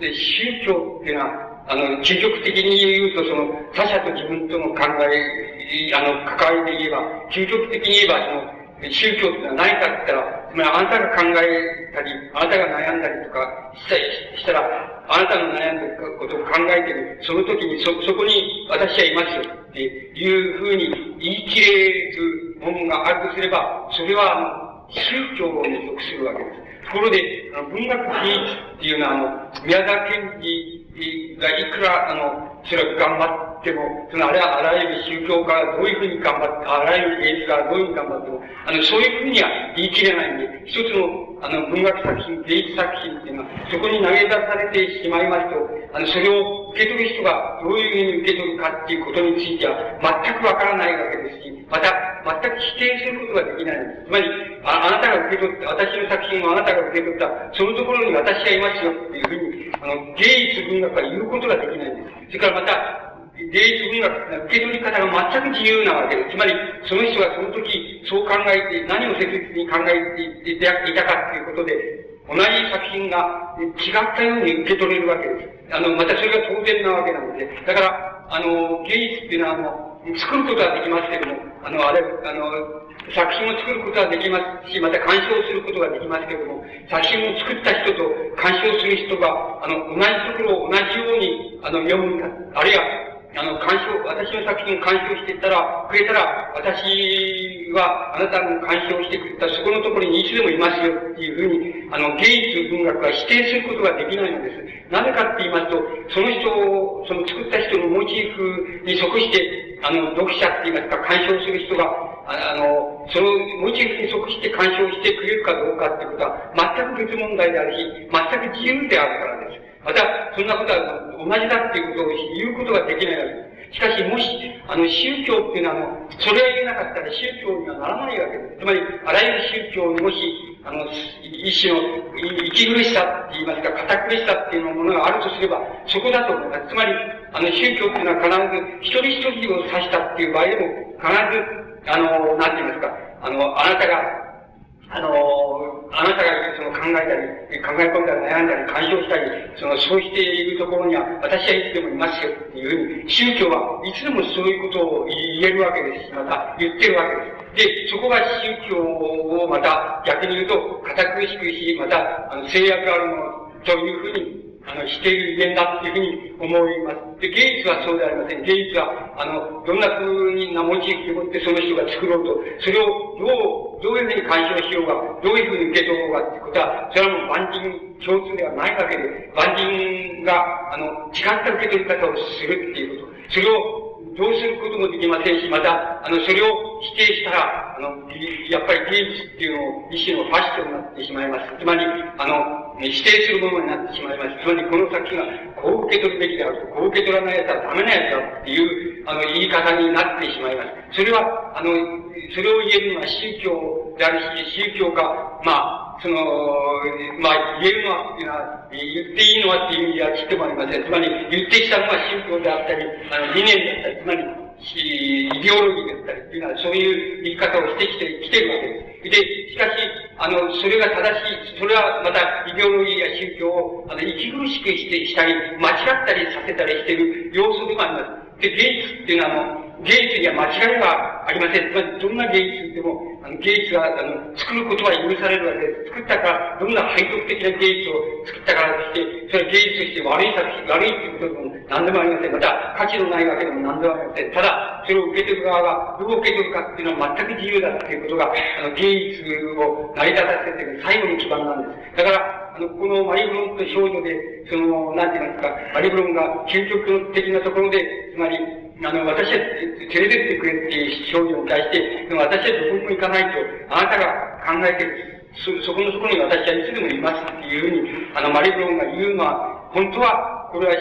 る宗教っていうのは、あの、究極的に言うと、その、他者と自分との考え、あの、関わりで言えば、究極的に言えば、その、宗教っていうのは何かって言ったら、つまりあなたが考えたり、あなたが悩んだりとかしたしたら、あなたの悩んでることを考えてる、その時にそ、そこに私はいますよっていうふうに言い切れるものがあるとすれば、それは、宗教に属するわけです。ところで、あの文学技術っていうのは、あの、宮沢賢治がいくら、あの、それ頑張っても、そのあれはあらゆる宗教家がどういうふうに頑張って、あらゆる芸術家がどういうふうに頑張っても、あの、そういうふうには言い切れないんで、一つの、あの、文学作品、芸術作品っていうのは、そこに投げ出されてしまいますと、あの、それを受け取る人がどういうふうに受け取るかっていうことについては、全くわからないわけですし、また、全く否定することができないんです。つまり、ああなたが受け取った、私の作品をあなたが受け取った、そのところに私がいますよっていうふうに、あの、芸術文学は言うことができないんです。それからまた、芸術文学って受け取り方が全く自由なわけです。つまり、その人がその時、そう考えて、何を切実に考えていたかっていうことで、同じ作品が違ったように受け取れるわけです。あの、またそれが当然なわけなので、だから、あの、芸術っていうのは、あの、作ることはできますけども、あの、あれ、あの、作品を作ることはできますし、また鑑賞することができますけれども、作品を作った人と鑑賞する人が、あの、同じところを同じように、あの、読むか、あるいは、あの、鑑賞、私の作品を鑑賞していったら、くれたら、私はあなたの鑑賞してくれたそこのところにいつでもいますよっていうふうに、あの、芸術文学は否定することができないのです。なぜかって言いますと、その人を、その作った人のモチーフに即して、あの、読者って言いますか、鑑賞する人が、あの、そのモチーフに即して鑑賞してくれるかどうかってことは、全く別問題であるし、全く自由であるからです。また、そんなことは同じだっていうことを言うことができないわけです。しかし、もし、あの、宗教っていうのは、あの、それは言えなかったら宗教にはならないわけです。つまり、あらゆる宗教にもし、あの、一種の息苦しさって言いますか、堅苦しさっていうものがあるとすれば、そこだと思います。つまり、あの、宗教っていうのは必ず、一人一人を指したっていう場合でも、必ず、あの、なんて言いますか、あの、あなたがあの、あなたがその考えたり、考え込んだり悩んだり、干渉したり、その、そうしているところには、私はいつでもいますよっていうふうに、宗教はいつでもそういうことを言えるわけですし、また言ってるわけです。で、そこが宗教をまた逆に言うと、堅苦しくし、また、あの、制約あるものというふうにあの、しているゆえんだっていうふうに思います。で、芸術はそうでありません。芸術は、あの、どんな風になモチーフでもってその人が作ろうと、それをどう、どういうふうに鑑賞しようが、どういうふうに受け取ろうがってことは、それはもう万人共通ではないわけで、万人が、あの、違った受け取り方をするっていうこと。それをどうすることもできませんし、また、あの、それを否定したら、あの、やっぱり芸術っていうのを一種のファッションになってしまいます。つまり、あの、否定するものになってしまいます。つまり、この作品はこう受け取るべきであると、こう受け取らないやつはダメなやつだっていう、あの、言い方になってしまいます。それは、あの、それを言えるのは宗教であるし、宗教が、まあ、その、まあ、言えるのは、言っていいのはっていう意味ではちっともありません。つまり、言ってきたのは宗教であったり、あの、理念であったり、つまり、イデオロギーだったりっていうのは、そういう言い方をしてきて、きてるわけです。で、しかし、あの、それが正しい、それはまた、イデオロギーや宗教を、あの、息苦しくしてしたり、間違ったりさせたりしている要素でもあります。で、現実っていうのは、あの、芸術には間違いがありません。つまり、どんな芸術でも、あの芸術が、あの、作ることは許されるわけです。作ったから、どんな背徳的な芸術を作ったからとして、それは芸術として悪い作品、悪いっていうことでも何でもありません。また、価値のないわけでも何でもありません。ただ、それを受け取る側がどう受け取るかっていうのは全く自由だっていうことが、あの、芸術を成り立たせている最後の基盤なんです。だから、あの、このマリブロンと少女で、その、なんて言いますか、マリブロンが究極的なところで、つまり、あの、私は連れてってくれっていう少女に対して、でも私はどこにも行かないと、あなたが考えてる、そ、そこのそこに私はいつでもいますっていうふうに、あの、マリブロンが言うのは、本当は、これは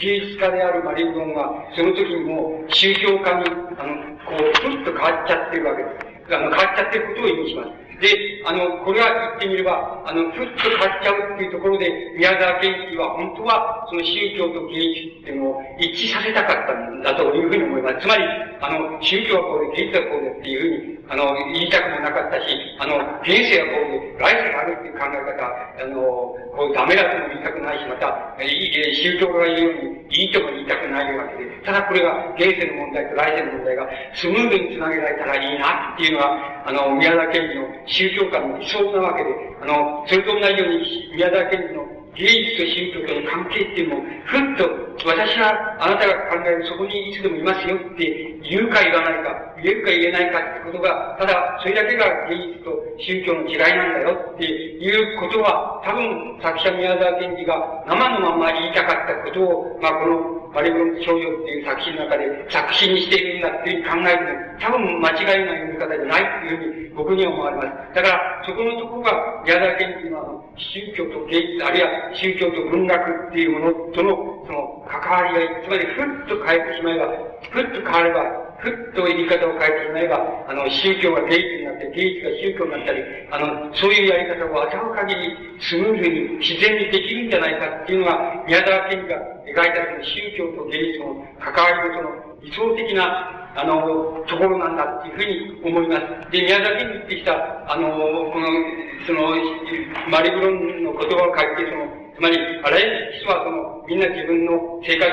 芸術家であるマリブロンは、その時にも宗教家に、あの、こう、ふっと変わっちゃってるわけです。あの、変わっちゃってることを意味します。で、あの、これは言ってみれば、あの、ふっと買っちゃうっていうところで、宮沢賢治は本当は、その宗教と芸術っていうのを一致させたかったんだというふうに思います。つまり、あの、宗教はこうで、芸術はこうでっていうふうに、あの、言いたくもなかったし、あの、現世はこうで、来世があるっていう考え方、あの、こう、ダメだとも言いたくないし、また、え宗教が言うように、いいとも言いたくないわけで、ただこれが現世の問題と来世の問題がスムーズにつなげられたらいいなっていうのが、あの、宮沢賢治の宗教観の理想なわけで、あの、それと同じように、宮沢賢治の芸術と宗教との関係っていうのも、ふっと、私はあなたが考えるそこにいつでもいますよって言うか言わないか、言えるか言えないかってことが、ただ、それだけが芸術と宗教の違いなんだよっていうことは、多分、作者宮沢賢治が生のまま言いたかったことを、まあ、このバリブロン商業っていう作品の中で作品にしているんだっていう考えても、多分間違いない読み方じゃないというふうに僕には思われます。だから、そこのところが宮沢研究のあの、宗教と芸術、あるいは宗教と文学っていうものとの、その、関わり合い、つまり、ふっと変えてしまえば、ふっと変われば、ふっと言い方を変えてしまえば、あの、宗教が芸術になって、芸術が宗教になったり、あの、そういうやり方を当たる限り、スムーズに、自然にできるんじゃないかっていうのが、宮沢賢治が描いたその宗教と芸術の関わりのその、理想的なあの、ところなんだっていうふうに思います。で、宮崎に言ってきた、あの、この、その、マリブロンの言葉を書いて、その、つまり、あらゆる人はその、みんな自分の生活、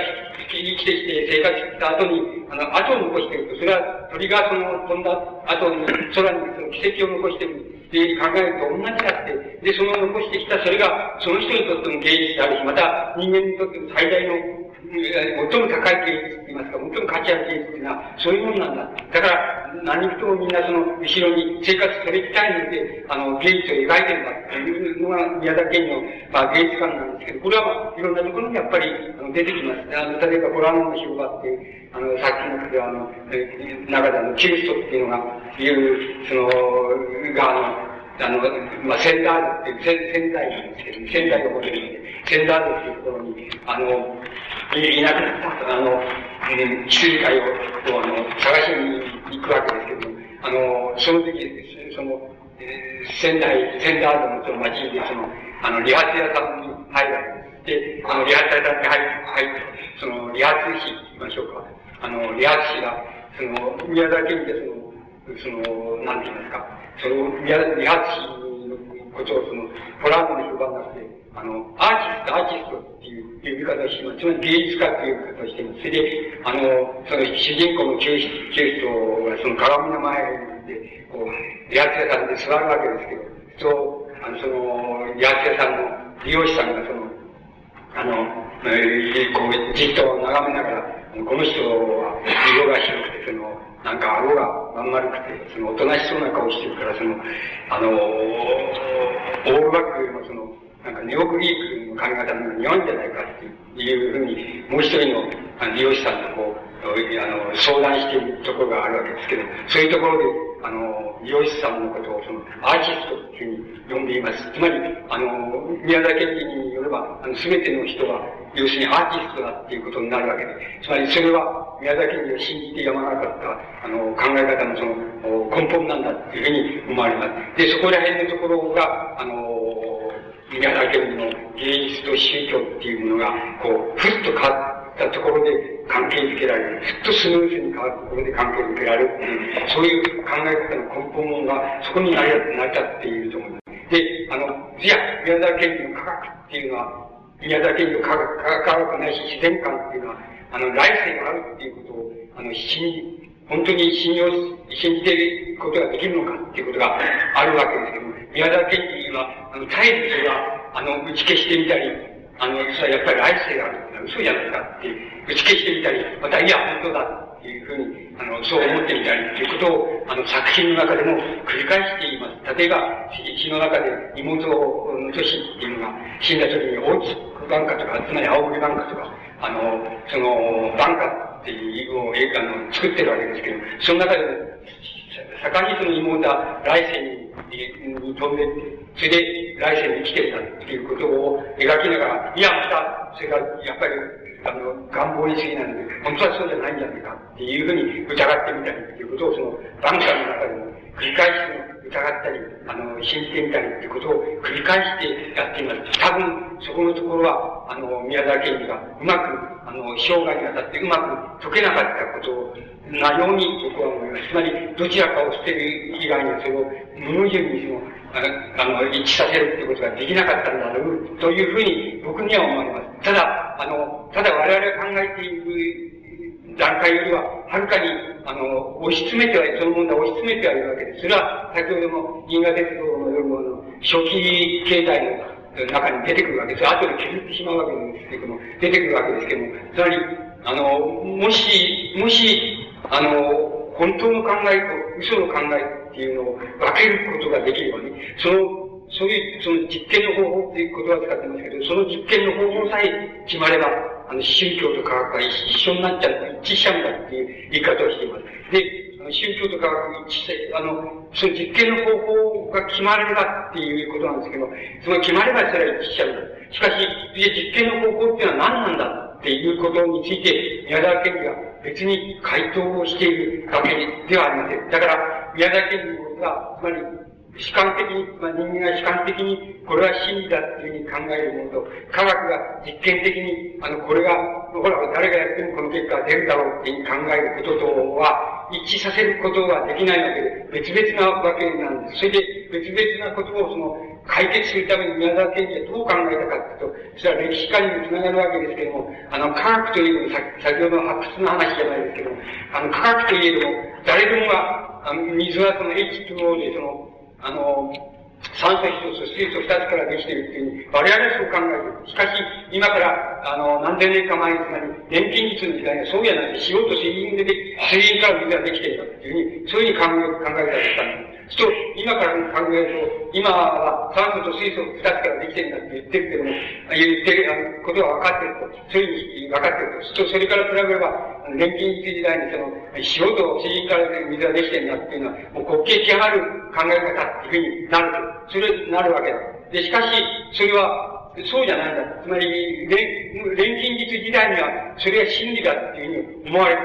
生きてきて生活した後に、あの、後を残してると。それは鳥がその飛んだ後に、空にその奇跡を残している。っていう考えると同じだって。で、その残してきたそれが、その人にとっても芸術であるし、また人間にとっても最大の最も高い芸術って言いますか、最も価値ある芸術っていうのは、そういうものなんだ。だから、何人もみんなその、後ろに生活されきたいので、あの、芸術を描いてるんだっていうのが宮田県の、まあ、芸術観なんですけど、これは、いろんなところにやっぱり、あの、出てきます。あの、例えば、ご覧の広場っていう、あの、さっきのあの、中であの、キリストっていうのが、いう、その、が、あの、あの、まあ、仙台っていう、仙台なんですけど、仙台をモデルに、仙台っていうところに、あの、いなくなった、あの、えー、羊飼いを、あの、探しに行くわけですけど、あの、その時、その、えー、仙台、仙台のその町で、その、あの、理髪屋さんに入るわけです。で、あの、理髪屋さんに入って、入って、その、理髪師、言いましょうか。あの、理髪師が、その、宮崎にで、その、その、なんて言いますか、その、宮理髪師のことを、その、ポランドに呼ばなくて、あの、アーティスト、アーティストっていう呼び方をしてます。つまり芸術家っていう呼び方をしてます。それで、あの、その主人公のキリストがその鏡の前で、こう、リアツ屋さんで座るわけですけど、そう、あの、その、リアツ屋さんの利用者さんがその、あの、えー、こう、じっと眺めながら、この人は色が白くて、その、なんか顎がまん丸くて、その、おとなしそうな顔してるから、その、あの、オールバックよりもその、なんかネオグリークの髪型の似合うんじゃないかっていうふうに、もう一人の利用者さんとこう、あの、相談しているところがあるわけですけど、そういうところで、あの、利用者さんのことをその、アーティストっていうふうに呼んでいます。つまり、あの、宮崎県人によれば、あの、すべての人は、要するにアーティストだっていうことになるわけで、つまりそれは宮崎県人を信じてやまなかった、あの、考え方のその、根本なんだっていうふうに思われます。で、そこら辺のところが、あの、宮崎県の芸術と宗教っていうものが、こう、ふっと変わったところで関係づけられる。ふっとスムーズに変わったところで関係づけられるっていう、そういう考え方の根本がそこに成り立っていると思います。で、あの、いや、宮崎県の科学っていうのは、宮崎県の科学、科学ないし自然観っていうのは、あの、来世があるっていうことを、あの、信じ、本当に信用、信じていることができるのかっていうことがあるわけですけども、宮沢賢治は、あの、絶えずそれは、あの、打ち消してみたり、あの、それはやっぱり来世があるって嘘じゃないかって、打ち消してみたり、また、いや、本当だっていうふうに、あの、そう思ってみたりっていうことを、あの、作品の中でも繰り返しています。例えば、詩の中で妹の年っていうのが死んだ時に大津晩夏とか、つまり青森晩夏とか、あの、その、晩夏っていうのを、あの、作ってるわけですけど、その中でも、盛んにその妹は来世にに飛んでって、それで来世に生きてたっていうことを描きながら、いや、また、それがやっぱり、あの、願望に過ぎないので、本当はそうじゃないんじゃないかっていうふうに疑ってみたりっていうことを、その、バンカーの中でも繰り返し疑ったり、あの、信じてみたりってことを繰り返してやっています。多分、そこのところは、あの、宮沢賢治がうまく、あの、生涯にわたってうまく解けなかったことをなように僕は思います。つまり、どちらかを捨てる以外にそれを無矛盾にその、あの、一致させるってことができなかったんだろう、というふうに僕には思われます。ただ、あの、ただ我々が考えている段階よりは、はるかに、あの、押し詰めては、その問題を押し詰めてはいるわけです。それは、先ほどの銀河鉄道の夜の初期形態の中に出てくるわけです。後で削ってしまうわけですけども、出てくるわけですけども、つまり、あの、もし、もし、あの、本当の考えと嘘の考えっていうのを分けることができればね、その、そういう、その実験の方法っていう言葉を使ってますけど、その実験の方法さえ決まれば、あの、宗教と科学が一緒になっちゃう、一致しちゃうんだっていう言い方をしています。で、宗教と科学一致して、あの、その実験の方法が決まればっていうことなんですけど、その決まればそれは一致しちゃうんだ。しかし、実験の方法っていうのは何なんだっていうことについて、宮沢賢治が別に回答をしているわけではありません。だから、宮沢賢治が、つまり、主観的に、まあ、人間が主観的に、これは真理だっていうふうに考えるものと、科学が実験的に、あの、これが、ほら、誰がやってもこの結果が出るだろうっていうふうに考えることとは、一致させることができないわけで、別々なわけなんです。それで、別々なことをその、解決するために宮沢賢治はどう考えたかというと、それは歴史家にもつながるわけですけども、あの、科学というのも、先ほどの発掘の話じゃないですけども、あの、科学といえども、誰でもが、あの、水はその H2O でその、あの、三世一つ、水素二つからできているっていう我々はそう考えている。しかし、今から、あの、何千年か前に、つまり、錬金術の時代にはそうじゃない。塩と水銀でで、水銀から水ができているというふうに、そういうふうに考え、考えたりしたんです。と、今から考えると、今は酸素と水素二つからできてるんだって言ってるけども、言ってることは分かってると。そういうふうに分かってると。それから比べれば、錬金術時代にその、塩と水銀から水ができてるんだっていうのは、もう滑稽極まる考え方っていうふうになると。それになるわけだ。で、しかし、それは、そうじゃないんだ。つまり、錬金術時代には、それが真理だっていうふうに思われて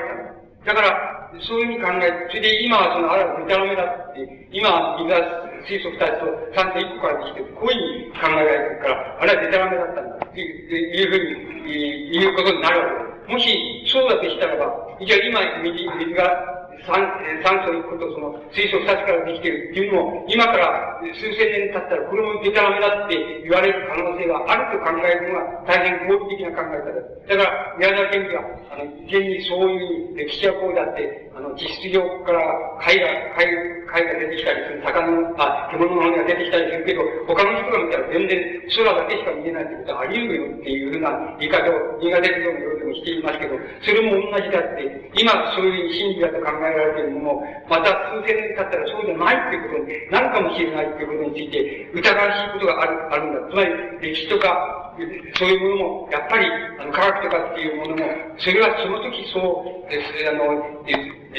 た。だから、そういうふうに考え、それで今はその、あら、でたらめだって、今は水は水素二つと酸素一個からできて。こういうふうに考えられてるから、あれはでたらめだったんだっていうふうに、言うことになるわけですもし、そうだとしたらば、じゃあ今、水が酸酸素1個とその水素2つからできているっていうのも、今から数千年経ったらこれもデタラメだって言われる可能性があると考えるのが大変合理的な考え方だ。だから、宮沢賢治は、あの、現にそういう歴史はこうだって、あの、実質上から貝が、貝、貝が出てきたりする、魚の、あ、獣の骨が出てきたりするけど、他の人が見たら全然空だけしか見えないってことはあり得るよっていうふうな言い方を、新潟鉄道のようでもしていますけど、それも同じだって、今そういう真理だと考ええられているものも、また数千年経ったらそうじゃないっていうことになるかもしれないっていうことについて、疑わしいことがある、あるんだ。つまり、歴史とか、そういうものも、やっぱり、あの、科学とかっていうものも、それはその時そうです、あの、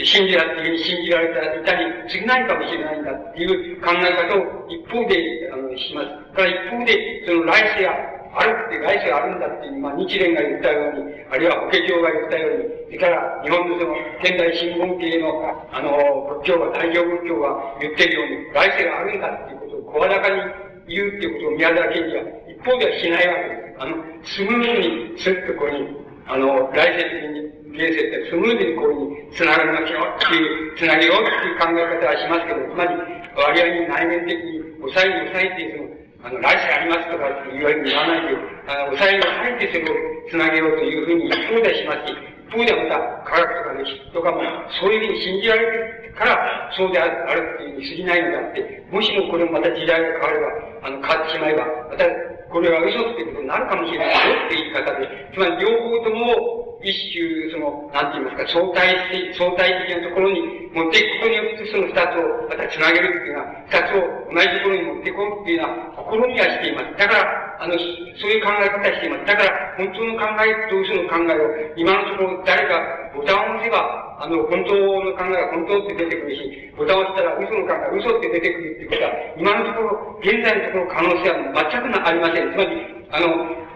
信じられて、信じられていたり、過ぎないかもしれないんだっていう考え方を一方で、あの、します。ただ一方で、その来世や、あるって来世があるんだっていう、まあ、日蓮が言ったように、あるいは法華経が言ったように、それから日本のその、現代新聞系の、あの、仏教は、大乗仏教が言ってるように、来世があるんだっていうことを声高に言うっていうことを宮沢賢治は、一方ではしないわけです。あの、スムーズに、スッとこうに、あの、来世的に、現世ってスムーズにこういうに繋がりますよっていう、繋げようっていう考え方はしますけど、つまり、割合に内面的に抑えに抑えて、その、あの、来世ありますとかって言わ言わないで、あの、抑えに入ってそれを繋げようというふうに一方ではしますし、一方でまた科学とか歴史とかも、そういうふうに信じられるから、そうであるっていうに過ぎないんだって、もしもこれもまた時代が変われば、あの、変わってしまえば、また、これは嘘ってことになるかもしれないよって言い方で、つまり両方とも、一種、その、なんて言いますか、相対的、相対的なところに持っていくことによって、その二つをまた繋げるっていうのは、二つを同じところに持っていこうっていうのは、試みはしています。だから、あの、そういう考え方しています。だから、本当の考えと嘘の考えを、今のところ誰かボタンを押せば、あの、本当の考えが本当って出てくるし、ボタンを押したら嘘の考え、嘘って出てくるってことは、今のところ、現在のところ可能性は全くありません。つまり、あの、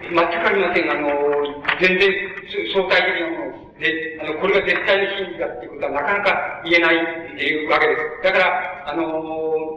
全くありません。あの、全然相対的なもので、あの、これが絶対の真理だっていうことはなかなか言えないっていうわけです。だから、あの、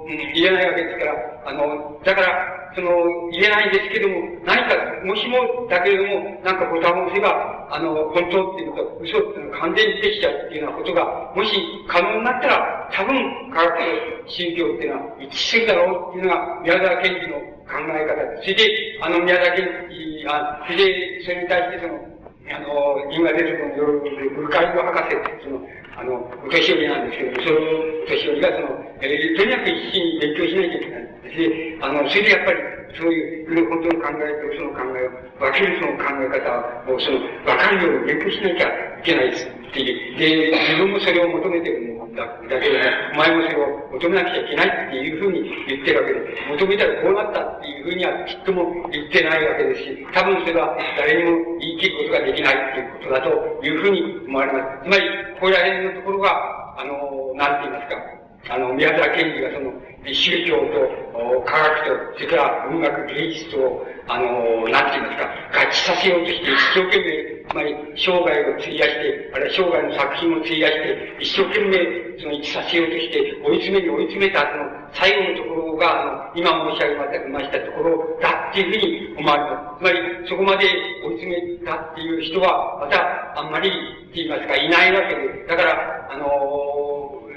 うん、言えないわけですから、あの、だから、その、言えないですけども、何か、もしもだけれども、なんかボタンを押せば、あの、本当っていうのと嘘っていうのが完全にできちゃうっていうようなことが、もし可能になったら、多分科学と宗教っていうのは一致するだろうっていうのが、宮沢賢治の考え方です。それで、あの、宮沢賢治、あ、それで、それに対してその、あの、今出てくる夜で、ブルカリド博士って、その、あの、お年寄りなんですけど、そのお年寄りがその、えー、とにかく一心に勉強しないといけない。で、あの、それでやっぱり、そういう本当の考えと嘘の考えを分けるその考え方を、その、分かるように勉強しなきゃいけないですっていう。で、自分もそれを求めてるんだだけども、お前もそれを求めなくちゃいけないっていうふうに言ってるわけで、求めたらこうなったっていうふうにはきっとも言ってないわけですし、多分それは誰にも言い切ることができないっていうことだというふうに思われます。つまり、ここら辺のところが、あの、なんて言いますか、あの、宮沢賢治がその、宗教と科学と、それから音楽芸術と、あの、なんて言いますか、合致させようとして、一生懸命、つまり生涯を費やして、あるいは生涯の作品を費やして、一生懸命その一致させようとして、追い詰めに追い詰めた後の最後のところが、あの、今申し上げましたところだっていうふうに思われます。つまり、そこまで追い詰めたっていう人は、また、あんまり、って言いますか、いないわけで、だから、あの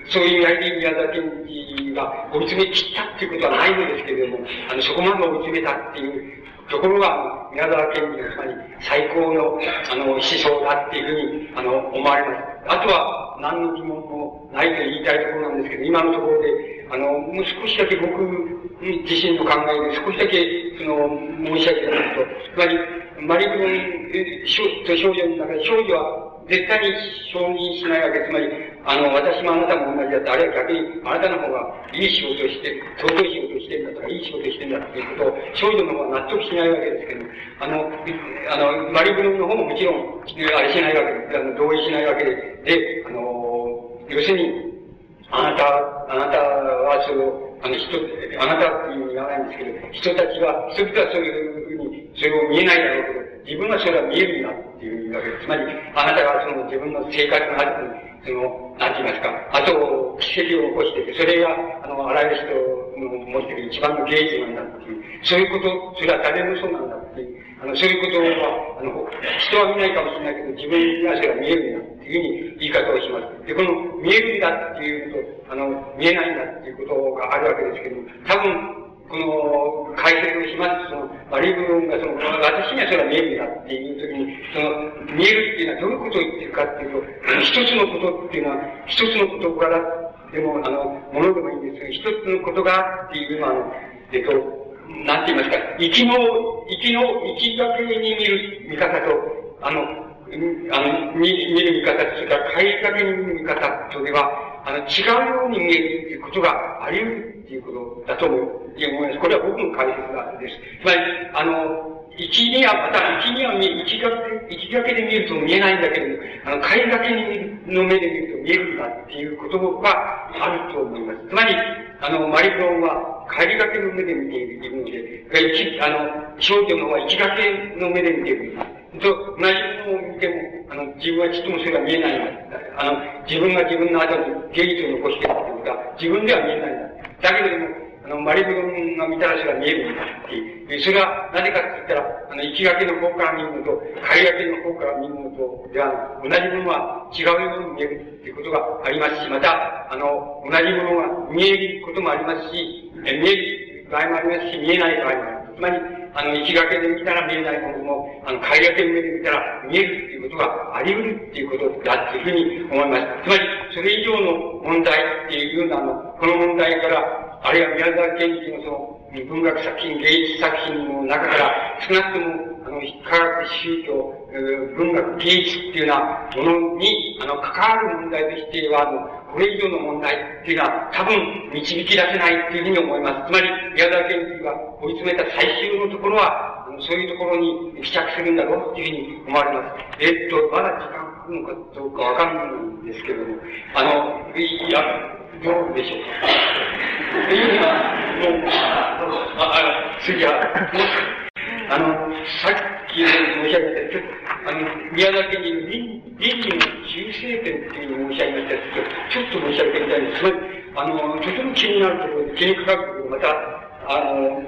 そういうやり宮沢賢治が追い詰め切ったっていうことはないのですけれども、あの、そこまで追い詰めたっていうところが、宮沢賢治のつまり最高の、あの、思想だっていうふうに、あの、思われます。あとは、何の疑問もないと言いたいところなんですけど、今のところで、あの、もう少しだけ僕自身の考えで少しだけ、その、申し上げたと、つまり、マリ君と少女の中で、少女は絶対に承認しないわけ。つまり、あの、私もあなたも同じだって、あるいは逆に、あなたの方がいい仕事をして、尊い仕事をしてるんだとか、いい仕事をしてるんだっていうことを、少女の方は納得しないわけですけど、あの、あの、マリブルの方ももちろん、あれしないわけ、あの同意しないわけで、で、あの、要するに、あなた、あなたはその、あの人、あなたっていうふうに言わないんですけど、人たちは、人々はそういうふうに、それを見えないだろうけど、自分はそれは見えるんだっていうわけです。つまり、あなたがその自分の生活の中に、その、なんて言いますか、あと、奇跡を起こしてて、それが、あの、あらゆる人の持っている一番の芸術なんだっていう、そういうこと、それは誰もそうなんだっていう、あの、そういうことは、あの、人は見ないかもしれないけど、自分がそれは見えるんだっていうふうに言い方をします。で、この、見えるんだっていうと、あの、見えないんだっていうことがあるわけですけど、多分、この解説をしますその悪い部分がその、私にはそれは見えるんだっていう時に、その、見えるっていうのはどういうことを言ってるかっていうと、一つのことっていうのは、一つの事柄でも、あの、ものでもいいんですけど、一つのことがっていうのは、あ、えっと、なんて言いますか、生きの、生きの、生きがけに見る見方と、あの、あの、見見る見方、それから帰りかけに見る見方とでは、あの、違うように見えるっていうことがあり得るっていうことだと思います。これは僕の解説なんです。つまり、あの、一には、また一には見え、一がけ、一だけで見ると見えないんだけれど、あの、帰りだけの目で見ると見えるんだっていうことがあると思います。つまり、あの、マリプロンは帰りがけの目で見ているので、一、あの、少女のは一がけの目で見ている。と、同じものを見ても、あの、自分はちっともそれが見えないんだ。あの、自分が自分の後に芸術を残しているということは、自分では見えないんだ。だけども、あの、マリブロンが見たらそれが見えるんだっていう。それは、なぜかって言ったら、あの、行きがけの方から見るのと、帰りがけの方から見るのと、では、同じものは違うように見えるっていうことがありますし、また、あの、同じものが見えることもありますし、見える場合もありますし、見えない場合もあります。つまり、あの、行きがけで見たら見えないものも、あの、帰りがけの目で見たら見えるっていうことがあり得るっていうことだっていうふうに思います。つまり、それ以上の問題っていうような、あの、この問題から、あるいは宮沢賢治のその、文学作品、芸術作品の中から、少なくとも、あの、科学、宗教、文学、芸術っていうようなものに、あの、関わる問題としては、あの、これ以上の問題っていうのは多分導き出せないっていうふうに思います。つまり、宮沢賢治が追い詰めた最終のところは、そういうところに帰着するんだろうっていうふうに思われます。えっと、まだ時間かかるのかどうかわかんないんですけども、あの、いや、どうでしょうか。っていうには、もう、あ、あの次は、あの、さっき申し上げた、あの、宮崎に倫理の修正点っていうのを申し上げましたけどちょっと申し上げてみたいんです。つまり、あの、とても気になるところで、気にかかるところ、また、あの、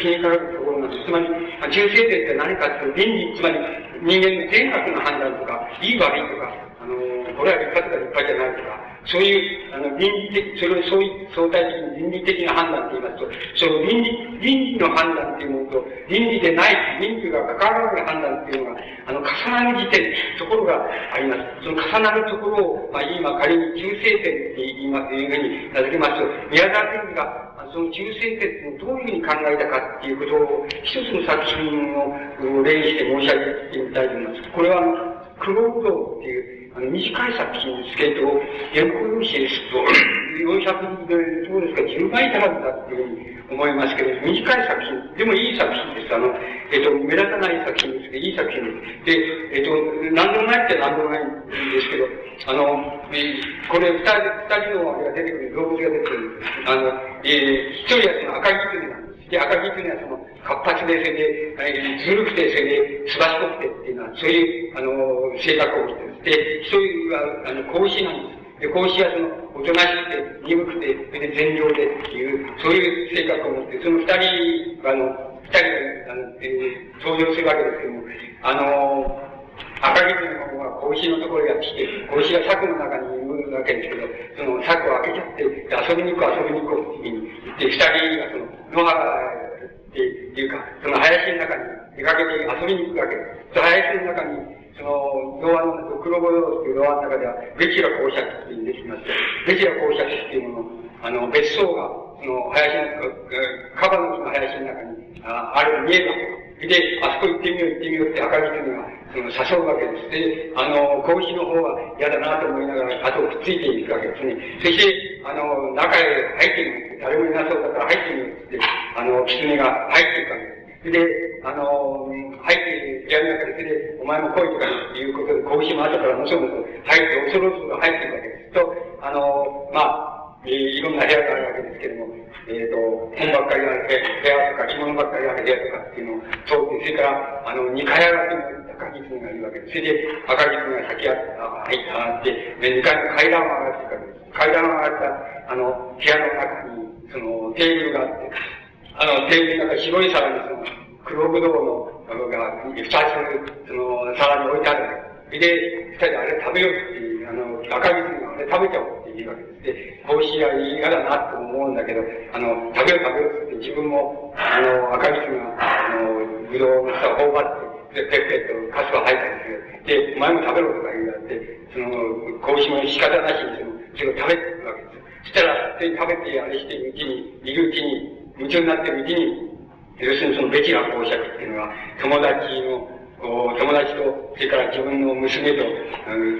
気にかかるところなんです。つまり、修正点って何かっていうと、倫理、つまり、人間の善悪の判断とか、いい悪いとか、あの、これは立派とか立派じゃないとか、そういう、あの、倫理的、それを相対的に倫理的な判断って言いますと、その倫理、倫理の判断っていうものと、倫理でない、倫理が関わらない判断っていうのが、あの、重なる時点、ところがあります。その重なるところを、まあ、今仮に中性点って言います、いうふうに名付けますと、宮沢賢治が、その中性点をどういうふうに考えたかっていうことを、一つの作品を例にして申し上げてみたいと思います。これは、クロードっていう、あの、短い作品ですけど、原稿用紙ですと、400で、どうですか、10倍足らずだっていうふうに思いますけど、短い作品、でもいい作品です。あの、えっ、と、目立たない作品ですけど、いい作品です。で、えっ、と、何でもないって何でもないんですけど、あの、えこれ二人、二人のあれが出てくる、動物が出てくる。あの、えー、一人はその赤い狐なんです。で、赤木というのはその、活発で、それで、ずるくて、それで、すばしこくてっていうのは、そういう、あの、性格を持ってで、一人は、あの、孔子なんです。で、孔子はその、おとなしくて、鈍くて、それで善良でっていう、そういう性格を持って、その二人は、あの、二人が、あの、えー、登場するわけですけども、あの、赤木の方は子牛のところやってきて、子牛が柵の中にいるわけですけど、その柵を開けちゃって、遊びに行こう遊びに行こうっていう言って、二人がその、野原っていうか、その林の中に出かけて遊びに行くわけです。その林の中に、その、童話の、黒ボヨっていう童話の中では、ベチラ公爵っていうできますベチラ公爵っていうもの、あの、別荘が、その、林の、カバの木の林の中に、あある、見えるわけで。あそこ行ってみよう行ってみようって赤木君が、その、誘うわけです。で、あの、子牛の方は嫌だなと思いながら、後をくっついていくわけですね。そして、あの、中へ入ってみる。誰もいなそうだから入ってみようって、あの、狐が入っていくわけです。で、あの、入って部屋の中で、で、お前も来いとかいうことで、拳も後からもそもそ入って、恐ろしく入っていくわけです。と、あの、まあ、えー、いろんな部屋があるわけですけれども、えっ、ー、と、本ばっかりある部屋とか、着物ばっかりある部屋とかっていうのを通って、それから、あの、二階上がりの赤木がいるわけです。それで、赤木が先あ入って上がって、で、二階の階段を上がっていくわけです。階段を上がった、あの、部屋の中に、その、テーブルがあって、あの、テーブルの中白い皿にその、黒ぶどうの、が、二つ、その、皿に置いてあるわけで。で、二人であれ食べようっていう、あの、赤木があれ食べちゃおうっていうわけです。で、帽子が嫌だなと思うんだけど、あの、食べよう食べようって自分も、あの、赤水が、あの、ぶどうの下を頬張って、で、ペッペッとカスを吐いたりする。で、お前も食べろとか言われて、その、格子も仕方なしに、その、それを食べてるわけです。そしたら、それ食べてあれしてうちに、いるうちに、夢中になってるうちに、要するにそのベチラ公爵っていうのは、友達の、友達と、それから自分の娘と、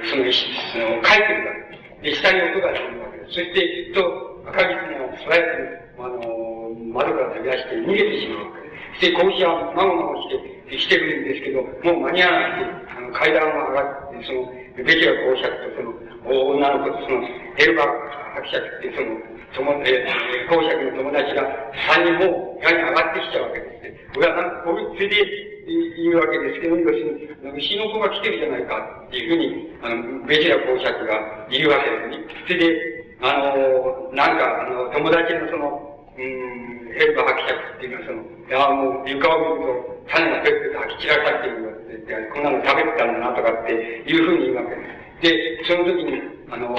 その、その、帰ってるわけです。で、下に音がするわけです。そして、と、赤木が素早く、あの、窓から飛び出して逃げてしまうわけです。そして、子牛はまごまごして、してるんですけど、もう間に合わなくて、あの、階段が上がって、その、ベキラ公爵とその、女の子とその、エルバ伯爵ってその、友、えー、公爵の友達が三人も部屋に上がってきちゃうわけです。僕はなんか、こういう、それで、言うわけですけど、要するに、牛の子が来てるじゃないかっていうふうに、あの、ベジラ公爵が言うわけですね。それで、あの、なんか、あの、友達のその、うん、ヘルバ伯爵っていうのはその、いや、もう床を見ると、種がペッペと吐き散らかっているわって、こんなの食べてたんだなとかっていうふうに言うわけです。で、その時に、あの、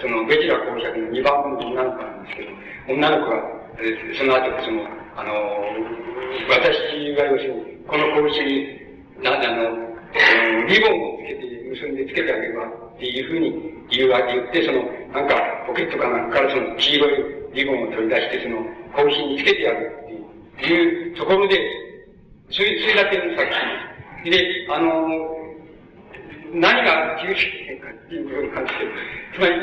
その、ベジラ公爵の2番目の女の子なんですけど、女の子が、その後、その、あの、私が要するに、この拳に、なんあの、リボンをつけて、結んでつけてあげればっていうふうに言うわけ言って、その、なんか、ポケットかなんかからその黄色いリボンを取り出して、その、拳につけてやるっていうところで、それ、それだけの作品です。で、あの、何が重視点かっていうことに関して、つまり、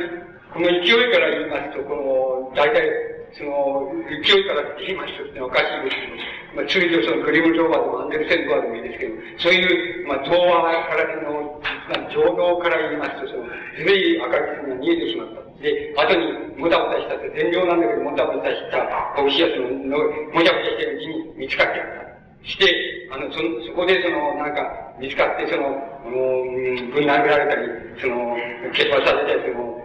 この勢いから言いますと、この、大体、その、勢いからって言いますと、おかしいですけど、まあ、通常そのグリム乗馬でもアンデルセンドアでもいいですけど、そういう、まあ、童話からの、まあ、情動から言いますと、その、ずるい赤木が見えてしまった。で、後にもたもたしたって、善良なんだけどもたもたした拳やその、もじゃもじゃしてるうちに見つかっちゃった。して、あの、そ、そこでその、なんか、見つかって、その、うん、ぶん殴られたり、その、蹴飛ばされたり、その、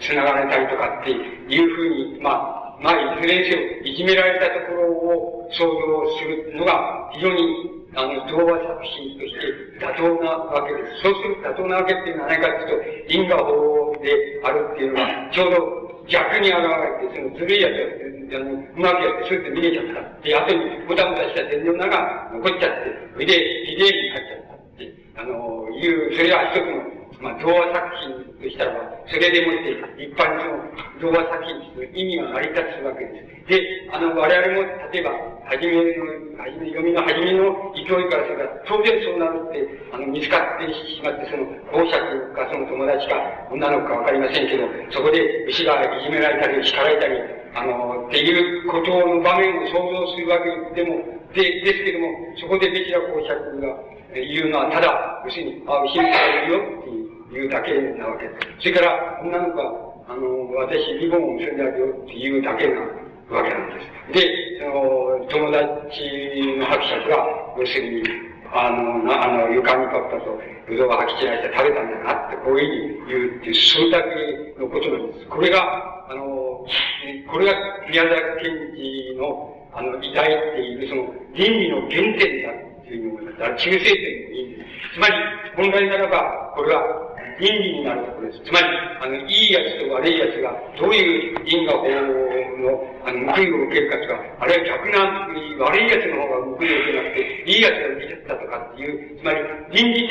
繋がれたりとかっていうふうに、まあ、まあ、いずれにせよ、いじめられたところを想像するのが、非常に、あの、童話作品として妥当なわけです。そうする妥当なわけっていうのは何かというと、因果法であるっていうのが、ちょうど逆に現れて、そのずるいやつあの、うまくやって、そうやって見れちゃった。で、後にボタボタした天井長が残っちゃって、それで、ひでえに入っちゃったって、あの、いう、それは一つのまあ、童話作品としたら、それでもって一般の童話作品という意味が成り立つわけです。で、あの、我々も、例えば、はじめの、はじめ、読みのはじめの勢いからすれば、当然そうなるって、あの、見つかってしまって、その、公爵かその友達か、女の子かわかりませんけど、そこで牛がいじめられたり、叱られたり、あの、っていうことの場面を想像するわけでも、で、ですけども、そこでべきら公爵が言うのは、ただ、要するに、あ、牛がいるよっていう、いうだけなわけです。それから、女の子は、あの、私、リボンを結んであるよっていうだけなわけなんです。で、その、友達の伯爵が、要するに、あの、なあの、床にパッパと、ぶどうが吐き散らして食べたんだなって、こういうふうに言うっていう、それだけのことなんです。これが、あの、これが宮沢賢治の、あの、偉大っていう、その、倫理の原点だっていうふうに思います。だから、中性点もいいんです。つまり、本来ならば、これは、倫理になるところです。つまり、あの、いいやつと悪いやつが、どういう因果法の、あの、報いを受けるかとか、あるいは逆な、悪いやつの方が報いを受けなくて、いいやつが受けちゃったとかっていう、つまり、倫理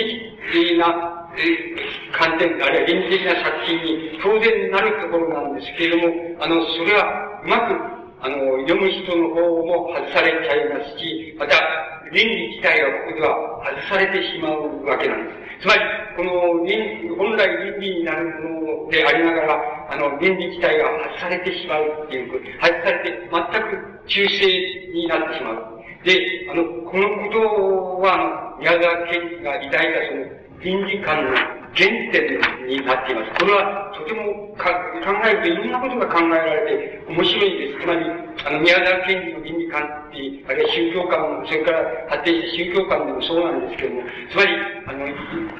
的な、え観点、あるいは倫理的な作品に当然なるところなんですけれども、あの、それは、うまく、あの、読む人の方も外されちゃいますし、また、倫理自体がここでは外されてしまうわけなんです。つまり、この倫、本来倫理になるものでありながら、あの、倫理自体が外されてしまうっていうこと、外されて全く中性になってしまう。で、あの、このことは、あの、宮沢賢治が抱いたその、倫理観の原点になっています。これはとてもか考えるといろんなことが考えられて面白いんです。つまり、あの、宮沢賢治の倫理観っていう、あるいは宗教観も、それから発展した宗教観でもそうなんですけども、つまり、あの、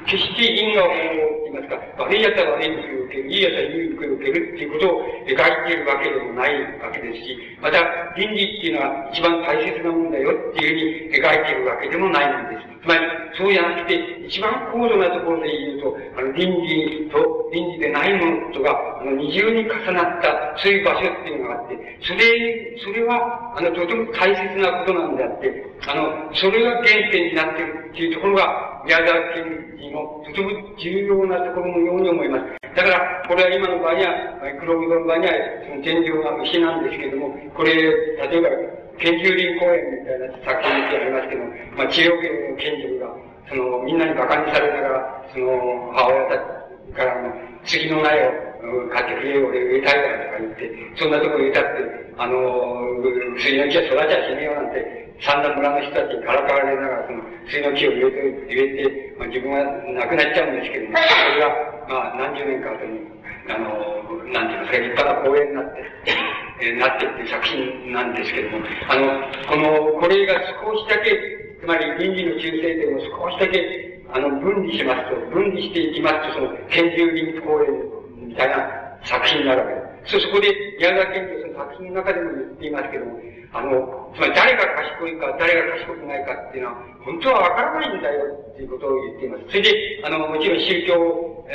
決して因果を、言いますか、悪い奴は悪いに受ける、いい奴はいいに受けるっていうことを描いているわけでもないわけですし、また、倫理っていうのは一番大切なもんだよっていうふうに描いているわけでもないんです。つまり、そうじゃなくて、一番高度なところで言うと、あの、倫理と倫理でないものとが、あの、二重に重なった、そういう場所っていうのがあって、それ、それは、あの、とても大切なことなんであって、あの、それが原点になっているっていうところが、宮沢賢治のとても重要なところのように思います。だから、これは今の場合には、黒木の場合には、その天井が牛なんですけれども、これ、例えば、研究林公園みたいな作品ってありますけど、まあ、治療系の賢治が、その、みんなに馬鹿にされながら、その、母親たちからの、次の苗を買ってくれよ、俺植えたいからとか言って、そんなとこ植えたって、あの、杉の木は育ちゃしねえよなんて、三段村の人たちにからかわれながら、その、杉の木を植えて、植えて、まあ、自分は亡くなっちゃうんですけども、それが、まあ、何十年か後に、あの、なんていうか、立派な公園になって、えー、なってている作品なんですけども、あの、この、これが少しだけ、つまり倫理の中性点を少しだけ、あの、分離しますと、分離していきますと、その、研究倫理公園みたいな作品になるわけです。そ、そこで、宮沢賢治その作品の中でも言っていますけども、あの、つまり誰が賢いか、誰が賢くないかっていうのは、本当はわからないんだよっていうことを言っています。それで、あの、もちろん宗教、え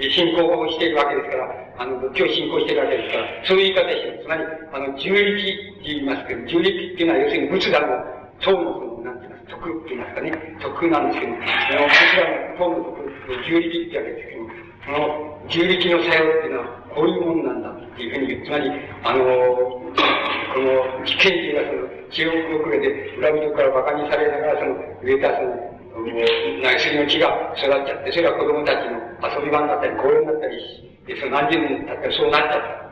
ー、信仰をしているわけですから、あの、仏教を信仰しているわけですから、そういう言い方してつまり、あの、重力って言いますけど、重力っていうのは要するに仏壇の、唐のその、なんて言います、徳って言いますかね、徳なんですけど、あの、仏壇の唐の徳、重力ってわけですけど、その、重力の作用っていうのは、こういうもんなんだっていうふうに。つまり、あの、この、危険人がその、記憶遅れで、裏道から馬鹿にされながら、その、植えたその、もう、な杉の木が育っちゃって、それが子供たちの遊び場になったり、公園になったり、で、その何十年経ったらそうなっちゃった。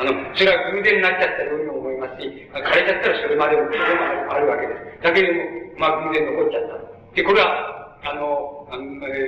あの、それは偶然になっちゃったように思いますし、枯れちゃったらそれまでのこともあるわけです。だけれども、まあ偶然残っちゃった。で、これは、あの、あの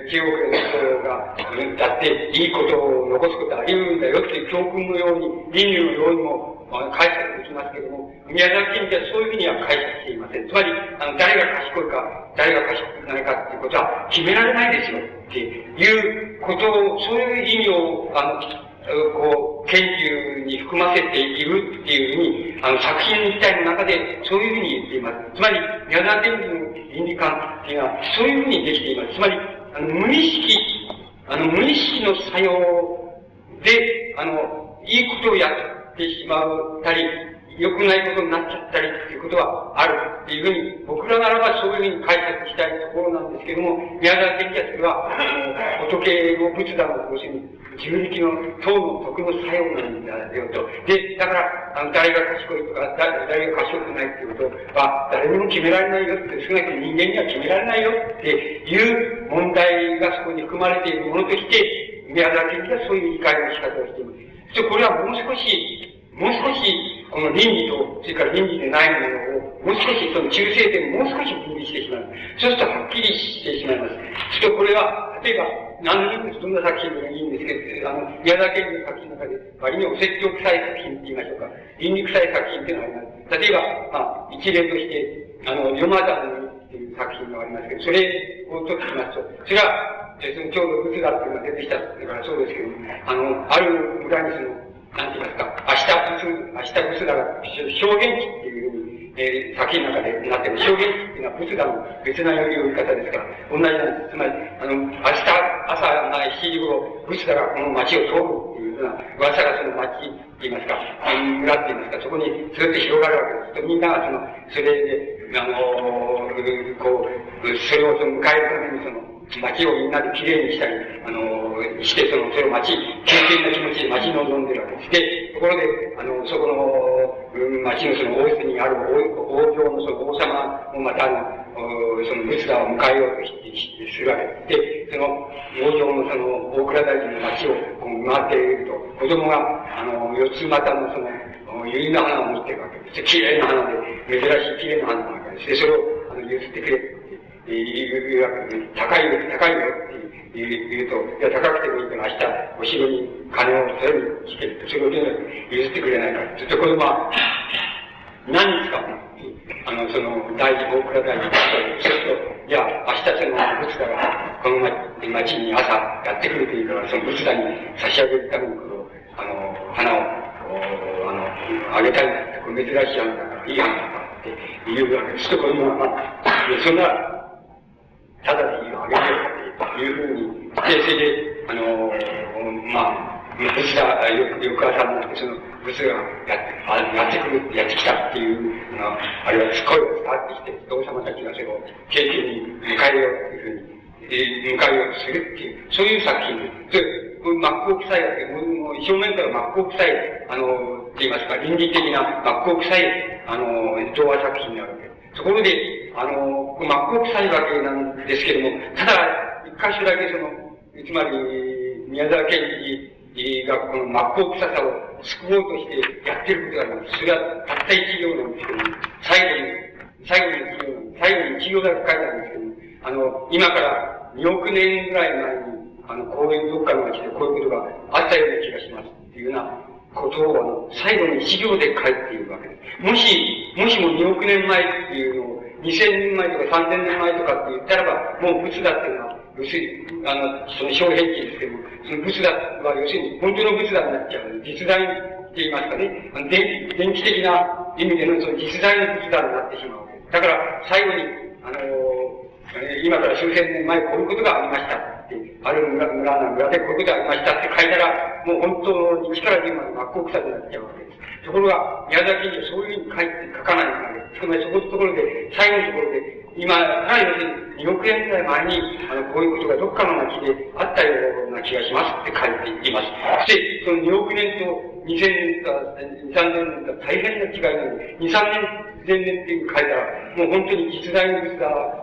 記憶の人が、だっていいことを残すことあり得るんだよっていう教訓のように、倫理のようにも、まあ、解釈できますけれども、宮沢賢治はそういうふうには解釈していません。つまり、あの、誰が賢いか、誰が賢くないかっていうことは決められないですよっていうことを、そういう意味を、あの、こう、研究に含ませているっていうふうに、あの、作品自体の中でそういうふうに言っています。つまり、宮沢賢治の倫理観っていうのは、そういうふうにできています。つまり、あの、無意識、あの、無意識の作用で、あの、いいことをやってしまったり、良くないことになっちゃったりっていうことはあるっていうふうに、僕らならばそういうふうに解釈したいところなんですけども、宮沢賢治はそれは、あの、仏の仏壇の要するに、自力の党の徳の作用なんだよと。で、だから、あの、誰が賢いとか、誰が賢くないっていうことは、誰にも決められないよって、少なくとも人間には決められないよっていう問題がそこに含まれているものとして、宮沢賢治はそういう理解の仕方をしています。そこれはもう少し、もう少し、この倫理と、それから倫理でないものを、もう少しその中性点をもう少し分離してしまう。そうするとはっきりしてしまいます。そしてこれは、例えば、何でもどんな作品でもいいんですけど、あの、宮沢賢治の作品の中で、割にお説教臭い作品って言いましょうか。倫理臭い作品っていうのがあります。例えば、まあ、一例として、あの、ヨマダンっていう作品がありますけど、それをとってきますと、それは、そのちょうど仏だっていうのが出てきたからそうですけど、あの、ある村にその、なんて言いますか、明日仏、明日仏だが、表現地っていうふうに、えー、作品の中でなってる表現っていうのは仏だの別な呼び方ですから、同じなんです。つまり、あの、明日朝7時頃、仏だがこの街を通るっていうような噂がその街って言いますか、村って言いますか、そこにずっと広がるわけです。みんながその、それで、あの、こう、それを迎えるためにその、街をみんなできれいにしたり、あの、して、その、それを街、経験な気持ちで街に臨んでるわけです。で、ところで、あの、そこの、街のその王室にある王王城のその王様もまたあの、その仏陀を迎えようとしするわけです。で、その王城のその大倉大臣の街をこう回っていると、子供が、あの、四つ股のその、百合の花を持ってるわけです。綺麗な花で、珍しい綺麗な花なわけです。で、それを、あの、譲ってくれる。いうわけで、高いよ、高いよって言うと、いや、高くてもいいから明日、お城に金を取れるして、それを譲ってくれないから。ずっと子供は、何に使うのあの、その、大事、大倉大事、そうすると、じゃあ、明日その仏陀が、この町に朝やってくるというから、その仏陀に差し上げるために、この、あの、花を、あの、あげたいんだって、これ珍しい花だから、いい花だからって言うわけです。と子供は、ま、そんな、ただでいいよ、あげてよっていうふうに、で、それで、あの、まあ、仏が、翌朝になって、その仏がやって、あやってくる、やってきたっていうのあるいは声が伝わってきて、王様たちがそれを経験に迎えようっていうふうに、え迎えようとするっていう、そういう作品です。で、真っ向臭いわけ、もう正面から真っ向臭い、あの、って言いますか、倫理的な真っ向臭い、あの、童話作品になるわけ。ところで、あの、真っ向臭いわけなんですけども、ただ、一箇所だけその、つまり、宮沢賢治がこの真っ向臭さを救おうとしてやってることがあります。それはたった一行なんですけども、最後に、最後に一行、最後に一行だけ書いてあるんですけども、あの、今から2億年ぐらい前に、あの、こういうどっかの町でこういうことがあったような気がしますっていうようなことを、あの、最後に一行で書いているわけです。もし、もしも2億年前っていうのを2000年前とか3000年前とかって言ったらば、もう仏だっていうのは、要するに、あの、その小変地ですけども、その仏だは要するに本当の仏だになっちゃう。実在って言いますかね、あの電電気的な意味でのその実在の仏だになってしまう。だから、最後に、あの今から数千年前こういうことがありました、ある村村の村でこういうことがありましたって書いたら、もう本当に力で今の真っ向臭くなっちゃうわけです。ところが、宮崎にはそういうふうに書いて、書かないので、つまりそこのところで、最後のところで、今、かなり要するに2億円ぐらい前に、あの、こういうことがどっかの町であったような気がしますって書いています。そして、その2億年と2000年か、2、3年か大変な違いなので、2、3年、前年っていう書いたら、もう本当に実在の仏陀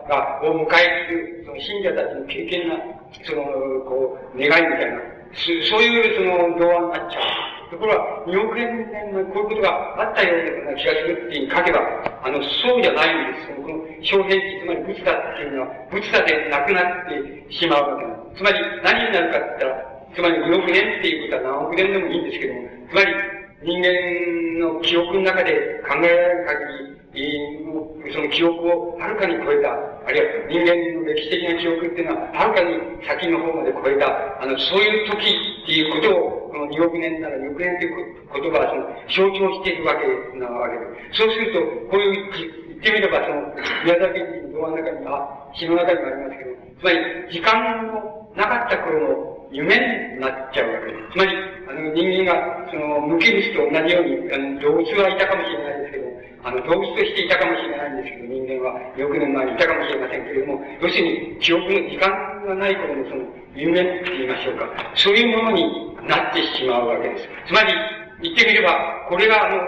が、を迎える、その信者たちの経験な、その、こう、願いみたいな、そういうその童話になっちゃう。ところが、2億円のこういうことがあったような気がするっていうに書けば、あの、そうじゃないんです。この、小平地、つまり仏だっていうのは、仏だでなくなってしまうわけです。つまり、何になるかって言ったら、つまり2億年っていうことは何億年でもいいんですけども、つまり、人間の記憶の中で考えられる限り、その記憶をはるかに超えた、あるいは人間の歴史的な記憶っていうのは、はるかに先の方まで超えた、あの、そういう時っていうことを、この2億年なら2億年という言葉はその象徴しているわけなわけです。そうすると、こういう言ってみれば、その、宮崎人の動画の中には、詩の中にもありますけど、つまり、時間のなかった頃の夢になっちゃうわけです。つまり、あの、人間が、その、無機物と同じように、あの、動物はいたかもしれないですけど、あの、動物としていたかもしれないんですけど、人間は6年前にいたかもしれませんけれども、要するに、記憶の時間がない頃のその、夢って言いましょうか、そういうものになってしまうわけです。つまり、言ってみれば、これが、あの、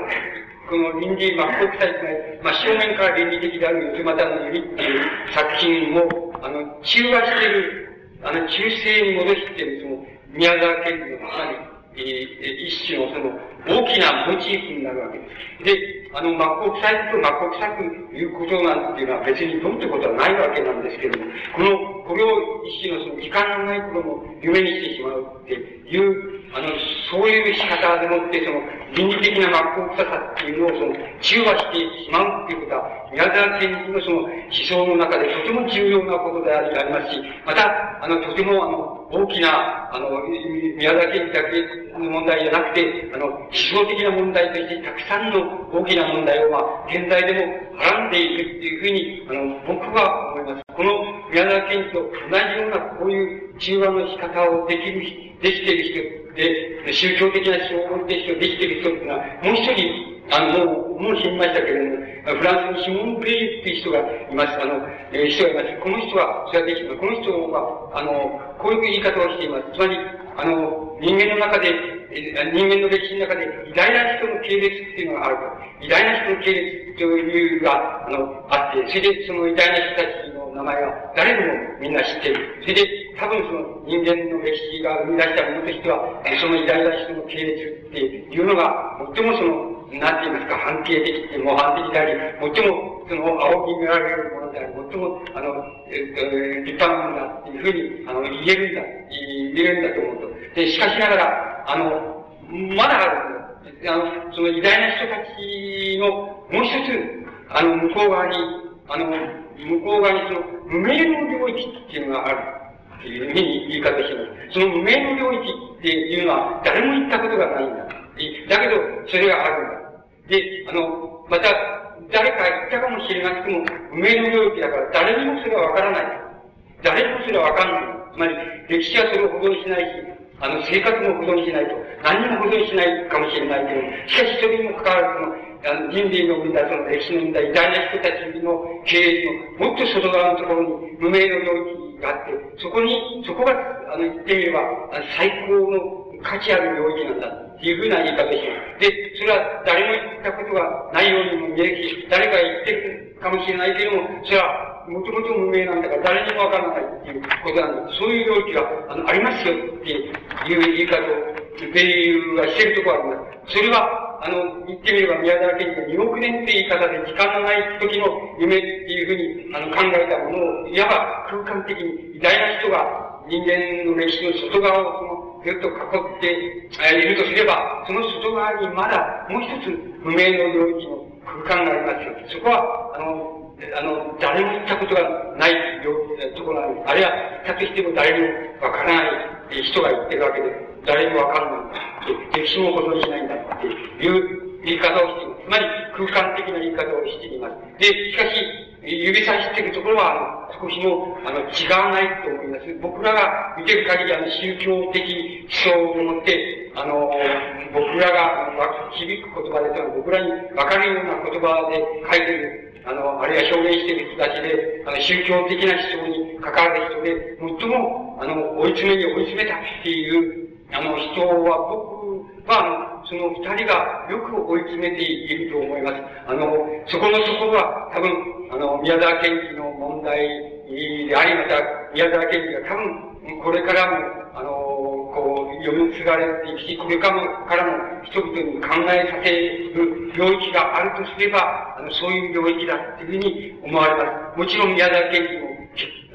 この倫理真っ国際まり、まあ、正面から倫理的である四つ股の指っていう作品を、あの、中和しているあの、中世に戻して、その、宮沢賢治のまさに、えー、一種のその、大きなモチーフになるわけです。で、あの、真っ向臭いと真っ向臭くいうことなんていうのは別にどうってことはないわけなんですけれども、この、これを一種のその時間のない頃の夢にしてしまうっていう、あの、そういう仕方でもって、その、倫理的な真っ向臭さっていうのをその、中和してしまうっていうことは、宮沢賢治のその思想の中でとても重要なことであります。し、また、あの、とてもあの、大きな、あの、宮沢賢治だけの問題じゃなくて、あの、思想的な問題としてたくさんの大きな問題を、まあ、現在でもはらんでいくっていうふうに、あの、僕はいます。この宮沢賢治と同じようなこういう中和の仕方をできる、できている人で、宗教的な思想を持っている人、できている人っていうのは、もう一人あの、もう、もう死にましたけれども、フランスにシモン・ブレイっていう人がいます。あの、えー、人がいます。この人は、それはできる。この人は、あの、こういう言い方をしています。つまり、あの、人間の中で、人間の歴史の中で偉大な人の系列っていうのがあるから、偉大な人の系列という理由が、あの、あって、それでその偉大な人たちの名前は誰でもみんな知っている。それで、多分その人間の歴史が生み出したものとしては、その偉大な人の系列っていうのが、最もその、なんて言いますか、反形的模範的であり、最も、その、仰ぎ見られるものであり、最も、あの、えー、立派なものだっていうふうに、あの、言えるんだ、言えるんだと思うと。で、しかしながら、あの、まだあるんだ。あの、その偉大な人たちの、もう一つ、あの、向こう側に、あの、向こう側にその、無名の領域っていうのがある。っていうふうに言い方します。その無名の領域っていうのは、誰も言ったことがないんだ。だけど、それがあるんだ。で、あの、また、誰か言ったかもしれなくても、上の領域だから、誰にもそれはわからない。誰にもそれはわかんない。つまり、歴史はそれを保存しないし、あの、生活も保存しないと。何にも保存しないかもしれないけど、しかしそれにもかかわらず、あの、人類の生んだその歴史の生んだ偉大な人たちの経営のもっと外側のところに無名の領域があって、そこに、そこが、あの、言ってみれば、最高の価値ある領域なんだっていうふうな言い方します。で、それは誰も言ったことがないようにも見えるし、誰か言ってるかもしれないけども、それはもともと無名なんだから誰にもわからないっていうことなんだ。そういう領域があのありますよっていう言い方を、っていうはしてるところがあるんだ。それは、あの、言ってみれば宮沢賢治が2億年って言い方で時間のない時の夢っていうふうにあの考えたものを、いわば空間的に偉大な人が人間の歴史の外側をその、ずっと囲っているとすれば、その外側にまだもう一つ不明の領域の空間がありますよ。そこは、あの、あの、誰も行ったことがないところがある。あるいは、行ったとしても誰もわからない人が言ってるわけで、誰もわからない。歴史も保存しないんだっていう言い方をしています。つまり、空間的な言い方をしています。で、しかし、指差しているところは、少しも、あの、違わないと思います。僕らが見てる限り、あの、宗教的思想を持って、あの、僕らが、響く言葉で、僕らに分かるような言葉で書いてる、あの、あるいは表現している人たちで、あの、宗教的な思想に関わる人で、最も、あの、追い詰めに追い詰めたっていう、あの、人は、僕は、あ、その二人がよく追い詰めていると思います。あの、そこのところは多分、あの、宮沢賢治の問題であり、また、宮沢賢治が多分、これからも、あの、こう、読み継がれていくし、これからも、からも人々に考えさせる領域があるとすれば、あの、そういう領域だっていうふうに思われます。もちろん宮沢賢治も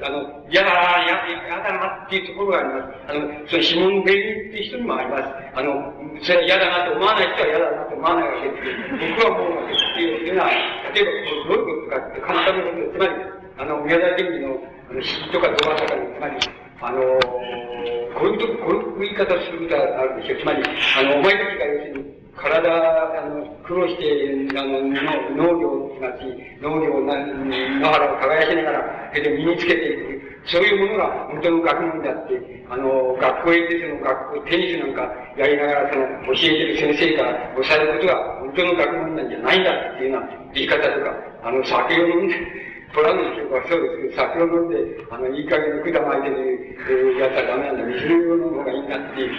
あの、嫌だな、嫌だなっていうところがあります。あの、その指紋弁って人にもあります。あの、それは嫌だなと思わない人は嫌だなと思わないわけです、僕はもう、っていうのは、例えば、どういうことかって簡単なことで、つまり、あの、宮沢賢治の、あの、詩とか動画とかに、つまり、あの、こういうとこういう言い方をすることがあるんですよ。つまり、あの、お前たちが要するに、体、あの、苦労して、あの、農業すなわち、農業な、野原を耕しながら、それで身につけていく。そういうものが本当の学問であって、あの、学校へ行ってその学校、テニスなんかやりながら、その、教えてる先生から教わることが本当の学問なんじゃないんだっていうような言い方とか、あの、酒を飲んで、トラブルとかそうですけど、酒を飲んで、あの、いい加減に管巻いてる、やつはダメなんだ、水を飲む方がいいんだっていう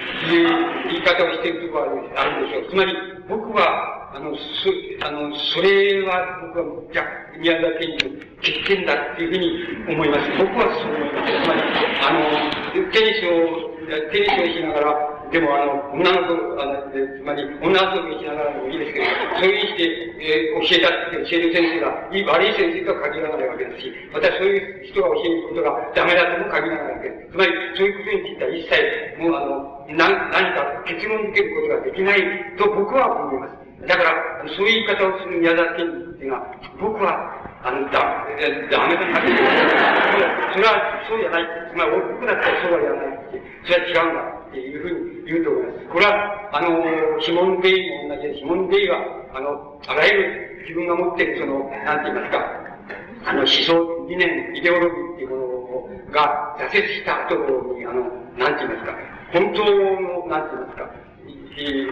言い方をしているところはあるでしょう。つまり、僕は、あの、そ、あの、それは僕は、じゃ宮沢賢治の欠点だっていうふうに思います。僕はそう思います。つまり、あの、テニスを、テニスをしながら、でもあの、女の子、あの、つまり、女遊びしながらでもいいですけど、そういうにして、えー、教えたって教える先生が、いい悪い先生とは限らないわけですし、またそういう人が教えることがダメだとも限らないわけです。つまり、そういうことについては一切、もうあの、な何か結論づけることができないと僕は思います。だから、そういう言い方をする宮沢賢治っていうのは、僕は、あの、だ、ダメだなって。それは、そうじゃない。つまり、僕だったらそうはやらない。それは違うんだっていうふうに言うと思います。これは、あの、シモン・デイも同じで、シモン・デイは、あの、あらゆる自分が持っている、その、なんて言いますか、あの、思想、理念、イデオロギーっていうものが挫折した後に、あの、なんて言いますか、本当の、なんて言いますか、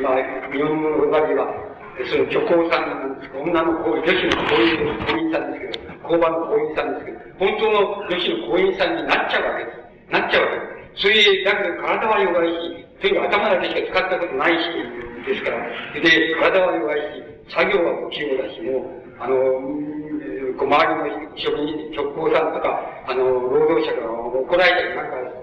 まあ、日本語の場合は、その虚構さんなんですけど、女の子、女子の行員さんですけど、交番の行員さんですけど、本当の女子の行員さんになっちゃうわけです。なっちゃうわけです。それで、だけど体は弱いし、とにかく頭だけしか使ったことないし、ですから。で、体は弱いし、作業は不器用だし、もう、あの、こう周りの職人、職工さんとか、あの、労働者が怒られたりなんか、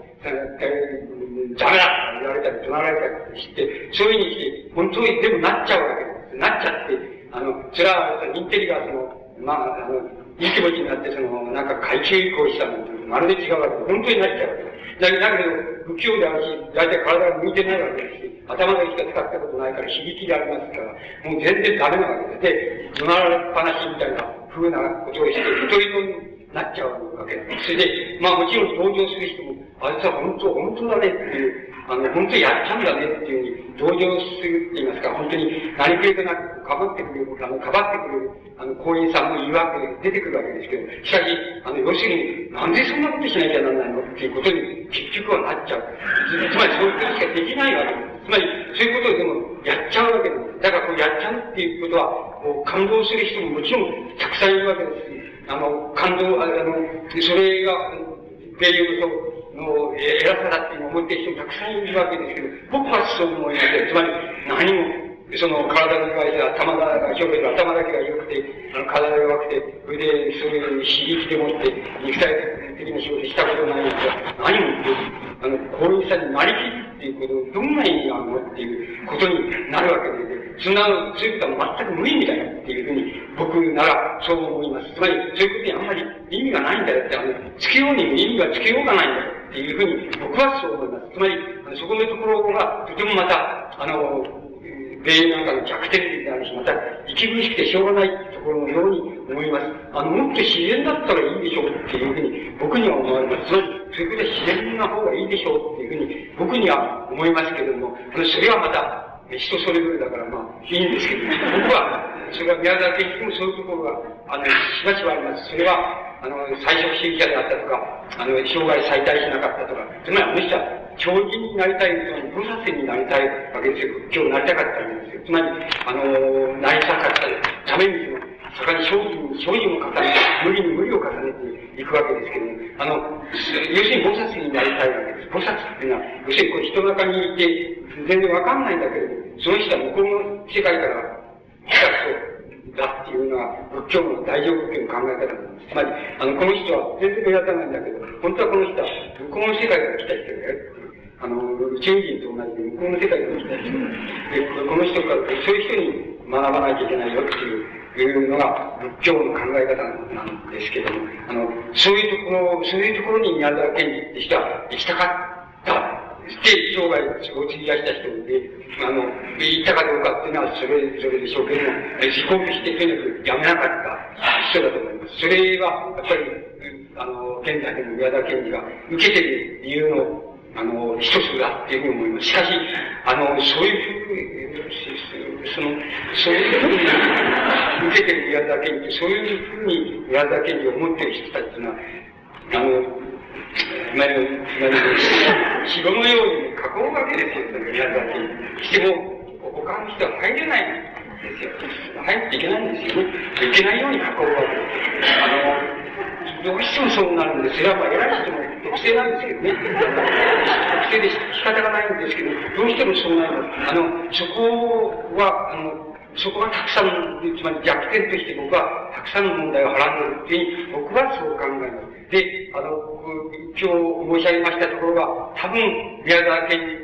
ダメだ言われたり、怒鳴られたりして、そういうふうにして、本当にでもなっちゃうわけです。なっちゃって、あの、それは、インテリがその、まあ、あの、いい気持ちになって、その、なんか階級移行したのと、まるで違うわけで、本当になっちゃうわけで。だけど、不器用であるし、大体体が向いてないわけですし、頭だけしか使ったことないから、刺激でありますから、もう全然ダメなわけで、で、怒鳴られっぱなしみたいな風なことをして、一人になっちゃうわけで。それで、まあもちろん同情する人も、あいつは本当、本当だねっていう、あの、本当にやったんだねっていうふうに同情するって言いますか、本当に何くれとなくかばってくれる、あの、かばってくれる、あの、行員さんも言い訳出てくるわけですけど、しかし、あの、要するに、なんでそんなことしなきゃならないのっていうことに結局はなっちゃう。つまりそういうことしかできないわけです。つまり、そういうことをでもやっちゃうわけです。だからこうやっちゃうっていうことは、もう感動する人ももちろんたくさんいるわけですし、あの、感動、あの、それが、ていうと、の偉さだっていう思ってる人もたくさんいるわけですけど、僕はそう思いません。つまり、何も、その体の弱い頭が、表現の頭だけが良くて、あの体が弱くて、それでそういう刺激でもって、肉体的な仕事したことないやつは、何も言って、あの、こういうさになりきるっていうこと、どんな意味があるのっていうことになるわけで、そんな、そういうことは全く無意味だよっていうふうに、僕ならそう思います。つまり、そういうことにあんまり意味がないんだよって、あの、つけようにも意味がつけようがないんだよ。っていうふうに僕はそう思います。つまり、そこのところがとてもまた、あの、米なんかの弱点であるし、また、息苦しくてしょうがないところのように思います。あの、もっと自然だったらいいでしょうっていうふうに僕には思われます。つまり、そういうことで自然な方がいいでしょうっていうふうに僕には思いますけれども、それはまた、人それぞれだからまあ、いいんですけど、僕は、それは宮沢賢治もそういうところが、あの、しばしばあります。それは、あの、最初主義者であったとか、あの、生涯再退しなかったとか、つまりあの人は、超人になりたい、その、菩薩になりたいわけですよ。今日なりたかったわけですよ。つまり、あの、なりたかったために、そこに精進、精進を重ね、無理に無理を重ねていくわけですけども、あの、要するに菩薩になりたいわけです。菩薩っていうのは、要するにこう人の中にいて、全然わかんないんだけども、その人は向こうの世界から来た人、だっていうのは、仏教の大乗仏教の考え方なんです。つまり、あの、この人は全然目立たないんだけど、本当はこの人は向こうの世界から来た人だよ。あの、宇宙人と同じで向こうの世界から来た人で、この人から、そういう人に学ばなきゃいけないよっていうのが仏教の考え方なんですけども、あの、そういうところ、そういうところに宮沢賢治って人は行きたかったって生涯を費やした人で、あの、行ったかどうかっていうのはそれぞれでしょうけども、自己してとにかくやめなかった人だと思います。それは、やっぱり、あの、現在でも宮沢賢治が受けてる理由のあの、一つだっていうふうに思います。しかし、あの、そういうふうに、その、そういうふうに受けてる宮沢賢治、そういうふうに宮沢賢治を持ってる人たちっていうのは、あの、つまり、つまり、城のように囲うわけですよ、宮沢賢治。しても、他の人は入れないですよ。入っていけないんですよね。いけないように囲うわけです。あの、どうしてもそうなるんです。それはまあ偉い人の特性なんですけどね。特性で仕方がないんですけど、どうしてもそうなります。あの、そこは、あの、そこはたくさん、つまり弱点として僕はたくさんの問題をはらんでるっていうふうに僕はそう考えます。で、あの、今日申し上げましたところは、多分、宮沢賢治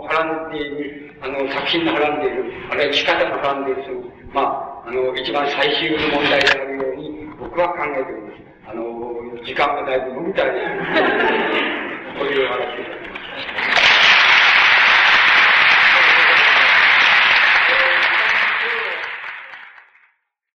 のはらんでいる、あの、作品のはらんでいる、あるいは生き方がはらんでいる、その、まあ、あの、一番最終の問題であるように、僕は考えております。あの、時間がだいぶ伸びたり、こういう話です。